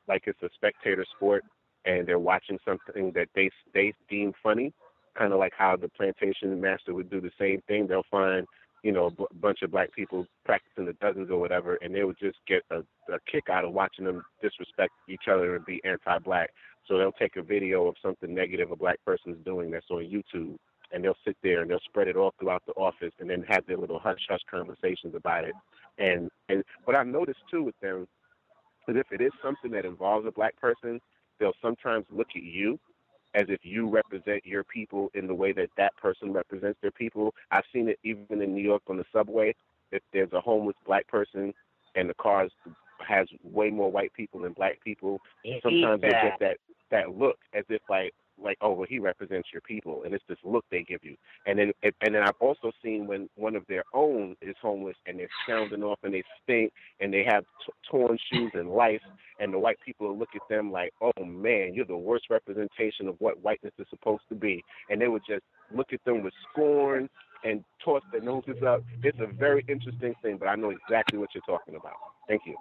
S13: like it's a spectator sport and they're watching something that they they deem funny. kind of like how the plantation master would do the same thing. They'll find you know, a b- bunch of black people practicing the dozens or whatever, and they would just get a, a kick out of watching them disrespect each other and be anti-black. So they'll take a video of something negative a black person is doing that's on YouTube, and they'll sit there and they'll spread it all throughout the office, and then have their little hush hush conversations about it. And and what I've noticed too with them is if it is something that involves a black person, they'll sometimes look at you as if you represent your people in the way that that person represents their people. I've seen it even in New York on the subway. If there's a homeless black person and the car has way more white people than black people, sometimes they get that that look as if like like oh well he represents your people and it's this look they give you. And then and then I've also seen when one of their own is homeless and they're sounding off and they stink and they have t- torn shoes and lice and the white people look at them like oh man you're the worst representation of what whiteness is supposed to be. And they would just look at them with scorn and toss their noses up. It's a very interesting thing but I know exactly what you're talking about. Thank you.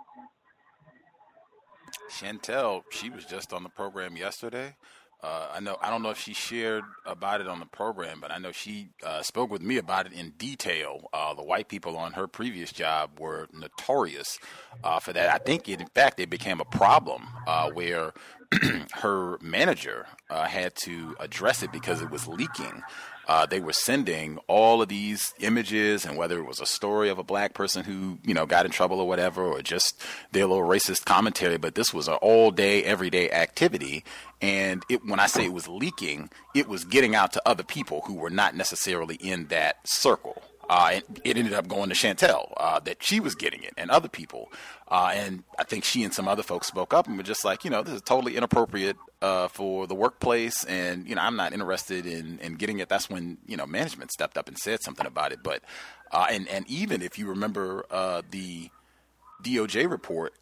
S10: Chantel, she was just on the program yesterday. Uh, I know I don't know if she shared about it on the program, but I know she uh, spoke with me about it in detail. Uh, the white people on her previous job were notorious uh, for that. I think, it, in fact, it became a problem uh, where her manager uh, had to address it because it was leaking uh, they were sending all of these images and whether it was a story of a black person who you know got in trouble or whatever or just their little racist commentary but this was an all day everyday activity. And it when i say it was leaking it was getting out to other people who were not necessarily in that circle uh, and it ended up going to Chantel uh, that she was getting it and other people. Uh, and I think she and some other folks spoke up and were just like, you know, this is totally inappropriate uh, for the workplace. And, you know, I'm not interested in, in getting it. That's when, you know, management stepped up and said something about it. But, uh, and, and even if you remember uh, the DOJ report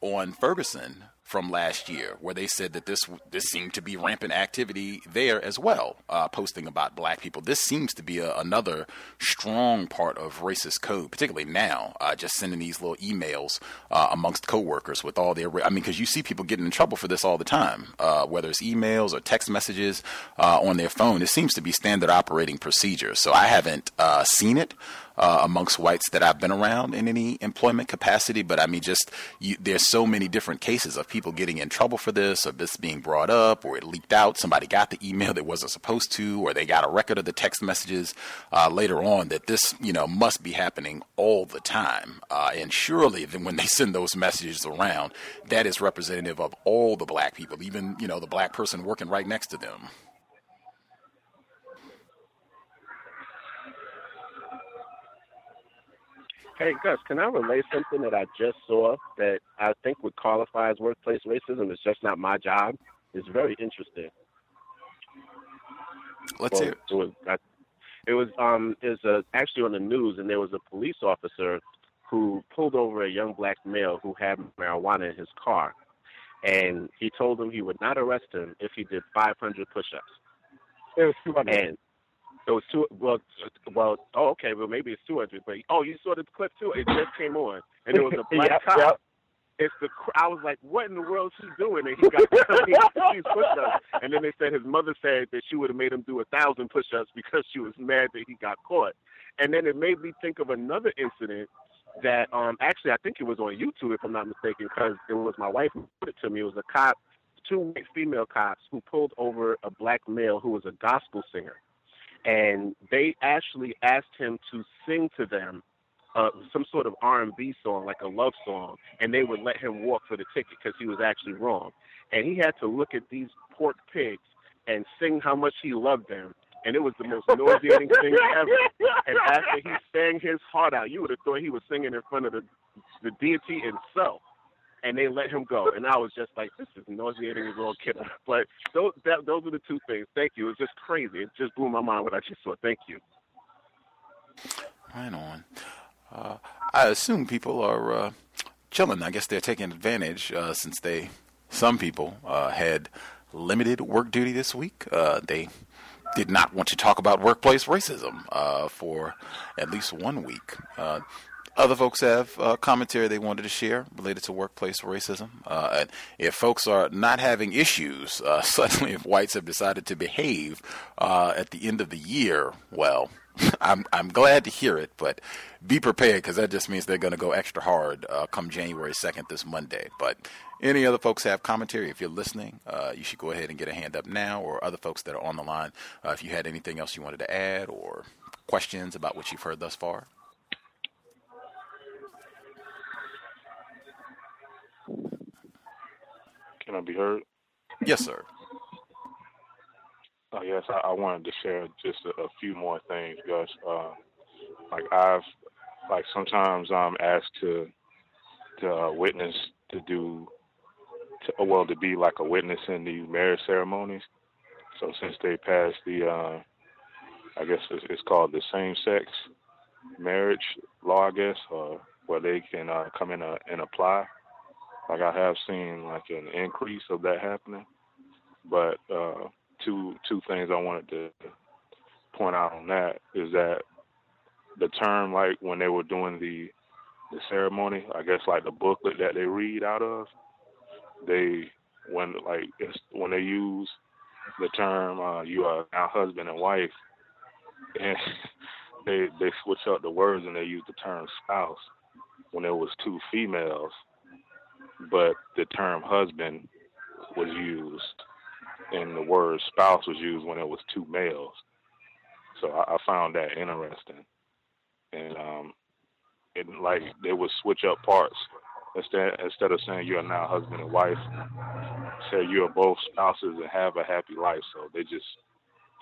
S10: on Ferguson, from last year, where they said that this this seemed to be rampant activity there as well, uh, posting about black people. This seems to be a, another strong part of racist code, particularly now. Uh, just sending these little emails uh, amongst coworkers with all their. I mean, because you see people getting in trouble for this all the time, uh, whether it's emails or text messages uh, on their phone. It seems to be standard operating procedure. So I haven't uh, seen it uh, amongst whites that I've been around in any employment capacity. But I mean, just you, there's so many different cases of people getting in trouble for this, or this being brought up, or it leaked out. Somebody got the email that wasn't supposed to, or they got a record of the text messages uh, later on. That this, you know, must be happening all the time. Uh, and surely, then when they send those messages around, that is representative of all the black people, even you know the black person working right next to them.
S13: Hey Gus, can I relay something that I just saw that I think would qualify as workplace racism? It's just not my job. It's very interesting.
S10: Let's
S13: well,
S10: hear it.
S13: It was, I, it was um it was uh, actually on the news, and there was a police officer who pulled over a young black male who had marijuana in his car, and he told him he would not arrest him if he did 500 push-ups.
S17: It was 200.
S13: And it was two. Well, well. Oh, okay. Well, maybe it's two hundred. But oh, you saw the clip too. It just came on, and it was a black
S17: Yep,
S13: cop.
S17: yep.
S13: It's the. I was like, what in the world is he doing? And he got these push-ups. And then they said his mother said that she would have made him do a thousand push-ups because she was mad that he got caught. And then it made me think of another incident that um actually I think it was on YouTube if I'm not mistaken because it was my wife who put it to me. It was a cop, two white female cops who pulled over a black male who was a gospel singer and they actually asked him to sing to them uh, some sort of R&B song, like a love song, and they would let him walk for the ticket because he was actually wrong. And he had to look at these pork pigs and sing how much he loved them. And it was the most nauseating thing ever. And after he sang his heart out, you would have thought he was singing in front of the the deity himself. And they let him go, and I was just like, "This is nauseating as all killer." But those that, those are the two things. Thank you. It was just crazy. It just blew my mind what I just saw. Thank you.
S10: Right on. Uh, I assume people are uh, chilling. I guess they're taking advantage uh, since they, some people, uh, had limited work duty this week. Uh, they did not want to talk about workplace racism uh, for at least one week. Uh, other folks have uh, commentary they wanted to share related to workplace racism. Uh, if folks are not having issues, uh, suddenly if whites have decided to behave uh, at the end of the year, well, I'm I'm glad to hear it, but be prepared because that just means they're going to go extra hard uh, come January 2nd, this Monday. But any other folks have commentary? If you're listening, uh, you should go ahead and get a hand up now, or other folks that are on the line, if you had anything else you wanted to add or questions about what you've heard thus far.
S16: Can I be heard?
S10: Yes, sir.
S16: Uh, yes, I, I, wanted to share just a, a few more things, Gus. Uh, like I've, like sometimes I'm asked to, to uh, witness to do, to, well, to be like a witness in these marriage ceremonies. So since they passed the, uh, I guess it's, it's called the same-sex marriage law, I guess, or where they can uh, come in and apply. Like I have seen like an increase of that happening, but uh, two two things I wanted to point out on that is that the term like when they were doing the the ceremony, I guess like the booklet that they read out of, they when like when they use the term uh, you are now husband and wife, and they they switch up the words and they use the term spouse when there was two females but the term husband was used and the word spouse was used when it was two males. So I, I found that interesting. And um and like they would switch up parts instead instead of saying you are now husband and wife, say you are both spouses and have a happy life. So they just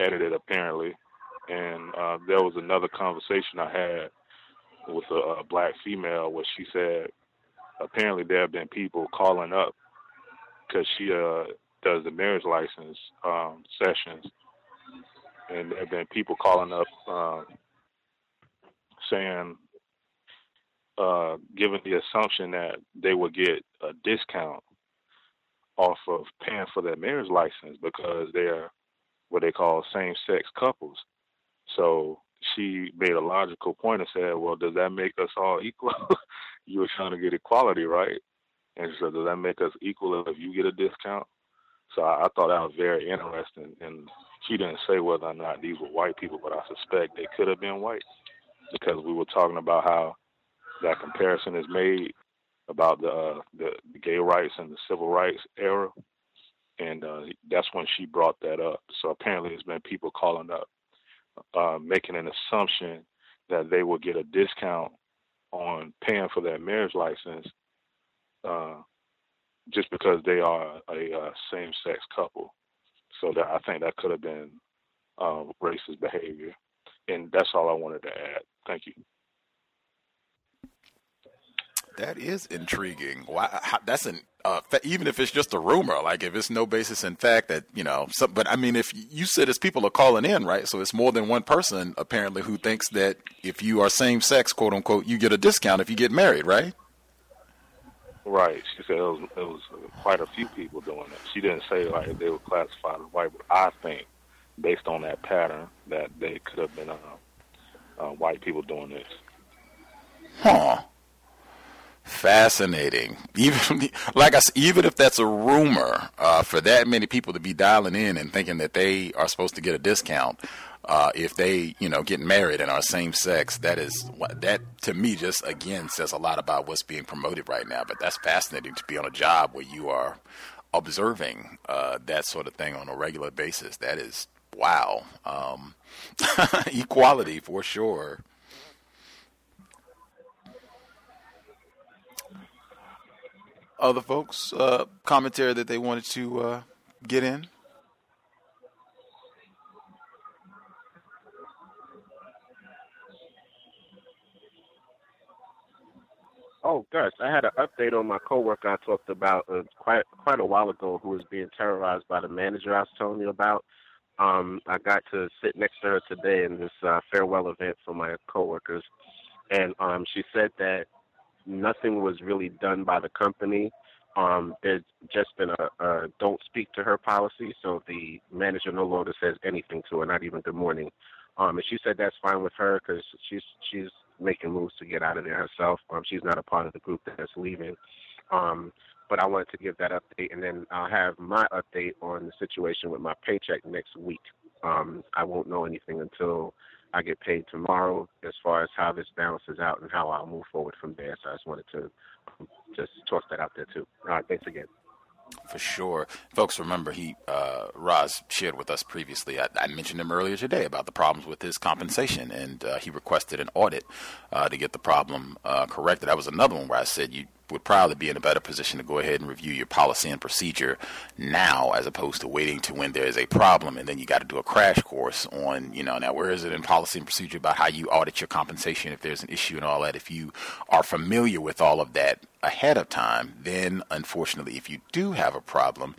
S16: edited apparently. And uh, there was another conversation I had with a, a black female where she said apparently there have been people calling up because she uh, does the marriage license um, sessions, and there have been people calling up um, saying, uh, given the assumption that they would get a discount off of paying for their marriage license because they're what they call same-sex couples. So she made a logical point and said, "Well, does that make us all equal?" you were trying to get equality, right? And she said, does that make us equal if you get a discount? So I, I thought that was very interesting. And she didn't say whether or not these were white people, but I suspect they could have been white because we were talking about how that comparison is made about the uh, the, gay rights and the civil rights era, and uh, that's when she brought that up. So apparently, there's been people calling up, uh, making an assumption that they will get a discount on paying for their marriage license uh, just because they are a, a same-sex couple. So that I think that could have been uh, racist behavior, and that's all I wanted to add. Thank you.
S10: That is intriguing. Why? That's an uh, even if it's just a rumor, like if it's no basis in fact that you know. So, but I mean, if you said as people are calling in, right? So it's more than one person apparently who thinks that if you are same sex, quote unquote, you get a discount if you get married, right?
S16: Right. She said it was, it was quite a few people doing it. She didn't say like they were classified as white, but I think based on that pattern that they could have been uh, uh, white people doing this.
S10: Huh. Fascinating. Even like I said, even if that's a rumor, uh, for that many people to be dialing in and thinking that they are supposed to get a discount uh, if they, you know, get married and are same sex, that is that to me just again says a lot about what's being promoted right now. But that's fascinating to be on a job where you are observing uh, that sort of thing on a regular basis. That is wow. Um, equality for sure. Other folks uh, commentary that they wanted to uh, get in?
S17: Oh, gosh, I had an update on my coworker I talked about uh, quite quite a while ago, who was being terrorized by the manager I was telling you about. Um, I got to sit next to her today in this uh, farewell event for my coworkers, and um, she said that nothing was really done by the company. Um, there's just been a, a don't speak to her policy, so the manager no longer says anything to her, not even good morning. Um, and she said that's fine with her because she's she's
S13: making moves to get out of there herself. Um, she's not a part of the group that's leaving. Um, but I wanted to give that update, and then I'll have my update on the situation with my paycheck next week. Um, I won't know anything until I get paid tomorrow as far as how this balances out and how I'll move forward from there. So I just wanted to just toss that out there too. All right, thanks again.
S10: For sure. Folks, remember, he, uh, Roz shared with us previously, I, I, mentioned him earlier today about the problems with his compensation, and uh, he requested an audit uh, to get the problem uh, corrected. That was another one where I said, you would probably be in a better position to go ahead and review your policy and procedure now as opposed to waiting to when there is a problem and then you got to do a crash course on, you know, now where is it in policy and procedure about how you audit your compensation if there's an issue and all that. If you are familiar with all of that ahead of time, then unfortunately, if you do have a problem,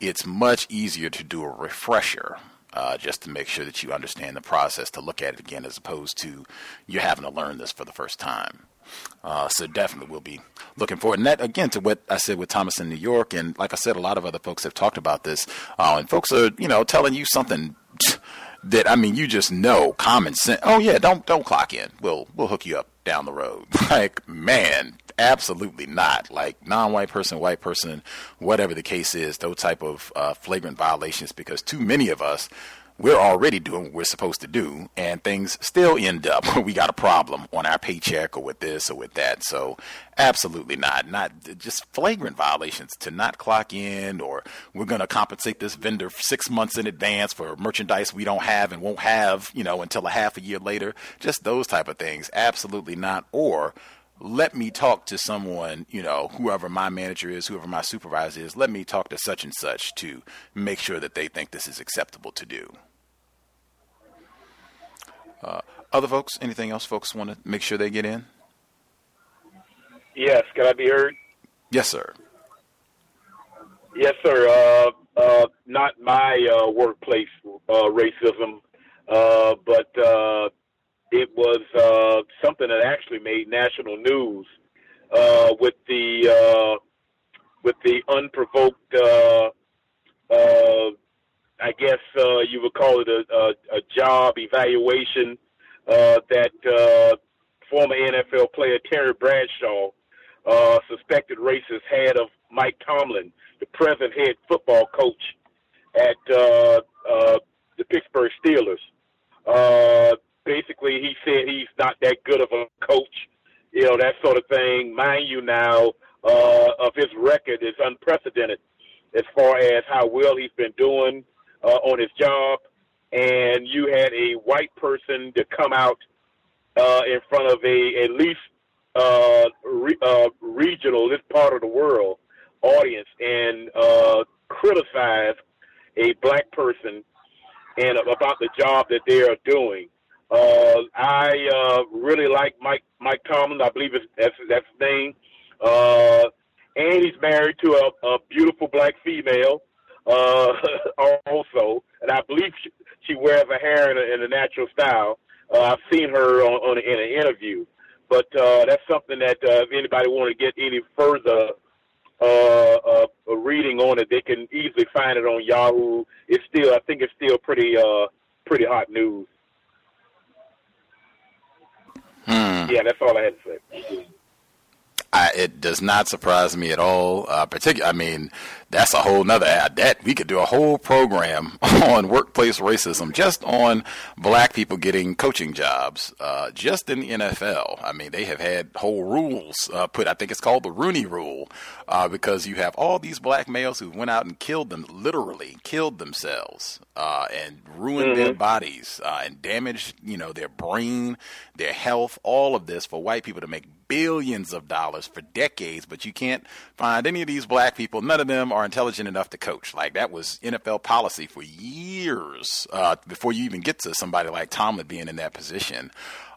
S10: it's much easier to do a refresher uh, just to make sure that you understand the process to look at it again as opposed to you having to learn this for the first time. Uh, so definitely we'll be looking forward. And that again to what I said with Thomas in New York, and like I said, a lot of other folks have talked about this. Uh, and folks are you know telling you something that I mean you just know common sense. Oh yeah, don't don't clock in. We'll we'll hook you up down the road. like man, absolutely not. Like non-white person, white person, whatever the case is, those type of uh, flagrant violations. Because too many of us we're already doing what we're supposed to do, and things still end up we got a problem on our paycheck or with this or with that. So, absolutely not. Not just flagrant violations to not clock in, or we're going to compensate this vendor six months in advance for merchandise we don't have and won't have, you know, until a half a year later. Just those type of things. Absolutely not. Or let me talk to someone, you know, whoever my manager is, whoever my supervisor is, let me talk to such and such to make sure that they think this is acceptable to do. Uh, other folks, anything else folks want to make sure they get in?
S19: Yes, can I be heard?
S10: Yes, sir.
S19: Yes, sir. Uh, uh, not my uh, workplace uh, racism, uh, but it was something that actually made national news with the with the unprovoked I guess uh, you would call it a, a, a job evaluation uh, that uh, former NFL player Terry Bradshaw, uh, suspected racist, had of Mike Tomlin, the present head football coach at uh, uh, the Pittsburgh Steelers. Uh, basically, he said he's not that good of a coach, you know, that sort of thing. Mind you, now uh, of his record is unprecedented as far as how well he's been doing uh, on his job, and you had a white person to come out uh, in front of a at least uh, re- uh, regional, this part of the world audience, and uh, criticize a black person and about the job that they are doing. Uh, I uh, really like Mike Mike Tomlin. I believe it's, that's that's his name. Uh, and he's married to a, a beautiful black female uh, also, and I believe she, she wears her hair in a, in a natural style. Uh, I've seen her on, on in an interview, but uh, that's something that uh, if anybody want to get any further uh, uh, reading on it, they can easily find it on Yahoo. It's still, I think, it's still pretty uh, pretty hot news.
S10: Hmm.
S19: Yeah, that's all I had to say.
S10: I, it does not surprise me at all. Uh, particular, I mean, that's a whole nother that we could do a whole program on workplace racism just on black people getting coaching jobs uh, just in the NFL. I mean, they have had whole rules uh, put. I think it's called the Rooney Rule uh, because you have all these black males who went out and killed them, literally killed themselves uh, and ruined mm-hmm. their bodies uh, and damaged, you know, their brain, their health, all of this for white people to make billions of dollars for decades, but you can't find any of these black people. None of them are intelligent enough to coach. Like that was NFL policy for years uh, before you even get to somebody like Tomlin being in that position.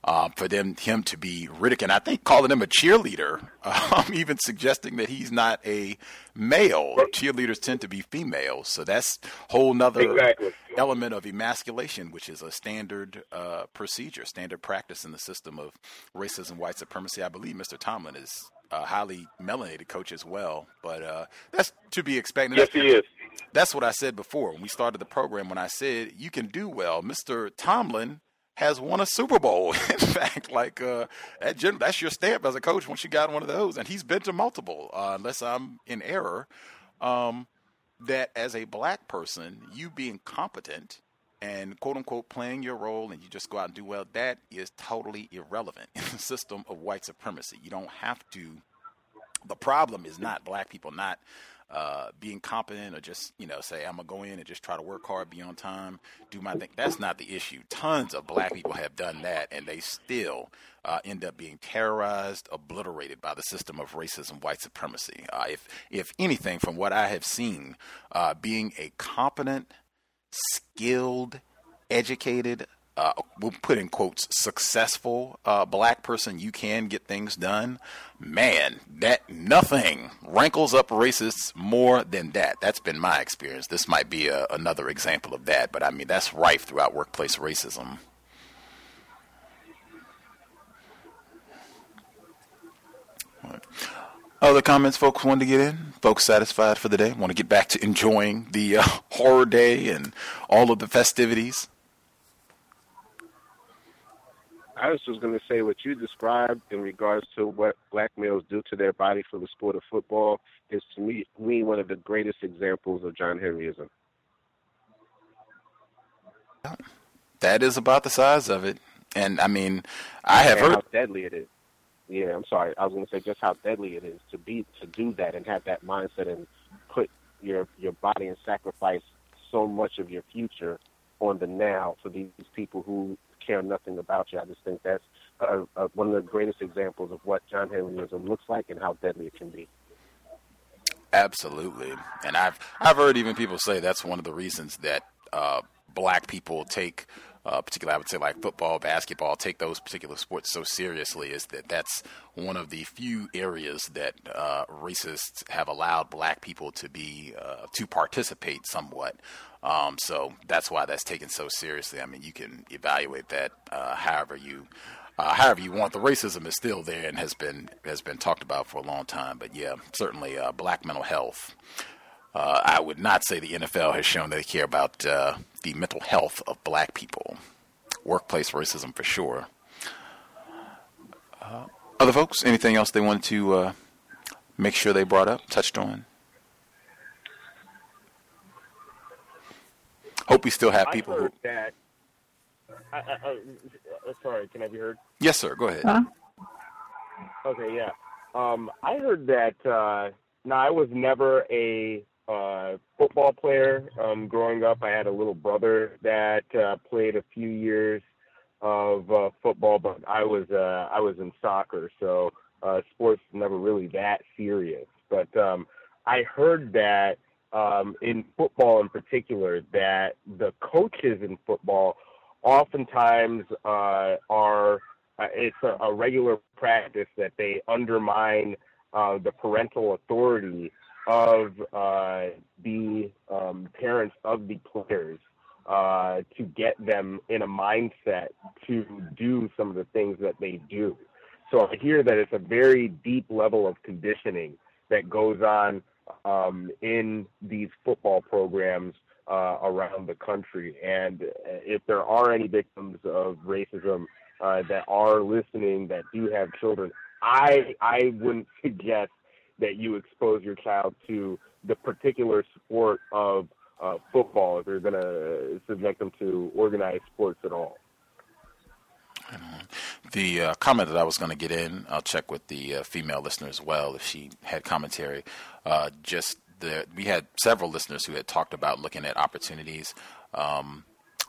S10: Uh, for them him to be ridiculed, I think calling him a cheerleader, um, even suggesting that he's not a male. Cheerleaders tend to be females, so that's whole nother
S19: exactly.
S10: element of emasculation, which is a standard uh, procedure, standard practice in the system of racism, white supremacy. I believe Mr. Tomlin is a highly melanated coach as well, but uh, that's to be expected.
S19: Yes, he is.
S10: That's what I said before when we started the program. When I said you can do well, Mr. Tomlin has won a Super Bowl. In fact, like uh, that that's your stamp as a coach once you got one of those, and he's been to multiple. Uh, unless I'm in error, um, that as a black person, you being competent and quote unquote playing your role and you just go out and do well, that is totally irrelevant in the system of white supremacy. You don't have to. The problem is not black people not uh, being competent or just you know say I'm gonna go in and just try to work hard, be on time, do my thing. That's not the issue. Tons of black people have done that, and they still uh, end up being terrorized, obliterated by the system of racism, white supremacy. Uh, if if anything, from what I have seen, uh, being a competent, skilled, educated uh, we'll put in quotes successful uh, black person you can get things done man that nothing rankles up racists more than that that's been my experience this might be a, another example of that but i mean that's rife throughout workplace racism Other comments folks wanted to get in? Folks satisfied for the day? Want to get back to enjoying the uh, horror day and all of the festivities?
S13: I was just going to say what you described in regards to what black males do to their body for the sport of football is to me, me one of the greatest examples of John Henryism.
S10: That is about the size of it, and I mean, I have
S13: and
S10: heard
S13: how deadly it is. Yeah, I'm sorry. I was going to say just how deadly it is to be to do that and have that mindset and put your your body and sacrifice so much of your future on the now for these people who care nothing about you. I just think that's one of the greatest examples of what John Henryism looks like and how deadly it can be.
S10: Absolutely, and I've I've heard even people say that's one of the reasons that uh, black people take, uh, particularly I would say like football, basketball, take those particular sports so seriously is that that's one of the few areas that uh, racists have allowed black people to be uh, to participate somewhat. Um, so that's why that's taken so seriously. I mean, you can evaluate that uh, however you. Uh, however you want, the racism is still there and has been has been talked about for a long time. But yeah, certainly uh, black mental health. Uh, I would not say the NFL has shown they care about uh, the mental health of black people. Workplace racism for sure. Uh, other folks, anything else they wanted to uh, make sure they brought up, touched on? Hope we still have people
S17: I
S10: who.
S17: that. I, I, I, uh, sorry, can I be heard?
S10: Yes, sir. Go ahead.
S17: Okay, yeah. Um, I heard that. Uh, now, I was never a uh, football player. Um, growing up, I had a little brother that uh, played a few years of uh, football, but I was uh, I was in soccer, so uh, sports never really that serious. But um, I heard that um, in football in particular that the coaches in football oftentimes uh, are uh, it's a, a regular practice that they undermine uh, the parental authority of uh, the um, parents of the players uh, to get them in a mindset to do some of the things that they do. So I hear that it's a very deep level of conditioning that goes on um, in these football programs uh, around the country. And if there are any victims of racism uh, that are listening that do have children, I I wouldn't suggest that you expose your child to the particular sport of uh, football if you're going to subject them to organized sports at all.
S10: The uh, comment that I was going to get in, I'll check with the uh, female listener as well if she had commentary. Uh, just the, we had several listeners who had talked about looking at opportunities. Um,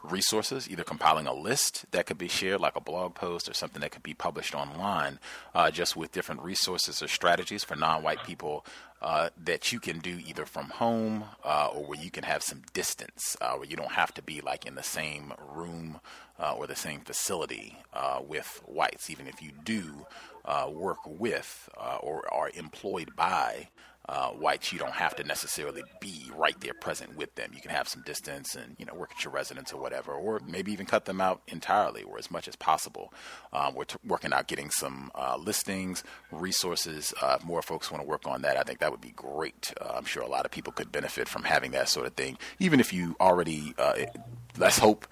S10: resources, either compiling a list that could be shared, like a blog post or something that could be published online, uh, just with different resources or strategies for non white people uh, that you can do either from home uh, or where you can have some distance, uh, where you don't have to be like in the same room uh, or the same facility uh, with whites, even if you do work with or are employed by uh, whites, you don't have to necessarily be right there present with them. You can have some distance and you know work at your residence or whatever, or maybe even cut them out entirely or as much as possible. Um, we're t- working out getting some uh, listings, resources. Uh, more folks want to work on that, I think that would be great. Uh, I'm sure a lot of people could benefit from having that sort of thing. Even if you already, uh, let's hope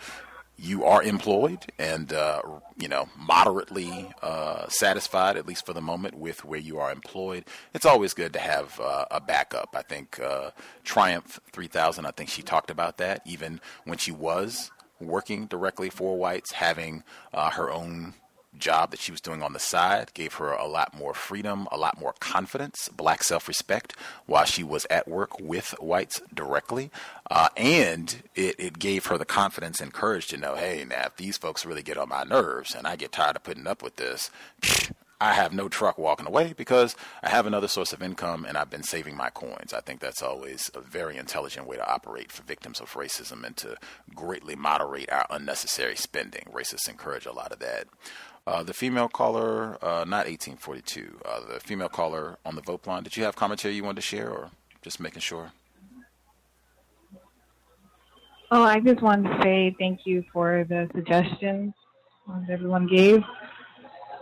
S10: you are employed and uh, you know moderately uh, satisfied, at least for the moment, with where you are employed, it's always good to have uh, a backup. I think uh, Triumph 3000. I think she talked about that even when she was working directly for whites, having uh, her own job that she was doing on the side gave her a lot more freedom, a lot more confidence, black self respect while she was at work with whites directly. Uh, and it, it gave her the confidence and courage to know hey, now, if these folks really get on my nerves and I get tired of putting up with this, I have no truck walking away because I have another source of income and I've been saving my coins. I think that's always a very intelligent way to operate for victims of racism and to greatly moderate our unnecessary spending. Racists encourage a lot of that. Uh, the female caller, uh, not 1842, uh, the female caller on the vote line, did you have commentary you wanted to share or just making sure?
S18: Oh, I just wanted to say thank you for the suggestions that everyone gave.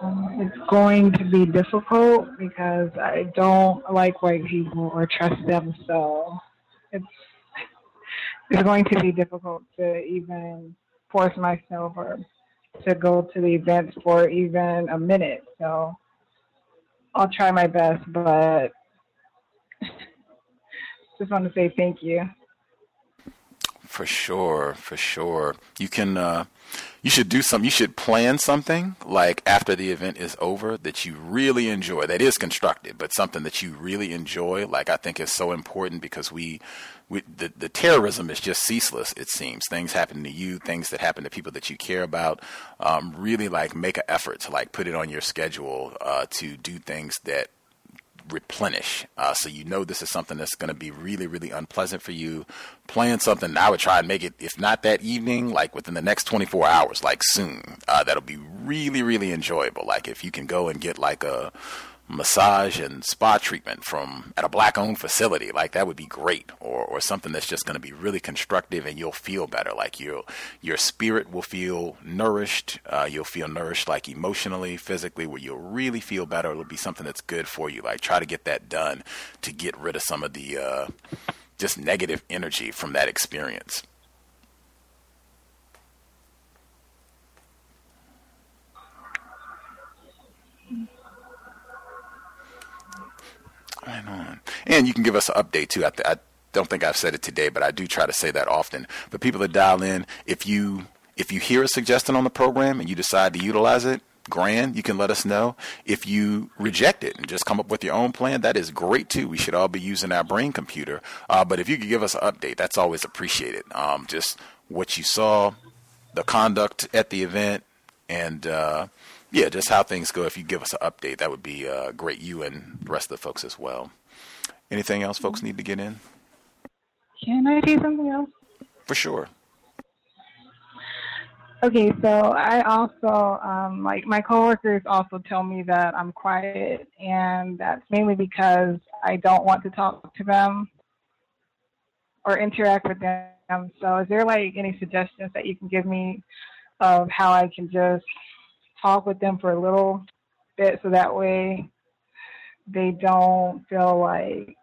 S18: Um, it's going to be difficult because I don't like white people or trust them, so it's it's going to be difficult to even force myself or to go to the events for even a minute. So I'll try my best, but just want to say thank you.
S10: For sure, for sure. You can, uh, you should do some. You should plan something like after the event is over that you really enjoy. That is constructive, but something that you really enjoy. Like I think is so important because we we, the, the terrorism is just ceaseless. It seems things happen to you, things that happen to people that you care about. Um, really, like make an effort to like put it on your schedule uh, to do things that replenish. Uh, so you know this is something that's going to be really, really unpleasant for you. Plan something, I would try and make it, if not that evening, like within the next 24 hours, like soon. Uh, that'll be really, really enjoyable. Like if you can go and get like a massage and spa treatment from at a black owned facility like that would be great. Or or something that's just going to be really constructive and you'll feel better. Like your your spirit will feel nourished uh, you'll feel nourished like emotionally physically. Where you'll really feel better it'll be something that's good for you. Like try to get that done to get rid of some of the uh, just negative energy from that experience On. And you can give us an update too. I, I don't think I've said it today, but I do try to say that often. For people that dial in, if you if you hear a suggestion on the program and you decide to utilize it, grand, you can let us know. If you reject it and just come up with your own plan, that is great too. We should all be using our brain computer. Uh, but if you could give us an update, that's always appreciated. Um, just what you saw, the conduct at the event, and uh, yeah, just how things go. If you give us an update, that would be uh, great. You and the rest of the folks as well. Anything else folks need to get in?
S18: Can I do something else?
S10: For sure.
S18: Okay, so I also um, like my coworkers also tell me that I'm quiet, and that's mainly because I don't want to talk to them or interact with them. So, is there like any suggestions that you can give me of how I can just talk with them for a little bit so that way they don't feel like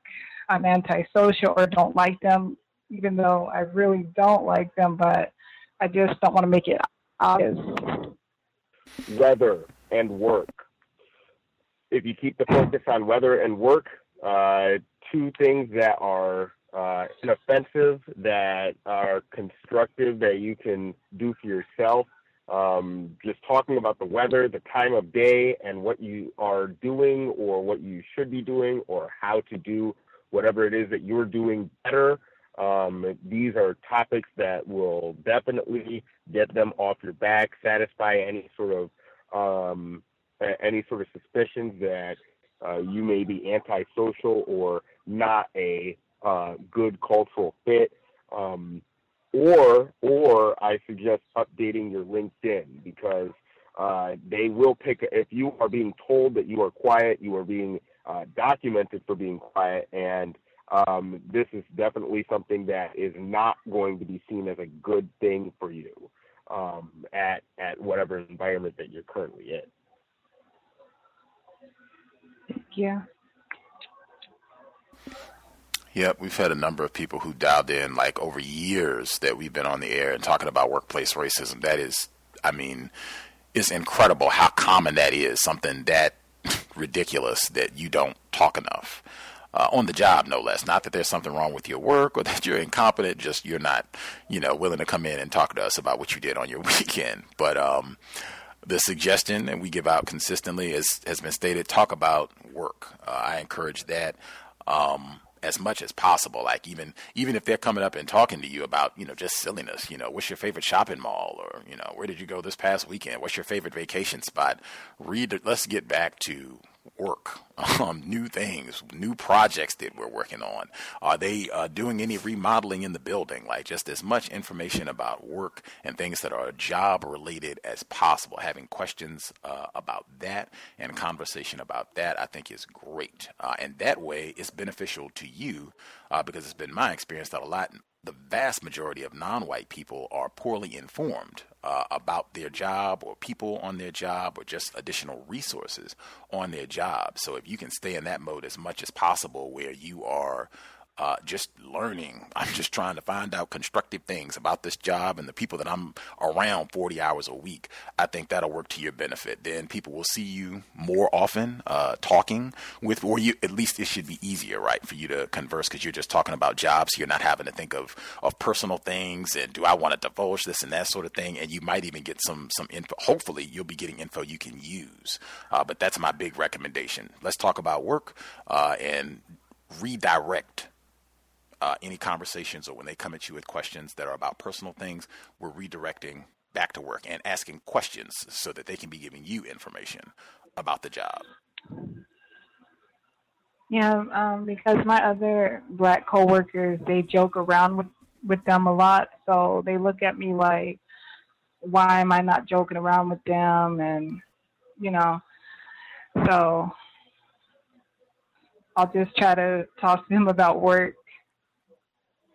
S18: I'm antisocial or don't like them, even though I really don't like them, but I just don't want to make it obvious.
S17: Weather and work. If you keep the focus on weather and work, uh, two things that are uh, inoffensive, that are constructive, that you can do for yourself um, just talking about the weather, the time of day, and what you are doing or what you should be doing or how to do whatever it is that you're doing better. Um, these are topics that will definitely get them off your back, satisfy any sort of um, any sort of suspicions that uh, you may be antisocial or not a uh, good cultural fit. Um, or or I suggest updating your LinkedIn because uh, they will pick if you are being told that you are quiet, you are being uh, documented for being quiet, and um, this is definitely something that is not going to be seen as a good thing for you um, at at whatever environment that you're currently in.
S18: You.
S10: Yep, we've had a number of people who dialed in like over years that we've been on the air and talking about workplace racism. That is, I mean, it's incredible how common that is. Something that ridiculous that you don't talk enough. Uh, on the job, no less. Not that there's something wrong with your work or that you're incompetent, just you're not, you know, willing to come in and talk to us about what you did on your weekend. But um, the suggestion that we give out consistently is, has been stated talk about work. Uh, I encourage that. Um, as much as possible. Like even even if they're coming up and talking to you about you know just silliness, you know, what's your favorite shopping mall, or you know, where did you go this past weekend? What's your favorite vacation spot? Read. Let's get back to work, um, new things, new projects that we're working on? Are they uh, doing any remodeling in the building? Like just as much information about work and things that are job related as possible. Having questions uh, about that and conversation about that, I think is great. Uh, and that way, it's beneficial to you uh, because it's been my experience that a lot the vast majority of non-white people are poorly informed uh, about their job or people on their job or just additional resources on their job. So if you can stay in that mode as much as possible, where you are uh, just learning. I'm just trying to find out constructive things about this job and the people that I'm around 40 hours a week. I think that'll work to your benefit. Then people will see you more often uh, talking with, or you at least it should be easier, right, for you to converse because you're just talking about jobs. you're not having to think of of personal things and do I want to divulge this and that sort of thing. And you might even get some some info. Hopefully, you'll be getting info you can use. Uh, but that's my big recommendation. Let's talk about work uh, and redirect uh, any conversations or when they come at you with questions that are about personal things, we're redirecting back to work and asking questions so that they can be giving you information about the job.
S18: Yeah, um, because my other black coworkers, they joke around with with them a lot, so they look at me like, "Why am I not joking around with them?" And you know, so I'll just try to talk to them about work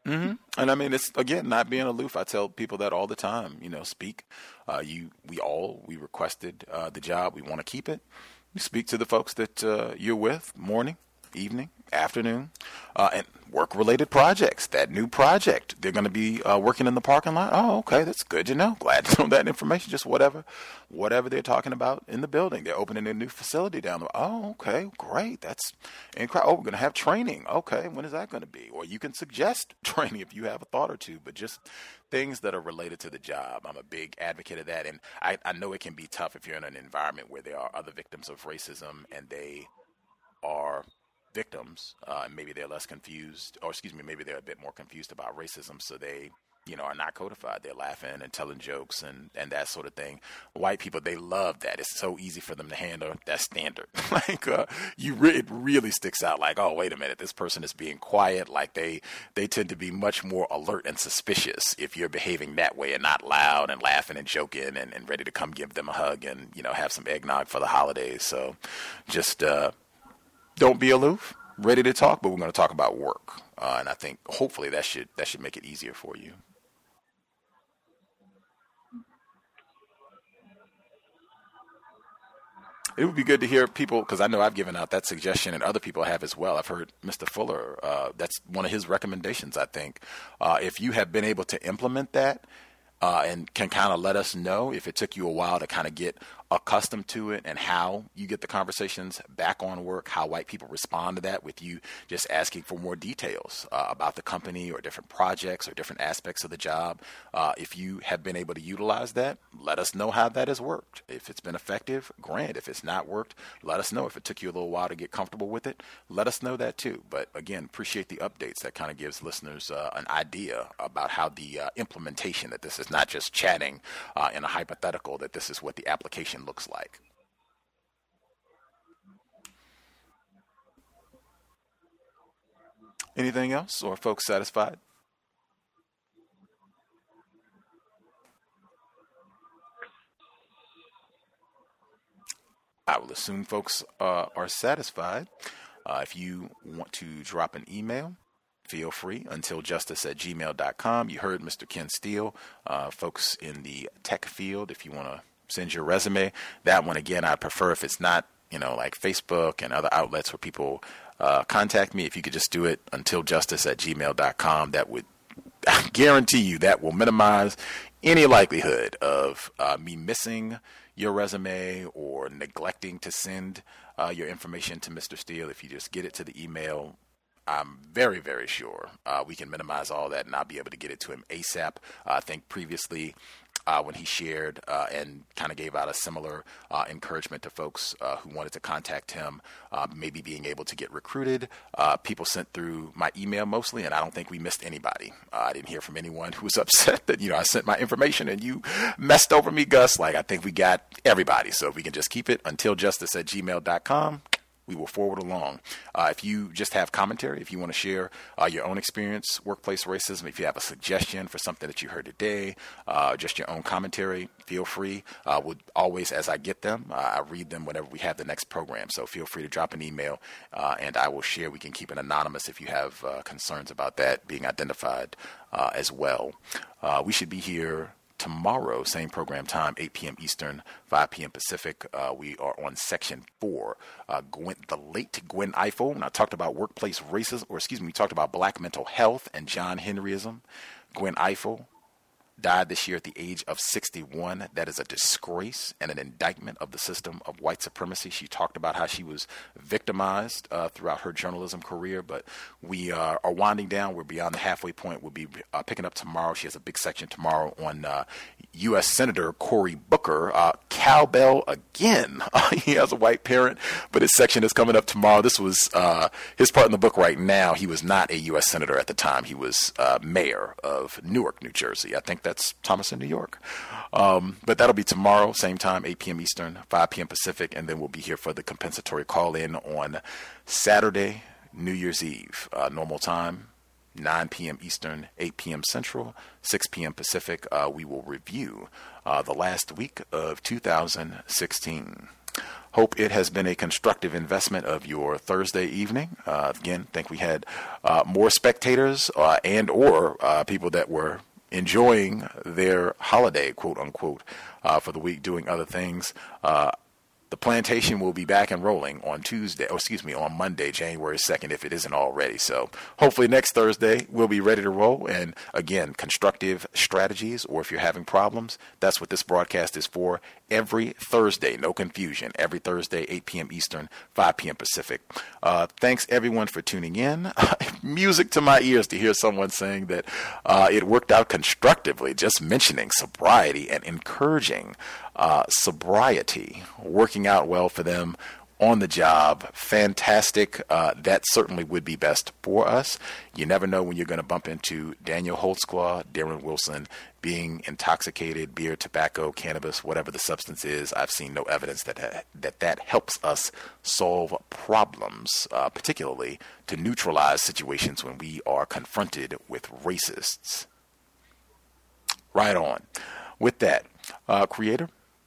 S10: Mm-hmm. And I mean, it's again not being aloof. I tell people that all the time. You know, speak. Uh, you, we all, we requested uh, the job. We want to keep it. You speak to the folks that uh, you're with, morning, evening, afternoon, uh, and work related projects. That new project, they're going to be uh, working in the parking lot. Oh, okay, that's good to know. Glad to know that information. Just whatever, whatever they're talking about in the building. They're opening a new facility down there. Oh, okay, great. That's incredible. Oh, we're going to have training. Okay, when is that going to be? Or you can suggest training if you have a thought or two, but just things that are related to the job. I'm a big advocate of that, and I, I know it can be tough if you're in an environment where there are other victims of racism and they are victims. Uh, maybe they're less confused, or excuse me, maybe they're a bit more confused about racism, so they, you know, are not codified. They're laughing and telling jokes and, and that sort of thing. White people, they love that. It's so easy for them to handle that standard. like, uh, you re- it really sticks out. Like, oh, wait a minute, this person is being quiet. Like they, they tend to be much more alert and suspicious if you're behaving that way and not loud and laughing and joking and, and ready to come give them a hug and you know have some eggnog for the holidays. So, just uh, don't be aloof, ready to talk, but we're going to talk about work, uh, and I think hopefully that should that should make it easier for you. It would be good to hear people because I know I've given out that suggestion and other people have as well. I've heard Mr. Fuller. Uh, that's one of his recommendations. I think uh, if you have been able to implement that uh, and can kind of let us know if it took you a while to kind of get accustomed to it and how you get the conversations back on work, how white people respond to that with you just asking for more details uh, about the company or different projects or different aspects of the job. Uh, if you have been able to utilize that, let us know how that has worked. If it's been effective, grant. If it's not worked, let us know. If it took you a little while to get comfortable with it, let us know that too. But again, appreciate the updates. That kind of gives listeners uh, an idea about how the uh, implementation that this is not just chatting uh, in a hypothetical, that this is what the application looks like. Anything else, or folks satisfied? I will assume folks uh, are satisfied. Uh, if you want to drop an email, feel free untiljustice at gmail.com. You heard Mr. Ken Steele. Uh, folks in the tech field, if you want to send your resume. That one again, I prefer if it's not you know like Facebook and other outlets where people uh, contact me. If you could just do it untiljustice at gmail.com, that would I guarantee you that will minimize any likelihood of uh, me missing your resume or neglecting to send uh, your information to Mr. Steele. If you just get it to the email, I'm very, very sure uh, we can minimize all that and I'll be able to get it to him ASAP. I think previously uh, when he shared uh, and kind of gave out a similar uh, encouragement to folks uh, who wanted to contact him, uh, maybe being able to get recruited. People sent through my email mostly, and I don't think we missed anybody. I didn't hear from anyone who was upset that you know I sent my information and you messed over me, Gus. Like I think we got everybody. So if we can just keep it until justice at gmail.com, we will forward along. Uh, if you just have commentary, if you want to share uh, your own experience, workplace racism, if you have a suggestion for something that you heard today, uh, just your own commentary, feel free. Uh, would always, as I get them, uh, I read them whenever we have the next program. So feel free to drop an email, uh, and I will share. We can keep it anonymous if you have concerns about that being identified as well. we should be here tomorrow, same program time, 8 p.m. Eastern, 5 p.m. Pacific. Uh, we are on section four. Uh, Gwen, the late Gwen Ifill. And I talked about workplace racism, or excuse me, we talked about black mental health and John Henryism. Gwen Ifill died this year at the age of 61. That is a disgrace and an indictment of the system of white supremacy. She talked about how she was victimized uh, throughout her journalism career, but we uh, are winding down. We're beyond the halfway point. We'll be uh, picking up tomorrow. She has a big section tomorrow on U.S. Uh, Senator Cory Booker. Uh, cowbell again. he has a white parent, but his section is coming up tomorrow. This was his part in the book right now. He was not a U.S. Senator at the time. He was mayor of Newark, New Jersey. I think that's Thomas in New York. Um, but that'll be tomorrow, same time, 8 p.m. Eastern, 5 p.m. Pacific, and then we'll be here for the compensatory call in on Saturday, New Year's Eve, uh, normal time. 9 p.m. Eastern, 8 p.m. Central, 6 p.m. Pacific. Uh, we will review uh, the last week of 2016. Hope it has been a constructive investment of your Thursday evening. Uh, again, think we had uh, more spectators uh, and or uh, people that were enjoying their holiday, quote unquote, uh, for the week, doing other things. Uh, the plantation will be back and rolling on Tuesday, or excuse me, on Monday, January 2nd, if it isn't already. So hopefully next Thursday we'll be ready to roll. And again, constructive strategies, or if you're having problems, that's what this broadcast is for. Every Thursday, no confusion, every Thursday, 8 p.m. Eastern, 5 p.m. Pacific. Uh, thanks everyone for tuning in. Music to my ears to hear someone saying that uh, it worked out constructively, just mentioning sobriety and encouraging uh, sobriety working out well for them on the job. Fantastic. Uh, that certainly would be best for us. You never know when you're going to bump into Daniel Holtzclaw, Darren Wilson being intoxicated, beer, tobacco, cannabis, whatever the substance is. I've seen no evidence that that, that helps us solve problems, uh, particularly to neutralize situations when we are confronted with racists. Right on. With that, uh, Creator,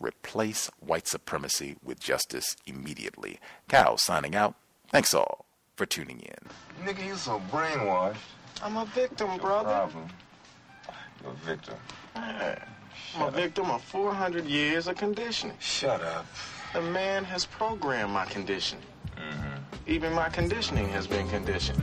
S10: replace white supremacy with justice immediately. Cal signing out. Thanks all for tuning in.
S20: Nigga, you so brainwashed. I'm a victim, brother. Problem. You're a victim. Man, I'm a victim of 400 years of conditioning. Shut up. The man has programmed my conditioning. Mm-hmm. Even my conditioning has been conditioned.